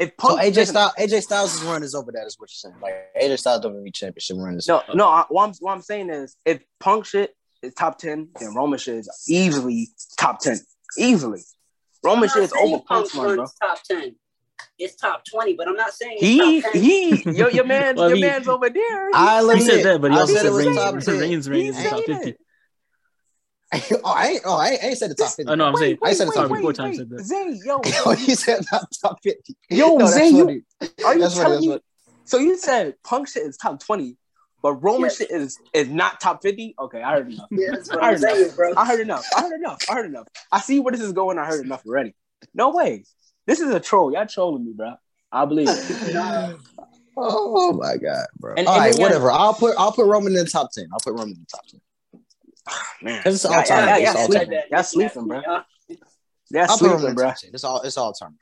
If So AJ Styles AJ Styles' run is over that, is what you're saying. Like AJ Styles WWE championship run is No, no. I, what, I'm, what I'm saying is, if Punk shit is top ten, then Roman shit is easily top ten. Easily, Roman shit is over Punk's Punk's run, bro. top 10. It's top 20, but I'm not saying it's He top 10. he your your man Well, your he- man's over there. He- I'll He admit, said that, but he also said said it was Reigns, top Reigns, 10. Reigns reign is He top 50. it. oh, I ain't. Oh, I ain't, I ain't said the top fifty. Oh no, I'm saying I said the top sorry, before wait, said that. Zay, yo, Oh, you said not top fifty. yo, No, Zay, you, are you That's funny, telling me? So you said Punk shit is top twenty, but Roman Yes. shit is is not top fifty. Okay, I heard enough. Yeah, I I'm heard saying, bro. I heard enough. I heard enough. I heard enough. I see where this is going. I heard enough already. No way. This is a troll. Y'all trolling me, bro. I believe it. Nah, Oh my god, bro! And- All and right, whatever. I'll put I'll put Roman in the top ten. I'll put Roman in the top ten. Man, It's all time. y'all- It's y'all sleeping. Y'all sleeping, bro. Yeah. Y'all I'll put Roman sleeping, in the bro. top ten. It's all it's all time.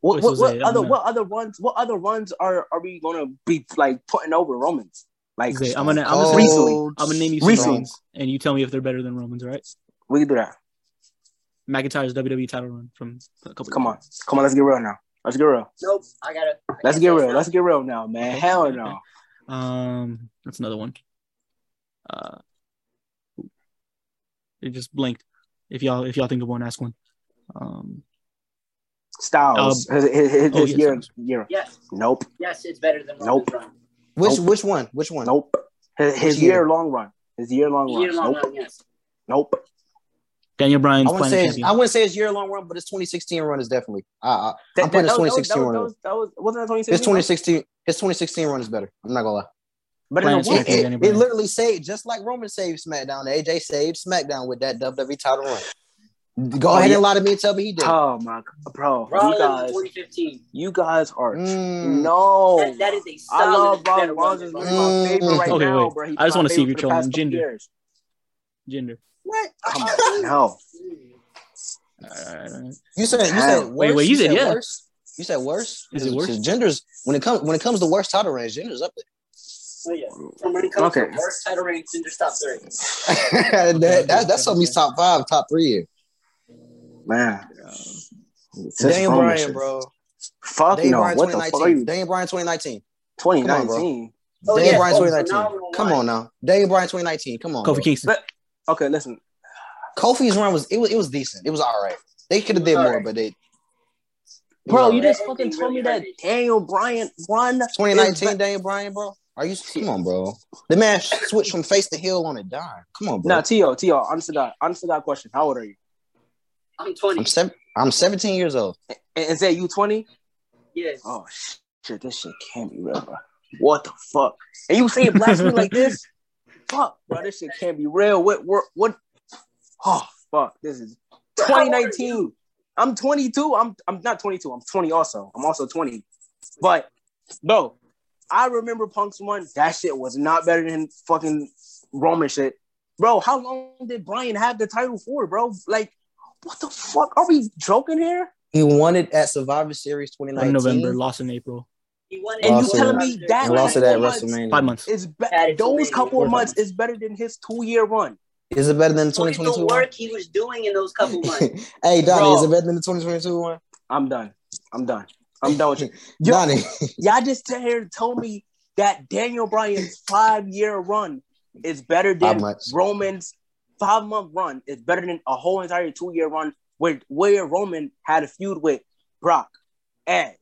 What, Wait, what, so what Zay, other I'm what other runs? What other runs are are we gonna be like putting over Romans? Like Zay, I'm gonna I'm gonna, say, Recently. I'm gonna name you some Recently. and you tell me if they're better than Roman's. right? we can do that. McIntyre's WWE title run from a couple. Come on, come on. Let's get real now. Let's get real. Nope, I gotta. Let's get real. it's Let's get real now, man. Hell no. Um, that's another one. Uh, it just blinked. If y'all if y'all think of one, ask one. Um, Styles. his his, his, oh, yes, year, Styles. year. Yes. Yes, Nope. yes, it's better than Nope. Run. Which Nope. which one? Which one? Nope. His, his year? year long run. His year long run. Year long Nope. run, yes. Nope. Daniel I Bryan's wouldn't say his, I wouldn't say his year long run, but his 2016 run is definitely. Uh, uh, That, I'm putting that, his that, was- 2016 that, run. was, that was wasn't that 2016? his 2016 his 2016 run is better. I'm not gonna lie. But in a what? It, it, literally saved just like Roman saved SmackDown. AJ saved SmackDown with that WWE title run. Go Oh, ahead yeah. and lie to me and tell me he did. Oh my bro, Rollins you guys, 2015. you guys are Mm. no. That, that is a solid I love better Rollins. run is my Mm. favorite right Okay, now, wait. bro. He's I just wanna see if favorite you're for the past trolling. couple Jinder. years. Jinder. What? Come on, no. All right, all right, all right. You said you said worse. Wait, wait, you said yeah. worse. You said worse. Is it worse? Because Jinder's when it comes when it comes to worst title range, Jinder's up Oh, yeah. From when it comes Okay. to worst title reigns, Jinder's top three. there. that, that, that's something's top five, top three here. Man. Daniel Bryan, bro. Fuck Daniel no. Bryan What the fuck are you? Daniel Bryan 2019. 2019. Oh, Daniel yeah. Bryan Oh, 2019. phenomenal Come on now. Daniel Bryan 2019. Come on. Kofi bro. Kingston. Okay, listen. Kofi's run was it was it was decent. It was all right. They could have did more, alright. but they. Bro, you right. just fucking told me that. Daniel Bryan run. is 2019 Daniel Bryan, bro. Are you come on, bro? The man switched from face to heel on a dime. Come on, bro. Nah, Teo, Teo, answer that. Answer that question. How old are you? I'm 20. I'm seven. I'm 17 years old. And, and say you 20? Yeah. Oh, shit. This shit can't be real, bro. What the fuck? And you saying blasphemy like this? Fuck, bro. This shit can't be real. What, what, what? Oh, fuck. This is How old are 2019. I'm 22. I'm I'm not 22. I'm 20 also. I'm also 20. But bro, I remember Punk's one. That shit was not better than fucking Roman shit. Bro, how long did Bryan have the title for, bro? Like, what the fuck? Are we joking here? He won it at Survivor Series in 2019. November, lost in April. He won And you Lost it- telling me that and lost it at Months. WrestleMania. Five months. Is be- those couple of months months. is better than his two year run. Is it better than the Look at 2022 the one? work he was doing in those couple months. hey, Donney, Bro. is it better than the 2022 one? I'm done. I'm done. I'm done with you. Yo, Donney, Y'all just sit here and told me that Daniel Bryan's five year run is better than? Roman's five month run is better than a whole entire two year run where where Roman had a feud with Brock, Edge,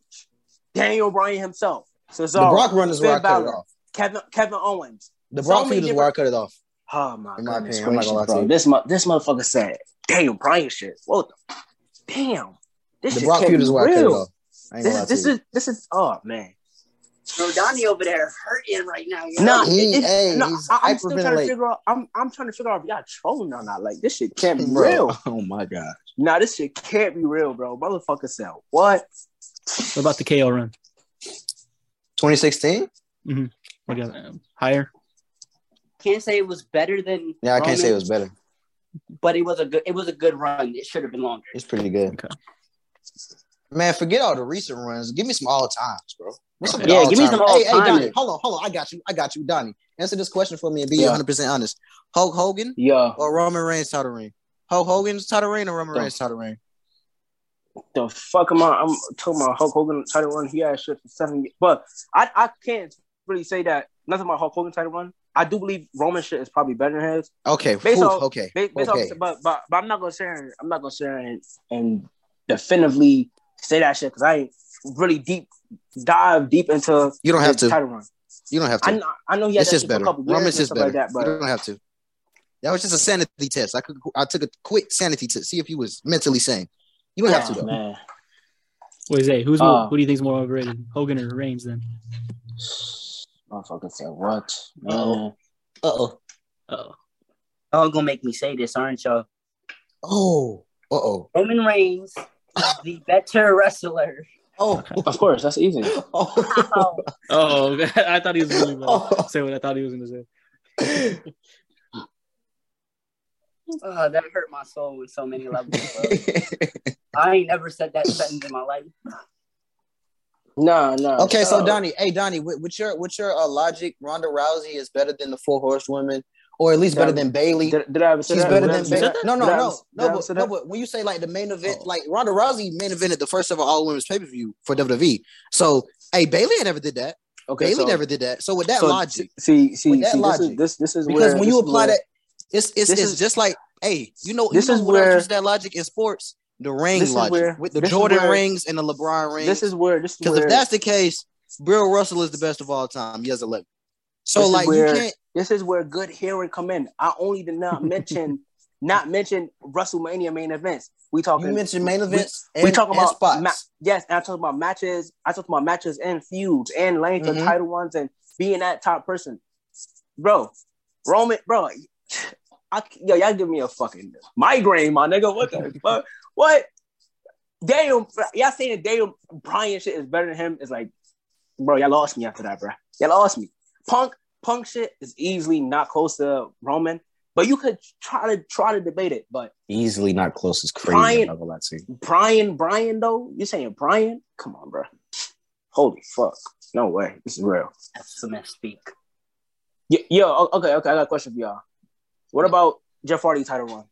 Daniel Bryan himself, So The Brock run is where I cut it off. Kevin Kevin Owens. The Brock many feud is where I cut it off. Oh my my goodness opinion, I'm not gracious, gonna lie to bro. you. This mo- this motherfucker said, "Damn Bryan shit." What the damn? This The Brock feud is where I cut it off. I ain't This is this you. is this is oh man. Bro, Donney over there hurting right now. yo. Nah, He- it- it- hey, no, he's I, am still trying to figure out. I'm I'm trying to figure out if y'all trolling or not. Like this shit can't be Bro, real. Oh my god. Nah, this shit can't be real, bro. Motherfucker said what? What about the KO run? 2016? What got um, higher? Can't say it was better than. Yeah, I can't say it was better. but it was a good. It was a good run. It should have been longer. It's pretty good. Okay. Man, forget all the recent runs. Give me some all times, bro. Yeah, all give me some Hey, hey, all-timers. Donney, hold on, hold on. I got you. I got you, Donney. Answer this question for me and be Yeah. 100 percent honest. Hulk Hogan Yeah, or Roman Reigns title reign? Hulk Hogan's title reign or Roman Yeah. Reigns title reign? the fuck am I? I'm talking about Hulk Hogan title run. He had shit for seven years, but I I can't really say that nothing about Hulk Hogan title run. I do believe Roman shit is probably better than his. Okay, Based on- okay, Based, based okay. off, but, but but I'm not gonna here. I'm not gonna and, and definitively say that shit because I ain't really deep dive deep into You don't have to. title run. You don't have I to. know, I know he had It's that just shit a better. couple years just stuff better. like that, but you don't have to. That was just a sanity test. I could. I took a quick sanity test. See if you was mentally sane. You don't have to Oh, though. man. What is that? Who's Uh, more, who do you think is more overrated, Hogan or Reigns? Then. Motherfucker said what? Uh-oh. Uh oh. Oh, Y'all gonna make me say this, aren't y'all? Oh. Uh oh. Roman Reigns is the better wrestler. Oh. Of course, that's easy. Oh. Wow. oh, I thought he was really about to Oh. say what I thought he was going to say. Oh, that hurt my soul in so many levels. I ain't never said that sentence in my life. No, no. okay, so Uh, Donney, hey Donney, with, with your with your uh, logic, Ronda Rousey is better than the four horsewomen, or at least better than Bayley. Did, did I ever say She's that? better than Bayley. No, no, no, no, but, no. But when you say like the main event, Oh. like Ronda Rousey main evented the first ever all women's pay per view for WWE. So, hey, Bayley never did that. Okay, Bailey so, never did that. So with that so logic, See, see, that see. This is logic. this this is because where, when you apply where- that, it's it's, it's is- just like, hey, you know, this you know is where- that logic in sports? The ring logic where- with the Jordan where- rings and the LeBron rings. this is where this is Because if that's the case, Bill Russell is the best of all time. He has 11. So, like, you can't. This is where good hearing come in. I only did not mention not mention WrestleMania main events. We talking You mentioned main events. we and, talk and about spots. ma- yes, and I talk about matches. I talk about matches and feuds and length Mhm. of title ones and being that top person, bro. Roman, bro. I, yo, y'all give me a fucking migraine, my nigga. What the fuck? What? Daniel, y'all saying that Daniel Bryan shit is better than him is like, bro, y'all lost me after that, bro. Y'all lost me. Punk, punk shit is easily not close to Roman, but you could try to try to debate it. But Easily not close. It's crazy. Bryan- I'm not gonna lie to you. Bryan, Bryan though, you're saying Bryan? Come on, bro. Holy fuck. No way. This is real. That's some speak. Yo, yo, okay, okay. I got a question for y'all. What about Jeff Hardy title run?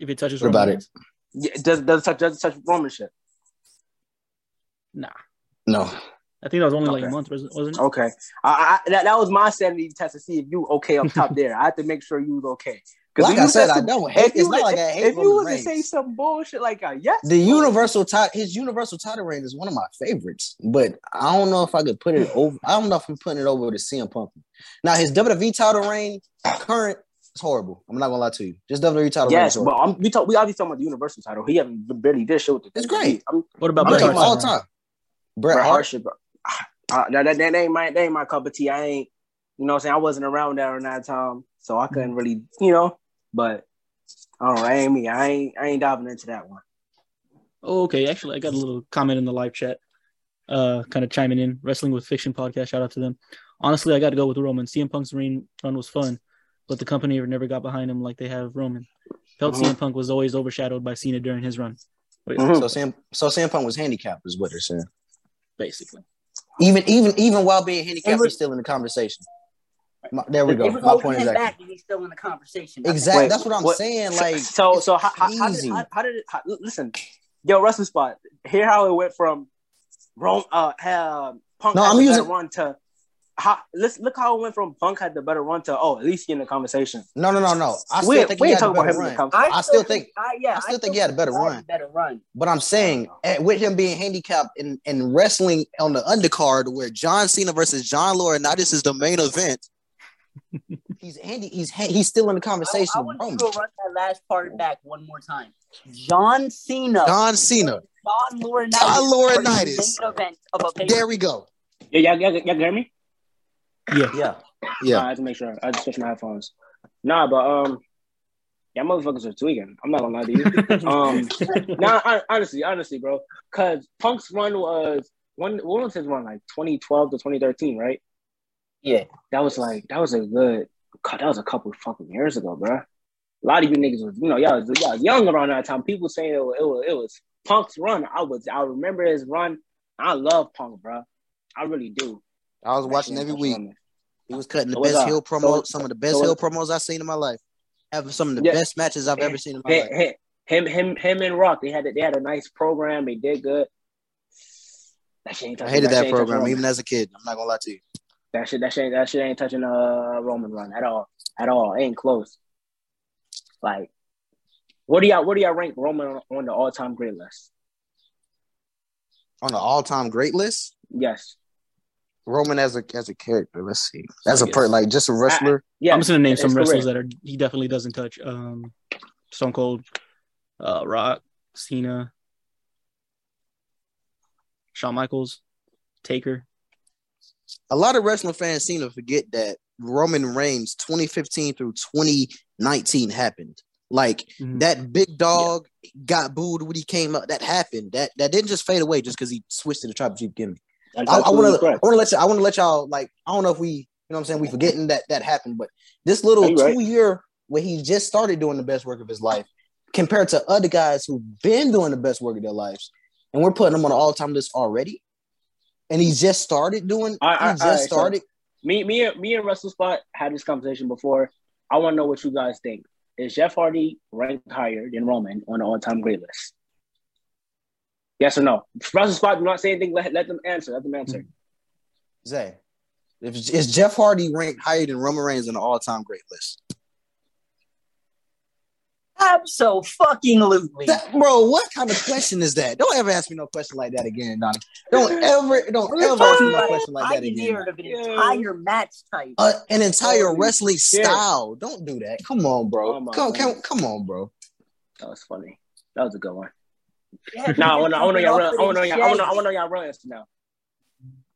if it touches What about Roman it? Yeah, does does it touch does it touch Roman shit? Nah, No. I think that was only like a month, wasn't wasn't it? Okay, I, I that, that was my sanity test to see if you okay up top there. I had to make sure you was okay. 'Cause Like I said, I don't if hate. It's you not was- like I hate If you was to say some bullshit like a yes, The universal title, his universal title reign is one of my favorites, but I don't know if I could put it over. I don't know if I'm putting it over to CM Punk. Now his WWE title reign, current, is horrible. I'm not gonna lie to you. Just WWE title reign. yes, is but. I'm, we talk we obviously talking about the universal title. He haven't barely did shit with the. It's great. I'm, What about I'm Bret talking Hart's all the time. Bret Bret Hart. Hart shit, bro. Uh, that, that, that ain't my that ain't my cup of tea. I ain't, you know, what I'm saying I wasn't around there in that time, so I couldn't really, you know. But I don't know, that ain't me. I ain't I ain't diving into that one. Oh, okay. Actually, I got a little comment in the live chat, uh, kind of chiming in. Wrestling with Fiction podcast. Shout out to them. Honestly, I got to go with Roman. CM Punk's ring run was fun, but the company never got behind him like they have Roman. Felt Mhm. CM Punk was always overshadowed by Cena during his run. Wait, Mhm. So Sam, so CM Punk was handicapped, is what they're saying. Basically, Even, even, even while being handicapped, was- he's still in the conversation. My- there we go. My point him exactly. back, and he's still in the conversation. That's- Exactly. Wait, That's what I'm what- saying. Like, so so how, how, how did how, how did it how, listen, yo, wrestling spot. Hear how it went from Rome uh, uh Punk No, I'm a better using- run to how let's look how it went from Punk had the better run to oh at least he in the conversation. No, no, no, no. I still We- think we he had a talking about better him in the run. I still think- I, yeah, I still think he had a better run. Better run. But I'm saying with him being handicapped in, in wrestling on the undercard where John Cena versus John Laurinaitis is the main event, he's handy. He's he's still in the conversation. I, I with want you to run that last part back one more time. John Cena. John Cena. John Laurinaitis. John Laurinaitis. are the main event of a There we go. Yeah, y'all, y'all, y'all hear me? Yeah. Yeah. Yeah. I had to make sure. I just switched my headphones. Nah, but um, yeah, motherfuckers are tweaking. I'm not gonna lie to you. um, nah, hon- honestly, honestly, bro, because Punk's run was one. what was his run like 2012 to 2013, right? Yeah. That was like that was a good. God, that was a couple fucking years ago, bro. A lot of you niggas was, you know, y'all was, y'all was young around that time. People saying it was, it was, it was Punk's run. I was, I remember his run. I love Punk, bro. I really do. I was watching every week. He was cutting the So best heel promo, So- some of the best so heel promos I've seen in my life. Having some of the Yeah. best matches I've ever seen in my Hey, life. hey, him, him, him, and Rock. They had, a, they had a nice program. They did good. That shit ain't I hated that shit ain't touching program even as a kid. I'm not gonna lie to you. That shit, that shit, that shit ain't touching uh Roman run at all, at all. Ain't close. Like, what do y'all, what do y'all rank Roman on, on the all time great list? On the all-time great list, Yes. Roman as a as a character. Let's see. As a Yes. per like just a wrestler. Yeah. I'm just gonna name some wrestlers correct. that are he definitely doesn't touch. Um, Stone Cold, uh, Rock, Cena, Shawn Michaels, Taker. a lot of wrestling fans seem to forget that Roman Reigns 2015 through 2019 happened. Like Mhm. that big dog got booed when he came up. That happened. That that didn't just fade away just because he switched to the tribal chief gimmick. I, want to. I want to let you. I want to let y'all like. I don't know if we. You know what I'm saying? We forgetting that that happened, but this little you right? two year where he just started doing the best work of his life, compared to other guys who've been doing the best work of their lives, and we're putting him on an all time list already. And he just started doing. I- I- he just all right, so- started. Me, me, and- me and Wrestle Spot had this conversation before. I want to know what you guys think. Is Jeff Hardy ranked higher than Roman on the all-time great list? Yes or no? Wrestle Spot, do not say anything. Let, let them answer. Let them answer. Zay, if, is Jeff Hardy ranked higher than Roman Reigns on the all time great list? Absolutely. That, bro, what kind of question is that? Don't ever ask me no question like that again, Donney. Don't ever, don't ever ask me talking no question like that pioneer again. of an entire match type. Uh, an entire Holy wrestling shit. style. Don't do that. Come on, bro. Oh my come, come, come on, bro. That was funny. That was a good one. Yeah, Now I want to. I want to know y'all. real- I want to know. Y'all- I want to. I want to know y'all real answer now.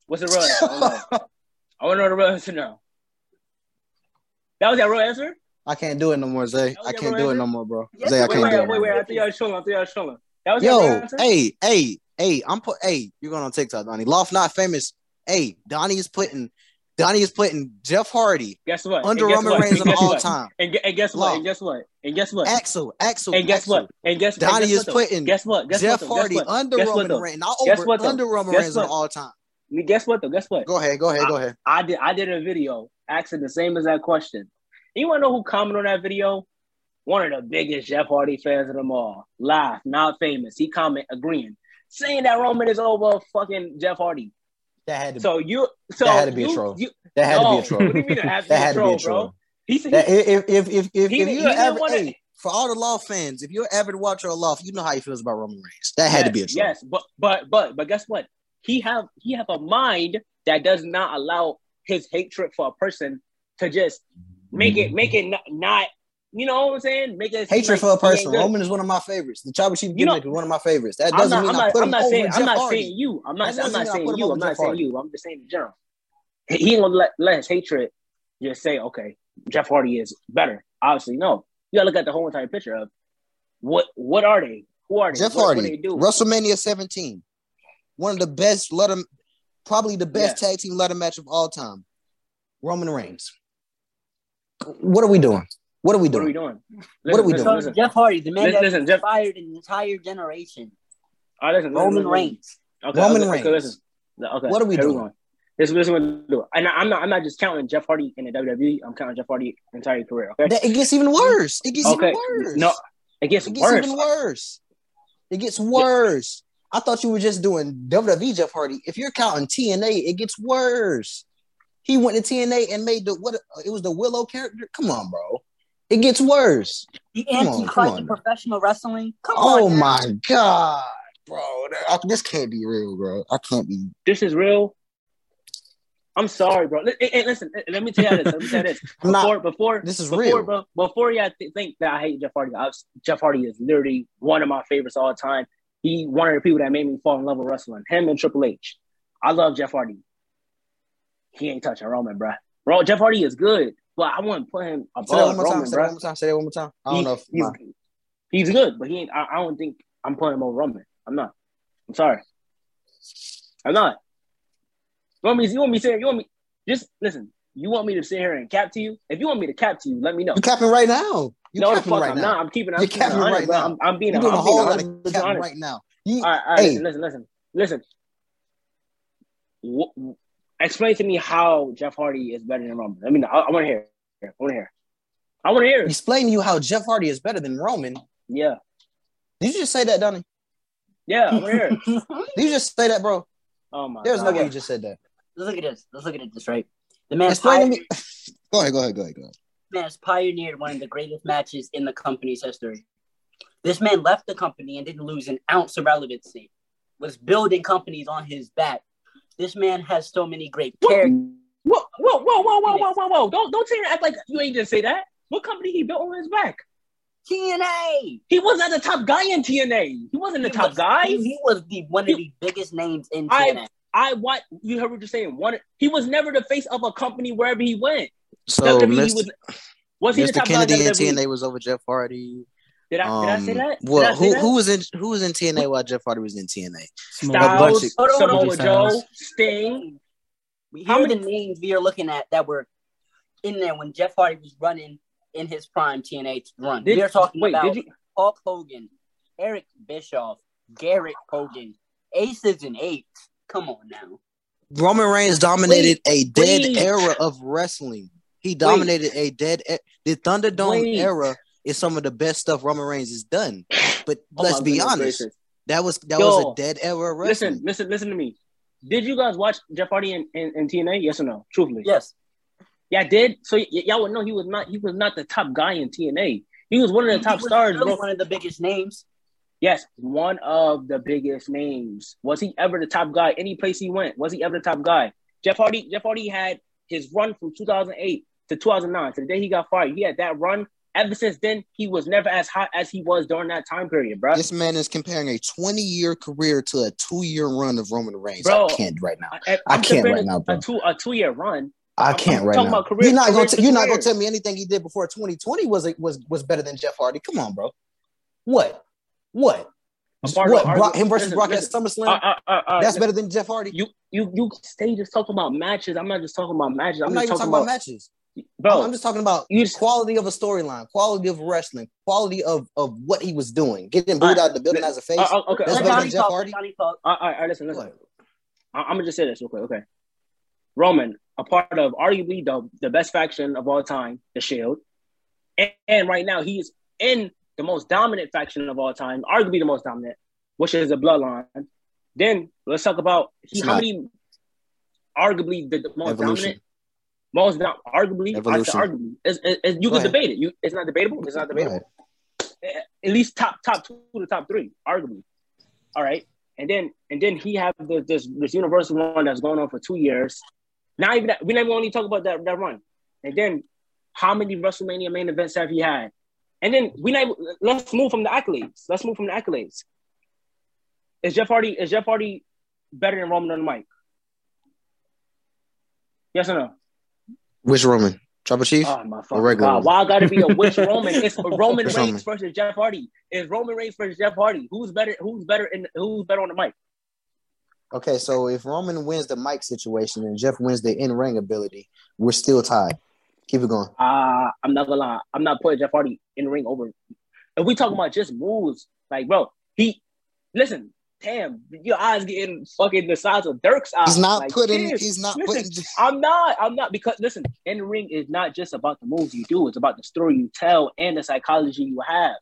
What's the real? I want to know. I want to the real answer now. That was your real answer. I can't do it no more, Zay. I can't real do it no more, bro. Yes, Zay, I Wait, can't wait, do wait, it. no wait, wait. I think y'all was trolling. I think y'all was trolling. That was your real Yo, hey, hey, hey, I'm put. Hey, you're going on TikTok, Donney. Loft not famous. Hey, Donney is putting. Donney is putting Jeff Hardy Guess what? under Roman? Reigns on all what? time. And, and guess what? Law. And guess what? And guess what? Axel, Axel, And guess Axel. what? And guess and Donney guess is what, putting Guess what? Guess Jeff what, though? Hardy Guess what? under Guess Roman? Reigns, not Guess over what, though? under Roman Guess Reigns what? all time. Guess what though? Guess what? Go ahead, go ahead, go ahead. I did I did a video asking the same as that question. You wanna know who commented on that video? One of the biggest Jeff Hardy fans of them all. Live, not famous. He comment agreeing. Saying that Roman is over fucking Jeff Hardy. That had to. So you so That had to be a you, troll. You, that had no, to be a troll. What do you mean to that had a to be a troll. bro? He said That, if if if if, He if you're ever hey, for all the Law fans, if you're an avid watcher of Law, you know how he feels about Roman Reigns. That had to be a yes, troll. Yes, but but but but guess what? He have he have a mind that does not allow his hatred for a person to just make it mm-hmm. make it not, not you know what I'm saying? Make it Hatred like for a person. Roman is one of my favorites. The Tribal Chief gimmick is one of my favorites. That I'm doesn't mean I'm I not, I'm not saying I'm not saying you. I'm not I'm doesn't not saying you. I'm not saying you. I'm just saying in general. He ain't gonna let, let his hatred just say, okay, Jeff Hardy is better. Obviously, no. You gotta look at the whole entire picture of what what are they? Who are they? Jeff what, Hardy, What they do? WrestleMania 17, one of the best ladder, probably the best tag team ladder match of all time. Roman Reigns. What are we doing? What are we What are we doing? doing? What are we Listen, doing? Listen, Jeff Hardy, the man Listen, that listen, Jeff- inspired an entire generation. All right, listen, listen, Roman listen, Reigns. Okay, Roman okay, Reigns. Okay, listen. Okay, What are we doing? going. This, this is what we're doing. And I'm not. I'm not just counting Jeff Hardy in the WWE. I'm counting Jeff Hardy entire career. Okay. That- it gets even worse. It gets okay. even worse. No, it gets, it gets worse. even worse. It gets worse. I thought you were just doing WWE Jeff Hardy. If you're counting TNA, it gets worse. He went to TNA and made the what? It was the Willow character. Come on, bro. It gets worse. The Come on, antichrist come of on. professional wrestling. Come Oh on. now. my god, bro. This can't be real, bro. I can't be. This is real. I'm sorry, bro. Li- listen, let me tell you this. Let me tell you this. I'm not- Before, before This is before, real. Bro, before y'all th- think that I hate Jeff Hardy, I was, Jeff Hardy is literally one of my favorites all time. He one of the people that made me fall in love with wrestling. Him and Triple H. I love Jeff Hardy. He ain't touching Roman, bro. Bro, Jeff Hardy is good, but I wouldn't put him Say that one above time. Roman, Say that one more time. Say that one more time. I don't He- know if he's, my, he's good, but he ain't. I, I don't think I'm putting him over Roman. I'm not. I'm sorry. I'm not. You want me? You want me to say? You want me? Just listen. You want me to sit here and cap to you? If you want me to cap to you, let me know. you capping right now. You no, the capping fuck right I'm now. not. I'm keeping. I'm You're keeping capping 100, right now. I'm, I'm being. You're I'm doing a being whole lot of capping right now. You, All right, all right. Hey. Listen, listen, listen. listen. Wh- explain to me how Jeff Hardy is better than Roman. I mean, I, I want to hear. I want to hear. I want to hear. explain to you how Jeff Hardy is better than Roman. Yeah, Did you just say that, Donney? yeah. I want to hear. Did you just say that, bro? Oh my There's god. no way you just said that. Let's look at this. Let's look at this, right? The man, Explain to me. Go ahead. Go ahead. Go ahead. Go ahead. man has pioneered one of the greatest matches in the company's history. This man left the company and didn't lose an ounce of relevancy. Was building companies on his back. This man has so many great characters. Whoa, whoa, whoa, whoa, whoa, whoa, whoa, whoa! Don't don't say and act like you ain't just say that. What company he built on his back? TNA. He was not the top guy in TNA. He wasn't the He top was- guy. He, he was the one of the biggest names in I- TNA. I what you heard what you're saying. One, he was never the face of a company wherever he went. So, WWE, he Mr. was, was he the Mr. top Kennedy guy in and WWE? TNA was over Jeff Hardy. Did I, did I say Um, that? Did I Well, say who that? who was in who was in TNA while Jeff Hardy was in TNA? Smoke. Styles, of- Hold on, hold Samoa. Joe, Sting. We How many- names we are looking at that were in there when Jeff Hardy was running in his prime TNA run. Did, we are talking wait, about did you? Hulk Hogan, Eric Bischoff, Garrett Hogan, aces and eights. Come on now. Roman Reigns dominated a dead wait. era of wrestling. He dominated a dead. E- the Thunderdome Wait. era is some of the best stuff Roman Reigns has done. But Oh let's be goodness honest, gracious. that was that Yo, was a dead era wrestling. Listen, listen, listen to me. Did you guys watch Jeff Hardy in, in, in TNA? Yes or no? Truthfully. Yes. Yeah, I did. So y- y'all would know he was not he was not the top guy in TNA. He was one of the top He was stars, bro. One of the biggest names. Yes, one of the biggest names. Was he ever the top guy? Any place he went, was he ever the top guy? Jeff Hardy. Jeff Hardy had his run from 2008 to 2009 to the day he got fired. He had that run. Ever since then, he was never as hot as he was during that time period, bro. This man is comparing a 20 year career to a two year run of Roman Reigns. Bro, I can't right now. I, I can't right now, bro. A two a two year run. I can't I'm right now. about career- you're not career gonna t- you're not gonna tell me anything he did before 2020 was was was better than Jeff Hardy. Come on, bro. What? What? What? Brock, him versus listen, Brock listen. at SummerSlam? Uh, uh, uh, uh, That's better than Jeff Hardy. You you you stay just talking about matches. I'm not just talking about matches. I'm, I'm not just even talking talking about, about matches. Bro. I'm just talking about you just quality of a storyline, quality of wrestling, quality of, of what he was doing. Getting booed Alright. out the building as a face. uh, uh, okay. That's better than Jeff talk. Hardy? All right, all right, listen, listen. I- I'm gonna just say this real quick, okay? Roman, a part of arguably the the best faction of all time, the Shield, and, and right now he's in the most dominant faction of all time, arguably the most dominant, which is the Bloodline. Then let's talk about he, how many, arguably the, the most Evolution. dominant, most not arguably, I Evolution. said arguably. It's, it's, it's- you Go can ahead. debate it. You, it's not debatable. It's not debatable eh, eh, at least top top two to top three, arguably. All right, and then and then he have the, this this universal run that's going on for two years. Not even that, we never only talk about that that run. And then how many WrestleMania main events have he had? And then we not, let's move from the accolades. Let's move from the accolades. Is Jeff Hardy is Jeff Hardy better than Roman on the mic? Yes or no? Which Roman? Tribal Chief? Oh my fucking regular god! Why I gotta be a which Roman? It's Roman Reigns Roman? versus Jeff Hardy. It's Roman Reigns versus Jeff Hardy. Who's better? Who's better? In who's better on the mic? Okay, so if Roman wins the mic situation and Jeff wins the in ring ability, we're still tied. Keep it going. Uh I'm not gonna lie. I'm not putting Jeff Hardy in the ring over. If we talking about just moves, like bro, he listen. Damn, your eyes getting fucking the size of Dirk's eyes. He's not Like, putting. He's not Listen, putting. I'm not. I'm not because listen, in the ring is not just about the moves you do. It's about the story you tell and the psychology you have.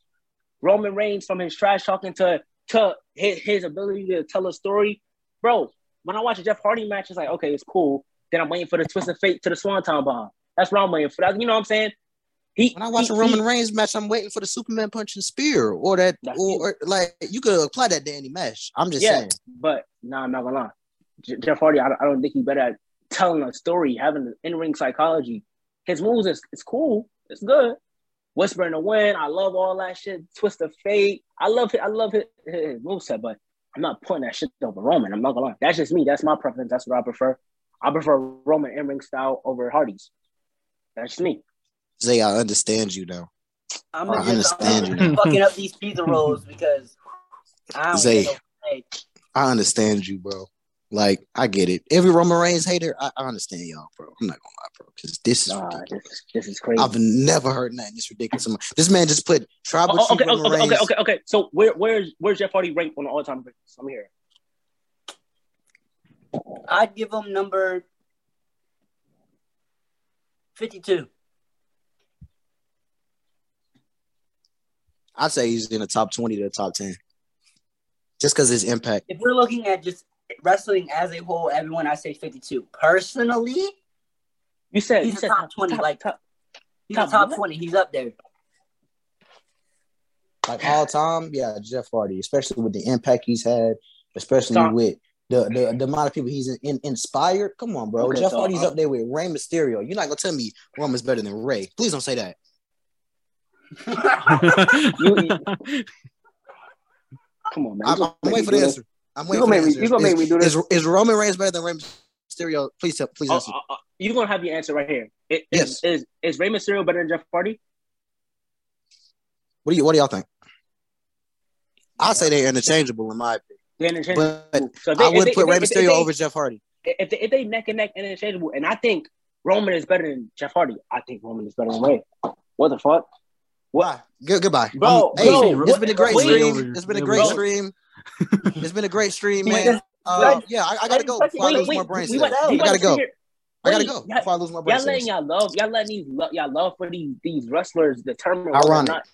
Roman Reigns, from his trash talking to to his, his ability to tell a story, bro. When I watch a Jeff Hardy match, it's like okay, it's cool. Then I'm waiting for the twist of fate to the Swanton bomb. That's what I'm waiting for. That, you know what I'm saying? He, When I watch he- a Roman he- Reigns match, I'm waiting for the Superman punching spear or that, or, or, like you could apply that to any match. I'm just Yeah. saying. But no, I'm not gonna lie. J- Jeff Hardy, I, I don't think he's better at telling a story, having an in ring psychology. His moves is it's cool, it's good. Whisper in the wind, I love all that shit. Twist of fate, I love it. I love his, his moveset, but I'm not putting that shit over Roman. I'm not gonna lie. That's just me. That's my preference. That's what I prefer. I prefer Roman in ring style over Hardy's. That's just me. Zay, I understand you now. I'm I just, understand I'm you now. fucking up these pizza rolls because I don't Zay. get no play. I understand you, bro. Like I get it. Every Roman Reigns hater, I, I understand y'all, bro. I'm not gonna lie, bro, because this is Nah, ridiculous. this, this is crazy. I've never heard nothing this ridiculous. This man just put tribal Oh, chief okay, Roman okay, okay, Reigns. okay, okay. So where where's where's Jeff Hardy ranked on the all time greatness? I'm here. I'd give him number 52. I'd say he's in the top twenty to the top ten, just because his impact. If we're looking at just wrestling as a whole, everyone, I say 52. Personally, You said He's you said top 20, like- top, he's Top a top 20. He's up there. Like all time, yeah, Jeff Hardy, especially with the impact he's had, especially So- with the, the the amount of people he's in, inspired. Come on, bro. Okay, Jeff so, Hardy's uh, up there with Rey Mysterio. You're not gonna tell me Roman's better than Ray. Please don't say that. come on, man. I'm, I'm waiting for the do answer. I'm You waiting for gonna the make me- answer. you gonna make me do this? Is, is Roman Reigns better than Rey Mysterio? Please tell, please this? answer. Uh, uh, you're gonna have your answer right here. It- Yes. Is, is is Rey Mysterio better than Jeff Hardy? What do you What do y'all think? I'll say they're interchangeable in my opinion, They're interchangeable. but So if I would if put Rey Mysterio they- over Jeff Hardy. If they, if they neck and neck and interchangeable, and I think Roman is better than Jeff Hardy, I think Roman is better than Ray. What the fuck? Why? Good, goodbye. Bro, hey, bro, it's been a great stream. It's been a great stream. It's been a great stream, man. Uh, yeah, I, I gotta go wait, I lose wait, more brain we cells. about- we I gotta go. here- I gotta go y'all- before I lose my brain Y'all letting y'all love, y'all letting these lo- y'all love for these these wrestlers determine Ironic. not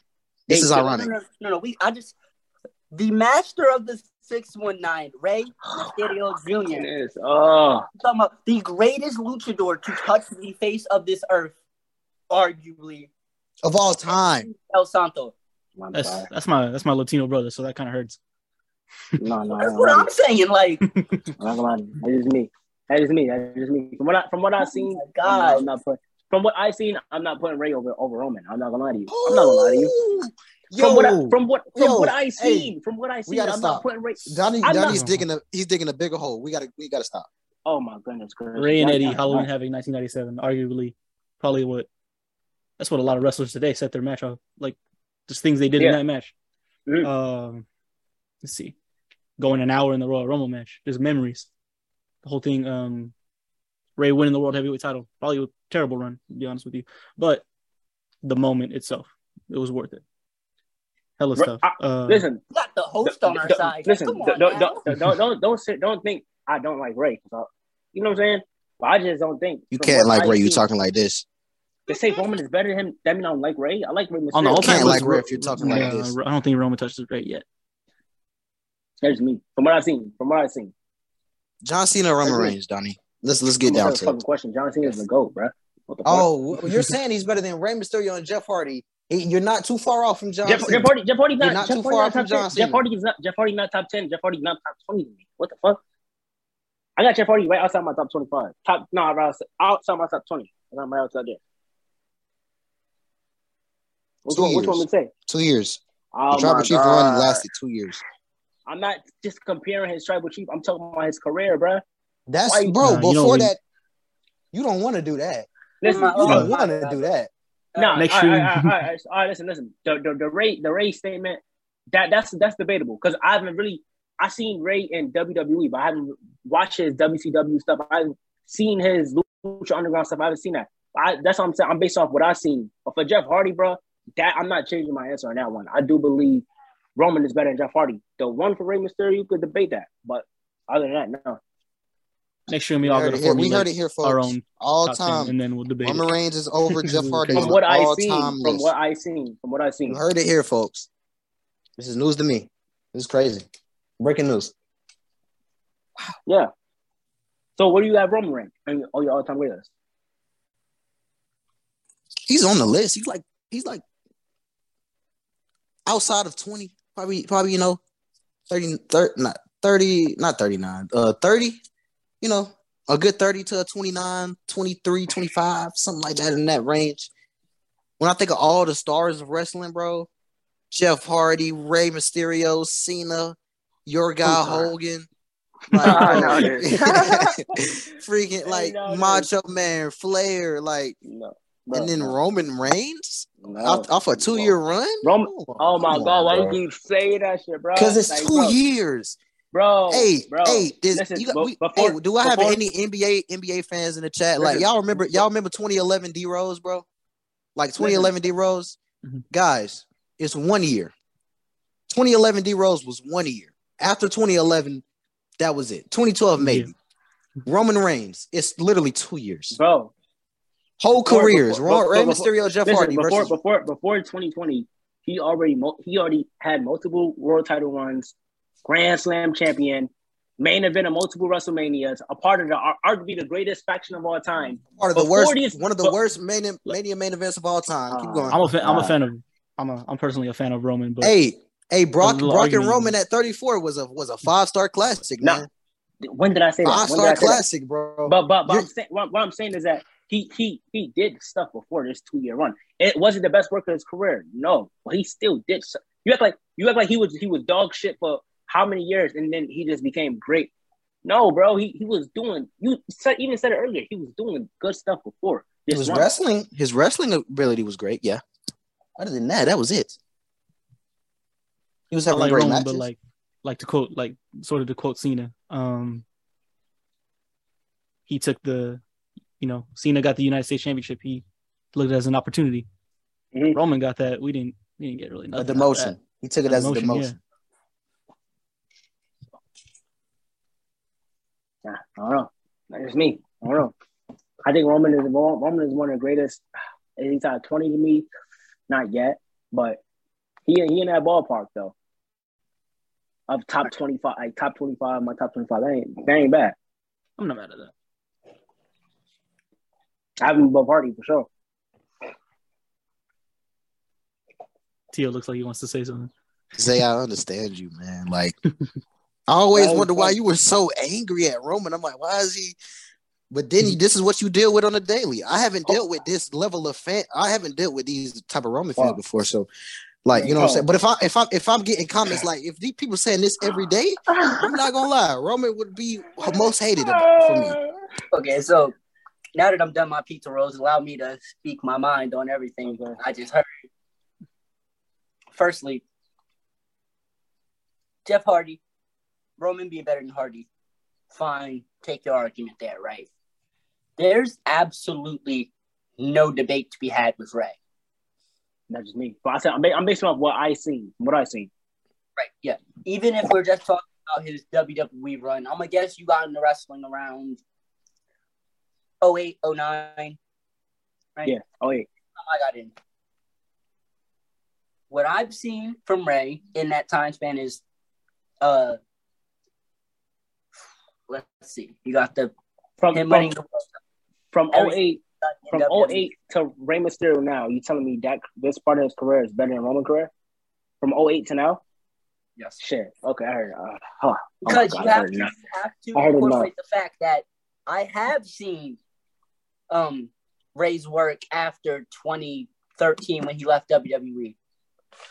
This is ironic. No, no, no. We, I just, the master of the 619, Rey Mysterio Jr. Is. Oh, I'm talking about the greatest luchador to touch the face of this earth, arguably, Of all time, El Santo. That's that's my that's my Latino brother, so that kind of hurts. no, no, That's what I'm saying. Like, I'm not gonna lie to you. That is me. That is me. That is me. From what I from what I've oh seen, Oh God. I'm, not, I'm not putting. From what I've seen, I'm not putting Ray over over Roman. I'm not gonna lie to you. I'm not gonna lie to you. Ooh, From what I, Yo, from what from yo, what I hey, seen, from what I seen, I'm stop. not putting Ray. Donney, I'm Donney's not- digging a he's digging a bigger hole. We gotta we gotta stop. Oh my goodness, gracious. Ray and Eddie, Halloween Havoc, 1997, arguably, probably what. That's what a lot of wrestlers today set their match off, like just things they did Yeah. in that match. Mhm. Um, let's see, going an hour in the Royal Rumble match, just memories. The whole thing, um, Ray winning the world heavyweight title, probably a terrible run, to be honest with you, but the moment itself, it was worth it. Hella Ri- stuff. I- Uh, Listen, we got the host on our Don't- side. Listen, Come on don't, now. don't, don't, don't, don't, don't, sit, don't think I don't like Ray. I- You know what I'm saying? But I just don't think You can't like Ray. You talking like this. To say Roman is better than him, that mean I don't like Ray. I like Ray. on the Mysterio. You can't like Ray if you're talking like this. I don't think Roman touched it right yet. That's me. From what I've seen. From what I've seen. John Cena, or Roman Reigns, Donney. Let's let's get I'm down gonna to fucking it. question. John Cena's the goat, bro. What the fuck? Oh, you're saying he's better than Rey Mysterio and Jeff Hardy. He- You're not too far off from John Jeff, Cena. Jeff Hardy, Jeff Hardy You're not, not Jeff too Hardy far not from top John 10. Cena. Jeff Hardy is not Jeff Hardy not top ten. Jeff Hardy not top twenty. What the fuck? I got Jeff Hardy right outside my top twenty five. Top no, right outside, outside my top twenty. I'm right outside there. Which Two one? Which years. one would say? Two years. Oh the Tribal my Chief God. run lasted two years. I'm not just comparing his tribal chief. I'm talking about his career, bro. That's Why you- bro. Nah, you don't before really- that, you don't want to do that. Listen, my- You oh don't my want to do that. No, Next all stream. right, all right, all right, all right, listen, listen. The the, the Ray the Ray statement that that's that's debatable because I haven't really I seen Ray in WWE, but I haven't watched his WCW stuff. I haven't seen his Lucha Underground stuff. I haven't seen that. I, that's what I'm saying. I'm based off what I've seen. But for Jeff Hardy, bro, that I'm not changing my answer on that one. I do believe Roman is better than Jeff Hardy. The one for Ray Mysterio, you could debate that, but other than that, no. Next year, we We all heard, got it to here. we heard it here, folks. our own all top 10, time. and then we'll debate Roman. Reigns is over Jeff Hardy From on From the what I all seen, time from list. what I seen, from what I seen. You heard it here, folks. This is news to me. This is crazy. Breaking news. Yeah. So what do you have Roman rank and all your all time greatest? He's on the list. He's like he's like outside of 20, probably probably, you know, 30, 30 not 30, not 39, uh 30, you know, a good 30 to a 29, 23, 25, something like that in that range. When I think of all the stars of wrestling, bro, Jeff Hardy, Rey Mysterio, Cena, your guy I'm. Hogan, like, this. freaking like this. Macho Man, Flair, like, No. And then no, Roman Reigns no. off, off a two year run. Roman- Oh my come god, on, why bro. do you say that shit, bro? Because it's Like, two bro, years. bro. hey, bro. hey, does, listen, you got, we, before, hey, do I have before- any NBA NBA fans in the chat? Like y'all remember y'all remember 2011 D Rose, bro? Like 2011 D Rose, Mhm. guys, it's one year. 2011 D Rose was one year. After 2011, that was it. 2012 maybe. Roman Reigns, it's literally two years. bro? Whole Before- careers. before- Raw- Rey before- Mysterio, Jeff Listen, Hardy before versus before before 2020, he already he already had multiple world title runs, Grand Slam champion, main event of multiple WrestleManias, a part of the arguably the greatest faction of all time. part of the before worst, these- one of the but- worst main, mania main events of all time. Keep Uh, going. I'm a fan. I'm a Uh, fan of. I'm a. I'm personally a fan of Roman, but Hey, hey, Brock, There's a Brock and. Roman at 34 was a was a five star classic, No, man. When did I say that? Five star classic, that? bro? But but, but I'm saying what, what I'm saying is that he he he did stuff before this two year run. It wasn't the best work of his career, no, but he still did. Stuff. You act like you act like he was he was dog shit for how many years, and then he just became great. No, bro, he, he was doing. You said, even said it earlier. He was doing good stuff before. His This run. wrestling, his wrestling ability was great. Yeah. Other than that, that was it. He was having like great Roman, matches. but like, like to quote, like sort of to quote Cena. Um, he took the, you know, Cena got the United States Championship. He looked at it as an opportunity. Mhm. Roman got that. We didn't. We didn't get really a nothing. out of demotion. He took it A as a demotion, demotion. Nah, I don't know. That's just me. I don't know. I think Roman is Roman is one of the greatest. He's top twenty to me. Not yet, but he he in that ballpark though. Of top twenty five, like top twenty five, my top twenty five. That ain't that ain't bad. I'm not mad at that. I have him above Hardy for sure. Teo looks like he wants to say something. Say, I understand you, man. Like, I always That wonder why you were so angry at Roman. I'm like, why is he? But then you, this is what you deal with on a daily. I haven't dealt with this level of fan. I haven't dealt with these type of Roman fans Wow. before. So, like, you know what I'm saying. But if I if I if I'm getting comments like if these people saying this every day, I'm not gonna lie. Roman would be most hated for me. Okay, so now that I'm done my pizza rolls, allow me to speak my mind on everything Okay. I just heard. Firstly, Jeff Hardy, Roman being better than Hardy, fine. Take your argument there, right? There's absolutely no debate to be had with Ray. That's just me. But I said I'm, I'm basing off what I see, what I see. Right, yeah. Even if we're just talking about his WWE run, I'm gonna guess you got into wrestling around 08, 09. Right? Yeah. Oh yeah. I got in. What I've seen from Ray in that time span is, uh, let's see, you got the From him from, winning the from Every- 08 Cup from in WWE. 08 to Rey Mysterio now, you telling me that this part of his career is better than Roman career? From 08 to now? Yes. Shit. Okay, I heard. Uh, huh. Oh Because God, you have to, you have to I heard enough. incorporate the fact that I have seen um Ray's work after 2013 when he left WWE.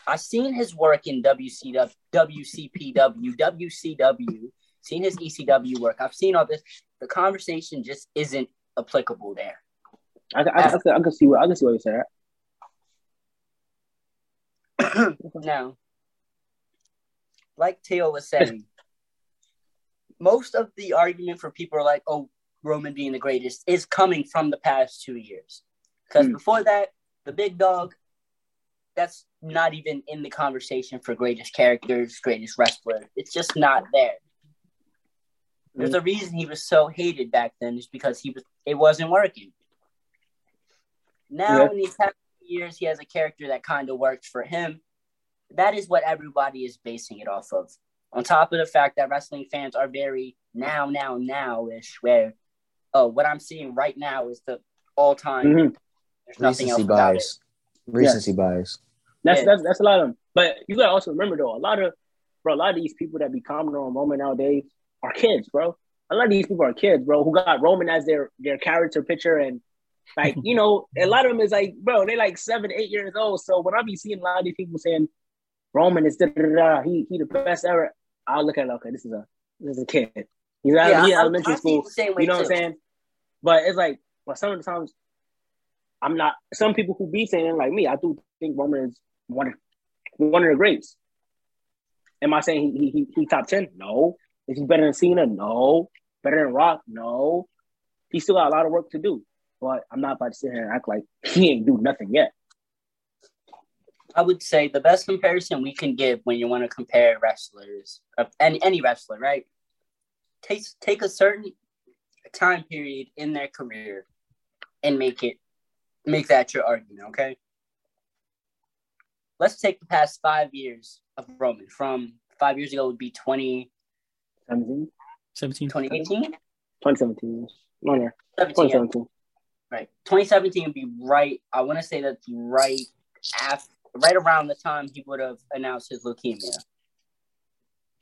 I've seen his work in WCW, WCPW, WCW, seen his ECW work. I've seen all this. The conversation just isn't applicable there. I, I, I, I, can- I see what I can see what you said. Now, like Teo was saying, most of the argument for people are like, oh, Roman being the greatest is coming from the past two years. Because Hmm. before that, the big dog, that's not even in the conversation for greatest characters, greatest wrestler. It's just not there. There's a reason he was so hated back then, is because he was it wasn't working. Now Yeah. in these past years, he has a character that kind of works for him. That is what everybody is basing it off of. On top of the fact that wrestling fans are very now, now, now ish, where oh, what I'm seeing right now is the all time. Mhm. There's nothing else Recency about bias. Recency bias. That's Yeah. that's that's a lot of them. But you gotta also remember though, a lot of bro, a lot of these people that be commenting on Roman nowadays are kids, bro. A lot of these people are kids, bro, who got Roman as their their character picture and like you know, a lot of them is like, bro, they like seven, eight years old. So when I be seeing a lot of these people saying Roman is da da da, da, he he the best ever, I'll look at it, okay, this is a this is a kid. He's out Yeah, he's in I- elementary I feel school. same way You know what. I'm saying? But it's like, but some of the times, I'm not. Some people who be saying like me, I do think Roman is one of one of the greats. Am I saying he he, he, top ten? No. Is he better than Cena? No. Better than Rock? No. He still got a lot of work to do. But I'm not about to sit here and act like he ain't do nothing yet. I would say the best comparison we can give when you want to compare wrestlers, any any wrestler, right? Take take a certain time period in their career and make it make that your argument, okay? Let's take the past five years of Roman. From five years ago would be 20, 17? 17. 2018? 2017. No, no. 17, yeah. 2017. Right. 2017 would be right. I want to say that's right after, right around the time he would have announced his leukemia.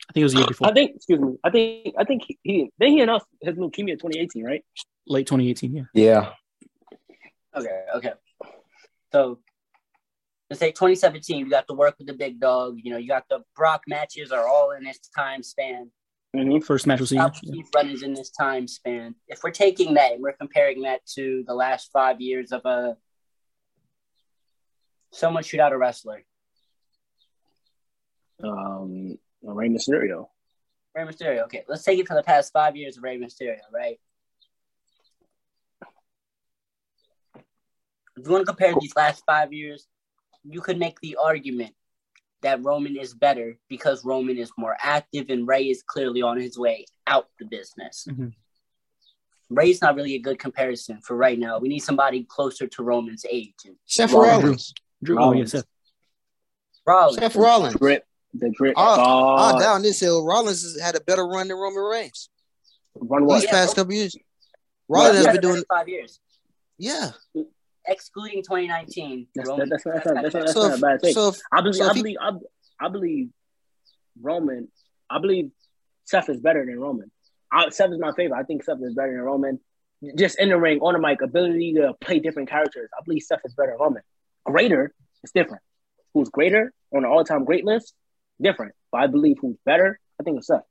I think it was the year before, I think, excuse me, I think, I think he, he then he announced his leukemia in 2018, right? late 2018. Yeah. Yeah. Okay, okay. So let's say 2017, you got to work with the big dog. You know, you got the Brock matches are all in this time span. Mm-hmm. First match was seen. Top Keith run is in this time span. If we're taking that and we're comparing that to the last five years of a someone shoot out a wrestler, Um, Rey Mysterio. Rey Mysterio. Okay, let's take it for the past five years of Rey Mysterio, right? If you want to compare these last five years, you could make the argument that Roman is better because Roman is more active and Ray is clearly on his way out the business. Mhm. Ray's not really a good comparison for right now. We need somebody closer to Roman's age. And Seth Rollins. Rollins. Drew. Rollins. yes. Rollins, Seth Rollins. Drip, the drip. Oh, Oh, oh, down this hill, Rollins has had a better run than Roman Reigns run what? these Yeah, past couple years. Rollins He's has been doing, five years, yeah. excluding 2019. That's, Roman- that's, that's, that's, that's, that's So, not a bad if, take. so if, I believe, so I if he- believe, I, I believe Roman. I believe Seth is better than Roman. I, Seth is my favorite. I think Seth is better than Roman. Just in the ring, on the mic, ability to play different characters. I believe Seth is better than Roman. Greater is different. Who's greater on the all-time great list? Different. But I believe who's better. I think it's Seth.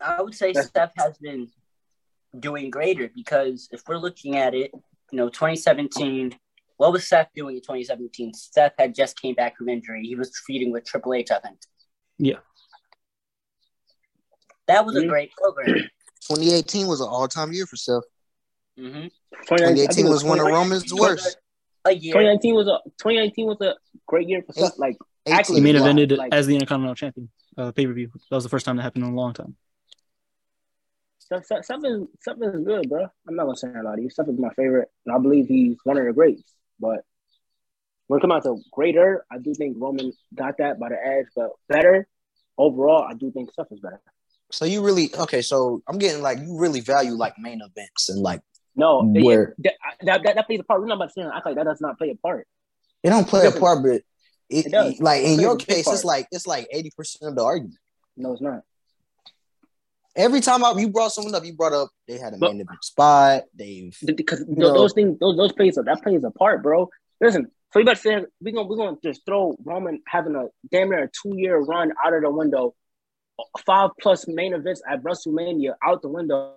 I would say That's- Seth has been doing greater because if we're looking at it, you know, 2017, what was Seth doing in 2017? Seth had just came back from injury. He was feuding with Triple H, I think. Yeah. That was a Mhm. great program. 2018 was an all-time year for Seth. hmm 2018 was one of Roman's worst. A year. 2019 was a 2019 was a great year for Seth. Like He 18 main Wow. evented Like- as the Intercontinental Champion uh, pay per view. That was the first time that happened in a long time. Is Seth is good, bro. I'm not gonna say a lot of you. Seth is my favorite, and I believe he's one of the greats. But when it comes out to greater, I do think Roman got that by the edge. But better overall, I do think Seth is better. So you really okay? So I'm getting like you really value like main events and like No, Where- that, that, that, that plays a part. We're not about to say act like that does not play a part. it don't play a part, but it, It does. like in your plays a big case, part. it's like it's like 80 percent of the argument. No, it's not. Every time I, you brought someone up, you brought up they had a But- main event spot. They've Because No. those things, those those plays, that plays a part, bro. Listen, so you about to say we're gonna we're gonna just throw Roman having a damn near a two year run out of the window, five plus main events at WrestleMania out the window,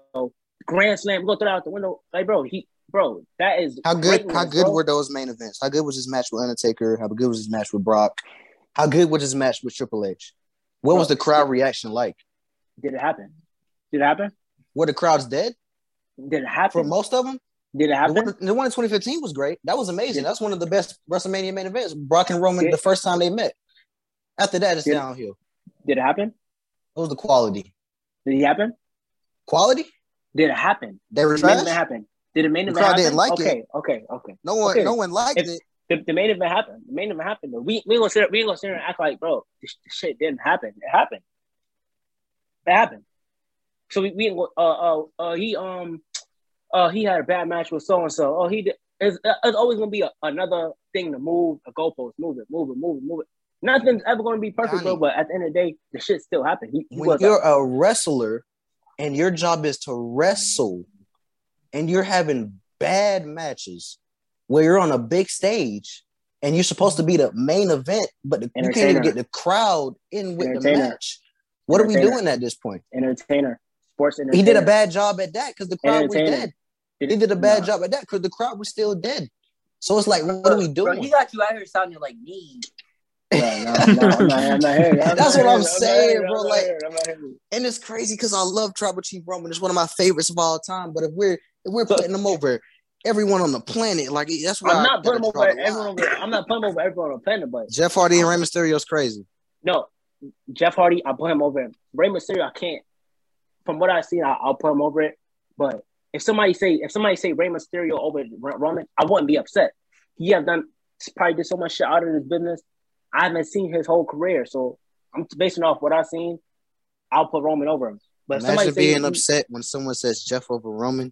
Grand Slam, we're gonna throw that out the window. Like, bro, he, bro, that is how good how good bro. were those main events? How good was his match with Undertaker? How good was his match with Brock? How good was his match with Triple H? What was the crowd reaction like? Did it happen? Did it happen? Were the crowds dead Did it happen? for most of them? Did it The happen? one, the one in 2015 was great. That was amazing. Yeah. That's one of the best WrestleMania main events. Brock and Roman, Yeah. the first time they met. After that, it's Yeah. downhill. Did it happen? What was the quality? Did it happen? Quality? Did it happen? They were Did the main trash. event happen? Did the main The event happen? didn't like it. okay, okay, okay. No one, Okay. no one liked If- it. the, the main event happened. The main event happened. Though. We we gonna sit we gonna sit here and act like, bro, this, this shit didn't happen. It happened. It happened. So we, we uh uh uh he um uh he had a bad match with so and so. Oh he did. It's, it's always gonna be a, another thing to move a goalpost, move it, move it, move it, move it. Nothing's ever gonna be perfect, bro. But at the end of the day, the shit still happened. He, he when was you're a wrestler and your job is to wrestle and you're having bad matches where you're on a big stage and you're supposed to be the main event, but the, you can't even get the crowd in with the match. What are we doing at this point? entertainer, sports entertainer. He did a bad job at that because the crowd was dead. He did a bad Nah. job at that because the crowd was still dead. So it's like, what are we Bro, doing? he got you out here sounding like me. That's what I'm saying, bro, like- hearing it. I'm not hearing it. And it's crazy because I love Tribal Chief Roman. It's one of my favorites of all time. But if we're if we're putting them over everyone on the planet, like that's why I'm not putting over everyone. Over, I'm not putting over everyone on the planet, but Jeff Hardy and Rey Mysterio is crazy. no, Jeff Hardy, I put him over him. Rey Mysterio, I can't. From what I've seen, I, I'll put him over it. But if somebody say if somebody say Rey Mysterio over Roman, I wouldn't be upset. He have done probably did so much shit out of his business. I haven't seen his whole career, so I'm basing off what I've seen. I'll put Roman over him. But Imagine being upset when someone says Jeff over Roman.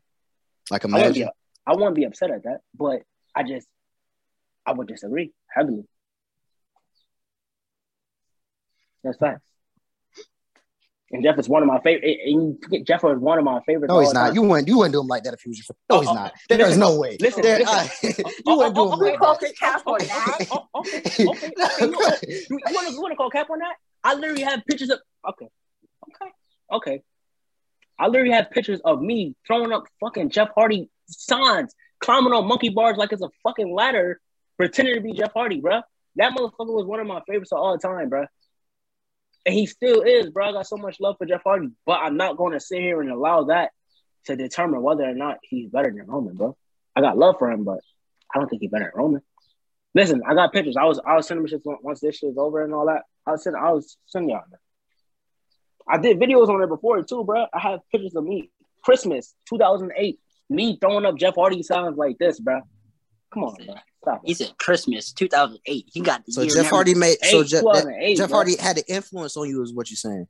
Like I wouldn't be. I wouldn't be upset at that, but I just I would disagree heavily. That's facts. And Jeff is one of my favorite. And Jeff is one of my favorites. No, he's not. time. You wouldn't. You wouldn't do him like that if he was your. No, Oh, he's oh, oh not. Oh, There's no way. listen, There- listen. Oh, you wouldn't do oh, oh him like that. cap on that. Oh, okay, okay, okay. You, want- you, want to you want to call cap on that? I literally have pictures of. Okay, okay, okay. I literally have pictures of me throwing up fucking Jeff Hardy signs, climbing on monkey bars like it's a fucking ladder, pretending to be Jeff Hardy, bro. That motherfucker was one of my favorites of all time, bruh. And he still is, bro. I got so much love for Jeff Hardy, but I'm not going to sit here and allow that to determine whether or not he's better than Roman, bro. I got love for him, but I don't think he's better than Roman. Listen, I got pictures. I was I was sending me shit once this shit's over and all that. I was sending I was sending y'all. I did videos on it before too, bro. I have pictures of me Christmas 2008, me throwing up Jeff Hardy signs like this, bro. Come on, bro. Stop. He said Christmas 2008. He got the So year Jeff memory. Hardy made. So Eight, Jeff, that- 2008, Jeff bro. Hardy had an influence on you, is what you're saying.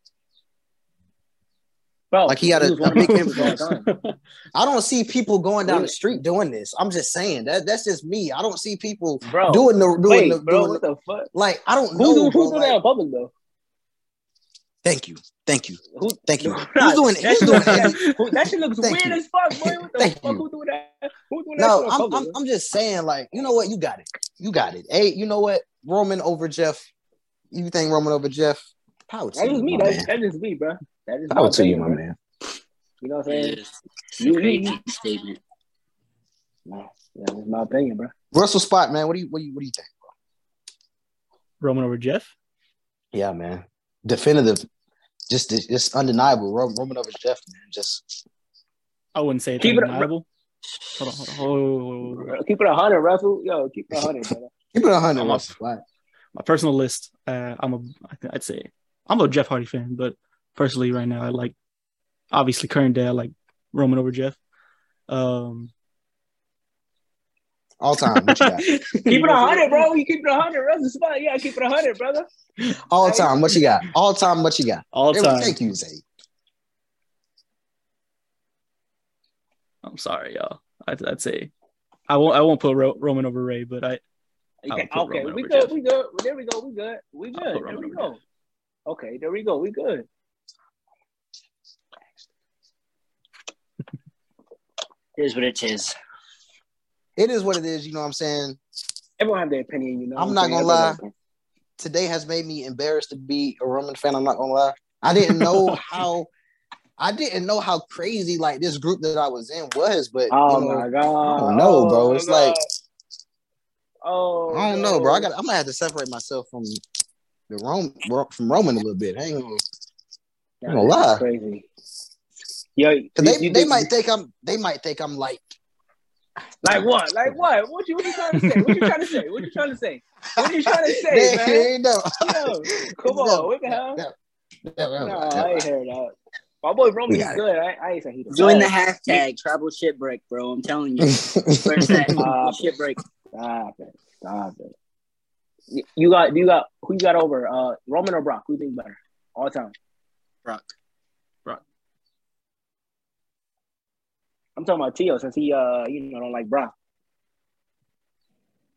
Bro, Like, he had a- a big favorites of all influence. I don't see people going down the street doing this. I'm just saying that that's just me. I don't see people Bro, doing the doing wait, the, bro, doing what the, the fuck? like I don't Who know. do bro, who do like- that in public though? Thank you, thank you, Who, thank you. Nah, Who's doing that Who's shit doing looks- that? Who- That shit looks Thank weird you. as fuck, boy. What the Thank fuck? you. Who doing that? Who doing that No, shit I'm. I'm I'm just saying, like, you know what? You got it. You got it. Hey, you know what? Roman over Jeff. You think Roman over Jeff? Power to That's you, just me. my That's, man. that's just me, bro. That's just Power my to you, my bro. man. You know what I'm saying? It is You- a you- statement. No, yeah, that's my opinion, bro. Wrestle Spot, man. What do you what do you what do you think? Roman over Jeff. Yeah, man. Definitive. Just just undeniable. Ro- Roman over Jeff, man. Just I wouldn't say it's Keep it- undeniable. Hold on, hold on, hold on. Keep it a hundred, Wrestle. Yo, keep it a hundred, keep it a hundred. I'm a- Wrestle Spot. My personal list. Uh, I'm a. I'd say I'm a Jeff Hardy fan, but personally, right now, I like obviously current day. I like Roman over Jeff. Um, All time. What you got? Keep it a hundred, bro. You keep it a hundred, Wrestle Spot. Yeah, keep it a hundred, brother. All time. What you got? All time. What you got? All time. Thank you, Zay. I'm sorry, y'all. I'd, I'd say I won't. I won't put Ro- Roman over Ray, but I. I'll Okay, put okay, Roman we over good. Jeff. We good. There we go. We good. We good. There Roman we over go. Okay, there we go. We good. Here's what it is. It is what it is. You know what I'm saying? Everyone have their opinion, you know. I'm not saying? gonna lie. Today has made me embarrassed to be a Roman fan. I'm not gonna lie. I didn't know how. I didn't know how crazy like this group that I was in was, but Oh you know, my god! no, bro. Oh, It's like- oh, I don't know, bro. I got. I'm gonna have to separate myself from the Rome from Roman a little bit. I ain't gonna, Yeah, I'm gonna lie. Crazy. Yo, 'cause they you- you they think- might think I'm they might think I'm like like what? Like what? What you what you trying to say? What you trying to say? What you trying to say? What you trying to say, they, man? they know. Yo, come No, on, what the hell? no, no, no, Nah, no. I ain't heard that. My boy Roman is good. I, I ain't say he the Join the hashtag travel shipwreck, bro. I'm telling you. Where's that Ah, shipwreck? Stop it. Stop it. You got you got who you got over? Uh, Roman or Brock? Who you think better all time? Brock. I'm talking about Teo since he uh you know don't like Brock.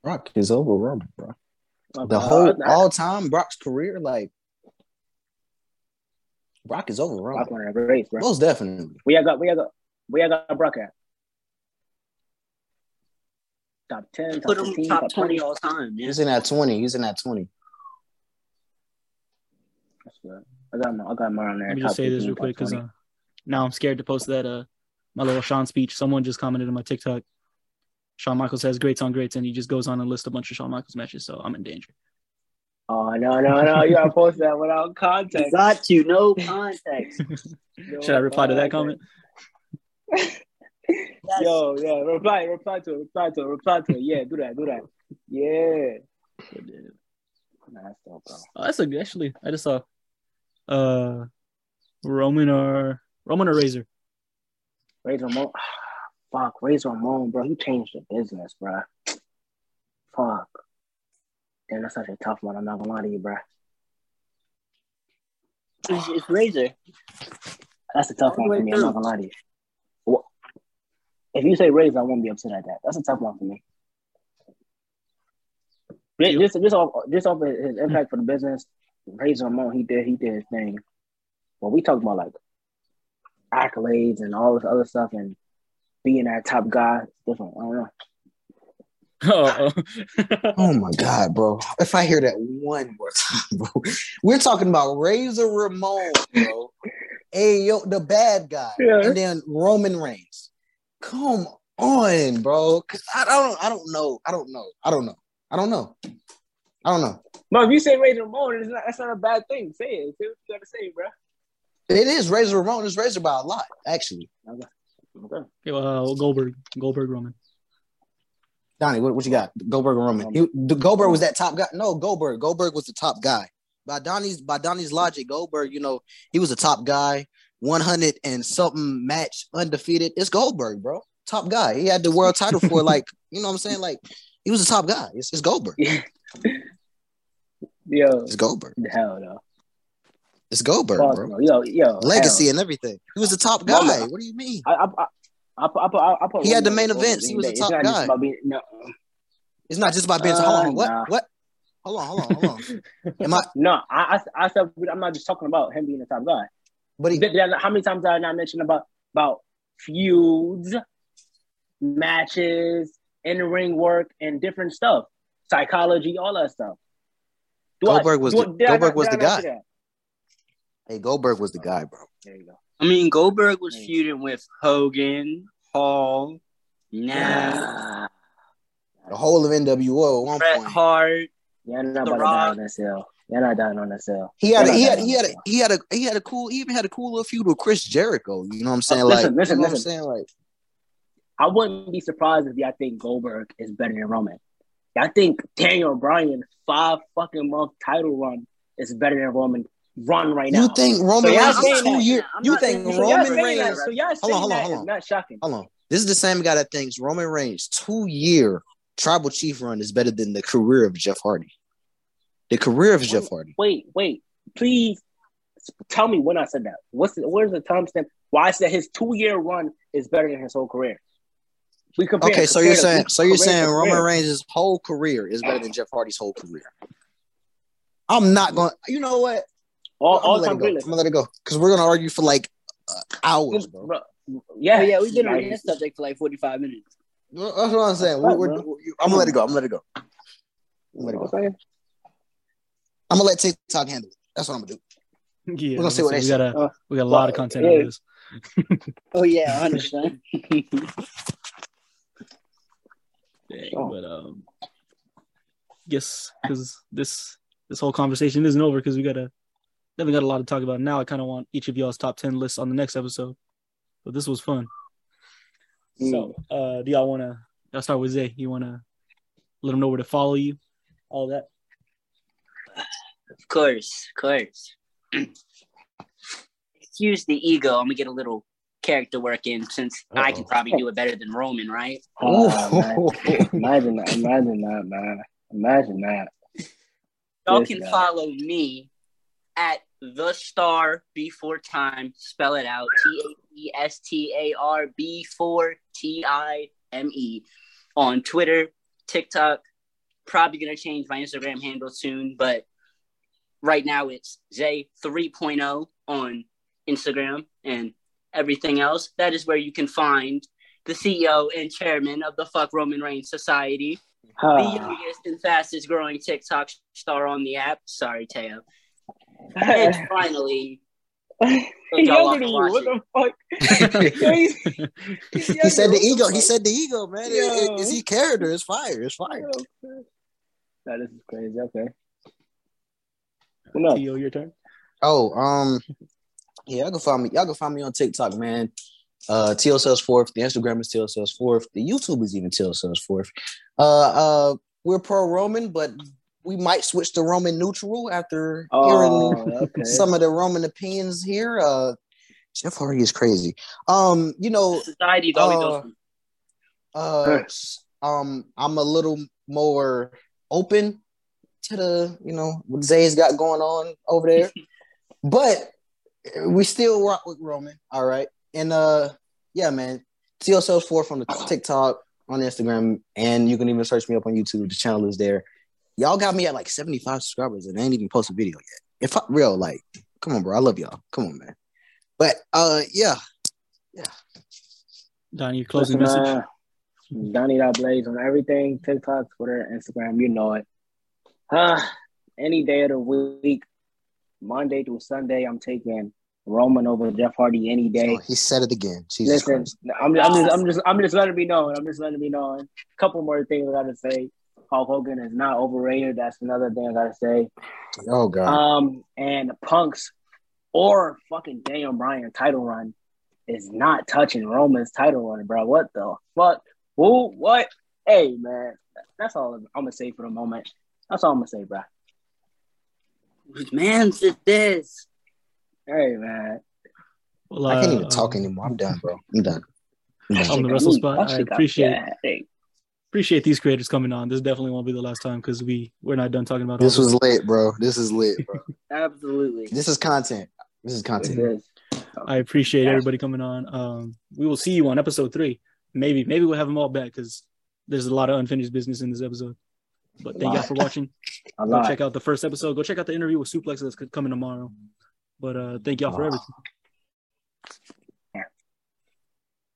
Brock is over Roman, bro. Okay, The uh, whole I- all time Brock's career, like Brock is over Brock Roman. won every race, bro. Most definitely. We got we got we got Brock at top ten, top Put him fifteen, top twenty all time. Yeah. He's in that 20. He's in that 20. That's good. I got my, I got mine on there. Let me top just say this real quick because 20. uh, now I'm scared to post that uh my little Shawn speech. Someone just commented on my TikTok. Shawn Michaels has greats on greats, and he just goes on and lists a bunch of Shawn Michaels matches. So I'm in danger. Oh no no no! You gotta post that without context. Got to no context. Should I reply to that comment? Yo, yeah, reply, reply to it, reply to it, reply to it. Yeah, do that, do that. Yeah. Nah, that's dope, bro. Oh, that's a good. Actually, I just saw uh Roman or Roman or Razor. Razor Ramon, fuck, Razor Ramon, bro. He changed the business, bro. Fuck. Damn, that's such a tough one. I'm not gonna lie to you, bro. It's, it's Razor. That's a tough one for me. I'm not gonna lie to you. Wha- If you say Razor, I won't be upset at that. That's a tough one for me. Just, just, just off, just off his impact for the business, Razor Ramon, he did, he did his thing. But we talk about like accolades and all this other stuff, and being that top guy, different. I don't know. Oh, Oh my God, bro. If I hear that one more time, bro. We're talking about Razor Ramon, bro. hey, yo, the bad guy. Yeah. And then Roman Reigns. Come on, bro. Cause I don't I don't know. I don't know. I don't know. I don't know. I don't know. No, if you say Razor Ramon, it's not, that's not a bad thing. Say it. Say what you gotta say, bro. It is Razor Ramon. It's Razor by a lot, actually. Okay. Okay, uh, Goldberg, Goldberg, Roman. Donney, what, what you got? Goldberg or Roman? He, the Goldberg was that top guy. No, Goldberg. Goldberg was the top guy. By Donney's by Donney's logic, Goldberg, you know, he was a top guy, 100 and something match undefeated. It's Goldberg, bro. Top guy. He had the world title for like, you know what I'm saying? Like, he was a top guy. It's, it's Goldberg. Yo, It's Goldberg. hell no. It's Goldberg, Fuck bro. Yo, yo, Legacy hell. and everything. He was a top guy. Mama. What do you mean? I, I, I, I, put- I, put- I, I He had the main events. He was It's top guy. being- no, It's not just about being. hold on. Uh, What? nah. What? Hold on. Hold on. Hold on. Am I? no, I, I, I said I'm not just talking about him being the top guy. But he. Did- did I- how many times did I not mention about about feuds, matches, in ring work, and different stuff, psychology, all that stuff. Do I- Goldberg was do the- did I Goldberg was the guy. Say that? Hey, Goldberg was the guy, bro. There you go. I mean, Goldberg was Mm. feuding with Hogan, Hall, Nash, The whole of NWO at one Bret point. Hart. You're not The about to die Rock. on that cell. You're not dying on that cell. He had, a, he had, he had, a, he had a, he had a cool, he even had a cool little feud with Chris Jericho. You know what I'm saying? Oh, Like, listen, listen, you know what I'm listen. saying? Like, I wouldn't be surprised if y'all think Goldberg is better than Roman. Y'all think Daniel Bryan five fucking month title run is better than Roman run right now. you think Roman So Reigns is two years? You think so Roman Reigns? so y'all Hold on, hold on, hold on. not shocking. Hold on. This is the same guy that thinks Roman Reigns two year tribal chief run is better than the career of Jeff Hardy. The career of Jeff Hardy. Wait, wait, please tell me when I said that. What's the, where's the timestamp? Why I said his two year run is better than his whole career? We compare. Okay, so compare you're saying, so you're saying Roman. Reigns' whole career is better than Jeff Hardy's whole career. I'm not going. You know what? All, I'm all gonna let time it go. I'm gonna let it go because we're gonna argue for like uh, hours, bro. Bro, Yeah, Oh, yeah, we've been on this subject for like 45 minutes. That's what I'm saying. We're, we're, Bro. I'm gonna let it go. I'm gonna let it go. I'm gonna let it go. what I'm gonna let TikTok handle it. That's what I'm gonna do. Yeah, gonna see what they we say. got a Uh, we got a lot of content yeah. on this. Oh, yeah, I understand. Dang, Oh. but um, guess because this this whole conversation isn't over because we gotta definitely got a lot to talk about. Now I kind of want each of y'all's top ten lists on the next episode. But this was fun. So, uh, do y'all want to? I'll start with Zay. You want to let them know where to follow you, all that. Of course, of course. Excuse the ego. I'm gonna get a little character work in since I can probably do it better than Roman, right? Oh, man. imagine that. Imagine that, man. Imagine that. Y'all This can guy. follow me at the star before time. Spell it out. T A E S T A R B four T I M E on Twitter, TikTok. Probably gonna change my Instagram handle soon, but right now it's Zay 3.0 on Instagram and everything else. That is where you can find the CEO and chairman of the Fuck Roman Reigns Society the Ah. youngest and fastest growing TikTok star on the app. Sorry, Teo. And finally, thank y'all Younger than you. What the fuck? he said the ego. He said the ego, man. It- it- Yo. it's he character. It's fire. It's fire. That is crazy. Okay. What up? Teo, your turn. Oh, um, yeah, y'all can find me. Y'all can find me on TikTok, man. Uh, Teo Sells Fourth. The Instagram is Teo Sells Fourth. The YouTube is even Teo Sells Fourth. Uh, uh, we're pro Roman, but we might switch to Roman neutral after Oh, hearing okay. some of the Roman opinions here. Uh, Jeff Hardy is crazy. Um, you know, Society is always Uh, open. uh, um, I'm a little more open to the, you know, what Zay's got going on over there, but we still rock with Roman. All right, and uh, yeah, man, Teo Sells Fourth on the TikTok, on Instagram, and you can even search me up on YouTube. The channel is there. Y'all got me at like 75 subscribers, and I ain't even posted a video yet. If I real, like, come on, bro, I love y'all. Come on, man. But uh, yeah, Yeah. Donney, your closing Listen, message. uh, Donney Dot Blaze on everything TikTok, Twitter, Instagram. You know it. Uh, any day of the week, Monday through Sunday, I'm taking Roman over Jeff Hardy any day. so he said it again. Jesus Listen, Christ. I'm, I'm just, I'm just, I'm just letting it be known. I'm just letting it be known. A couple more things I gotta say. Hulk Hogan is not overrated. That's another thing I gotta say. Oh God. Um, and the Punk's or fucking Daniel Bryan title run is not touching Roman's title run, bro. What the fuck? Who? What? Hey, man. That's all I'm gonna say for the moment. That's all I'm gonna say, bro. Whose man's is this? Hey, man. Well, I can't uh, even talk anymore. I'm done, bro. I'm done. I'm. On the wrestle spot, I appreciate bad. Hey, appreciate these creators coming on. This definitely won't be the last time because we we're not done talking about This was lit, bro. This is lit, bro. Absolutely. this is content. This is content. is. I appreciate everybody coming on. Um, we will see you on episode three. Maybe maybe we'll have them all back because there's a lot of unfinished business in this episode. But thank y'all for watching. Go lot. check out the first episode. Go check out the interview with Suplex that's coming tomorrow. But uh, thank y'all for everything.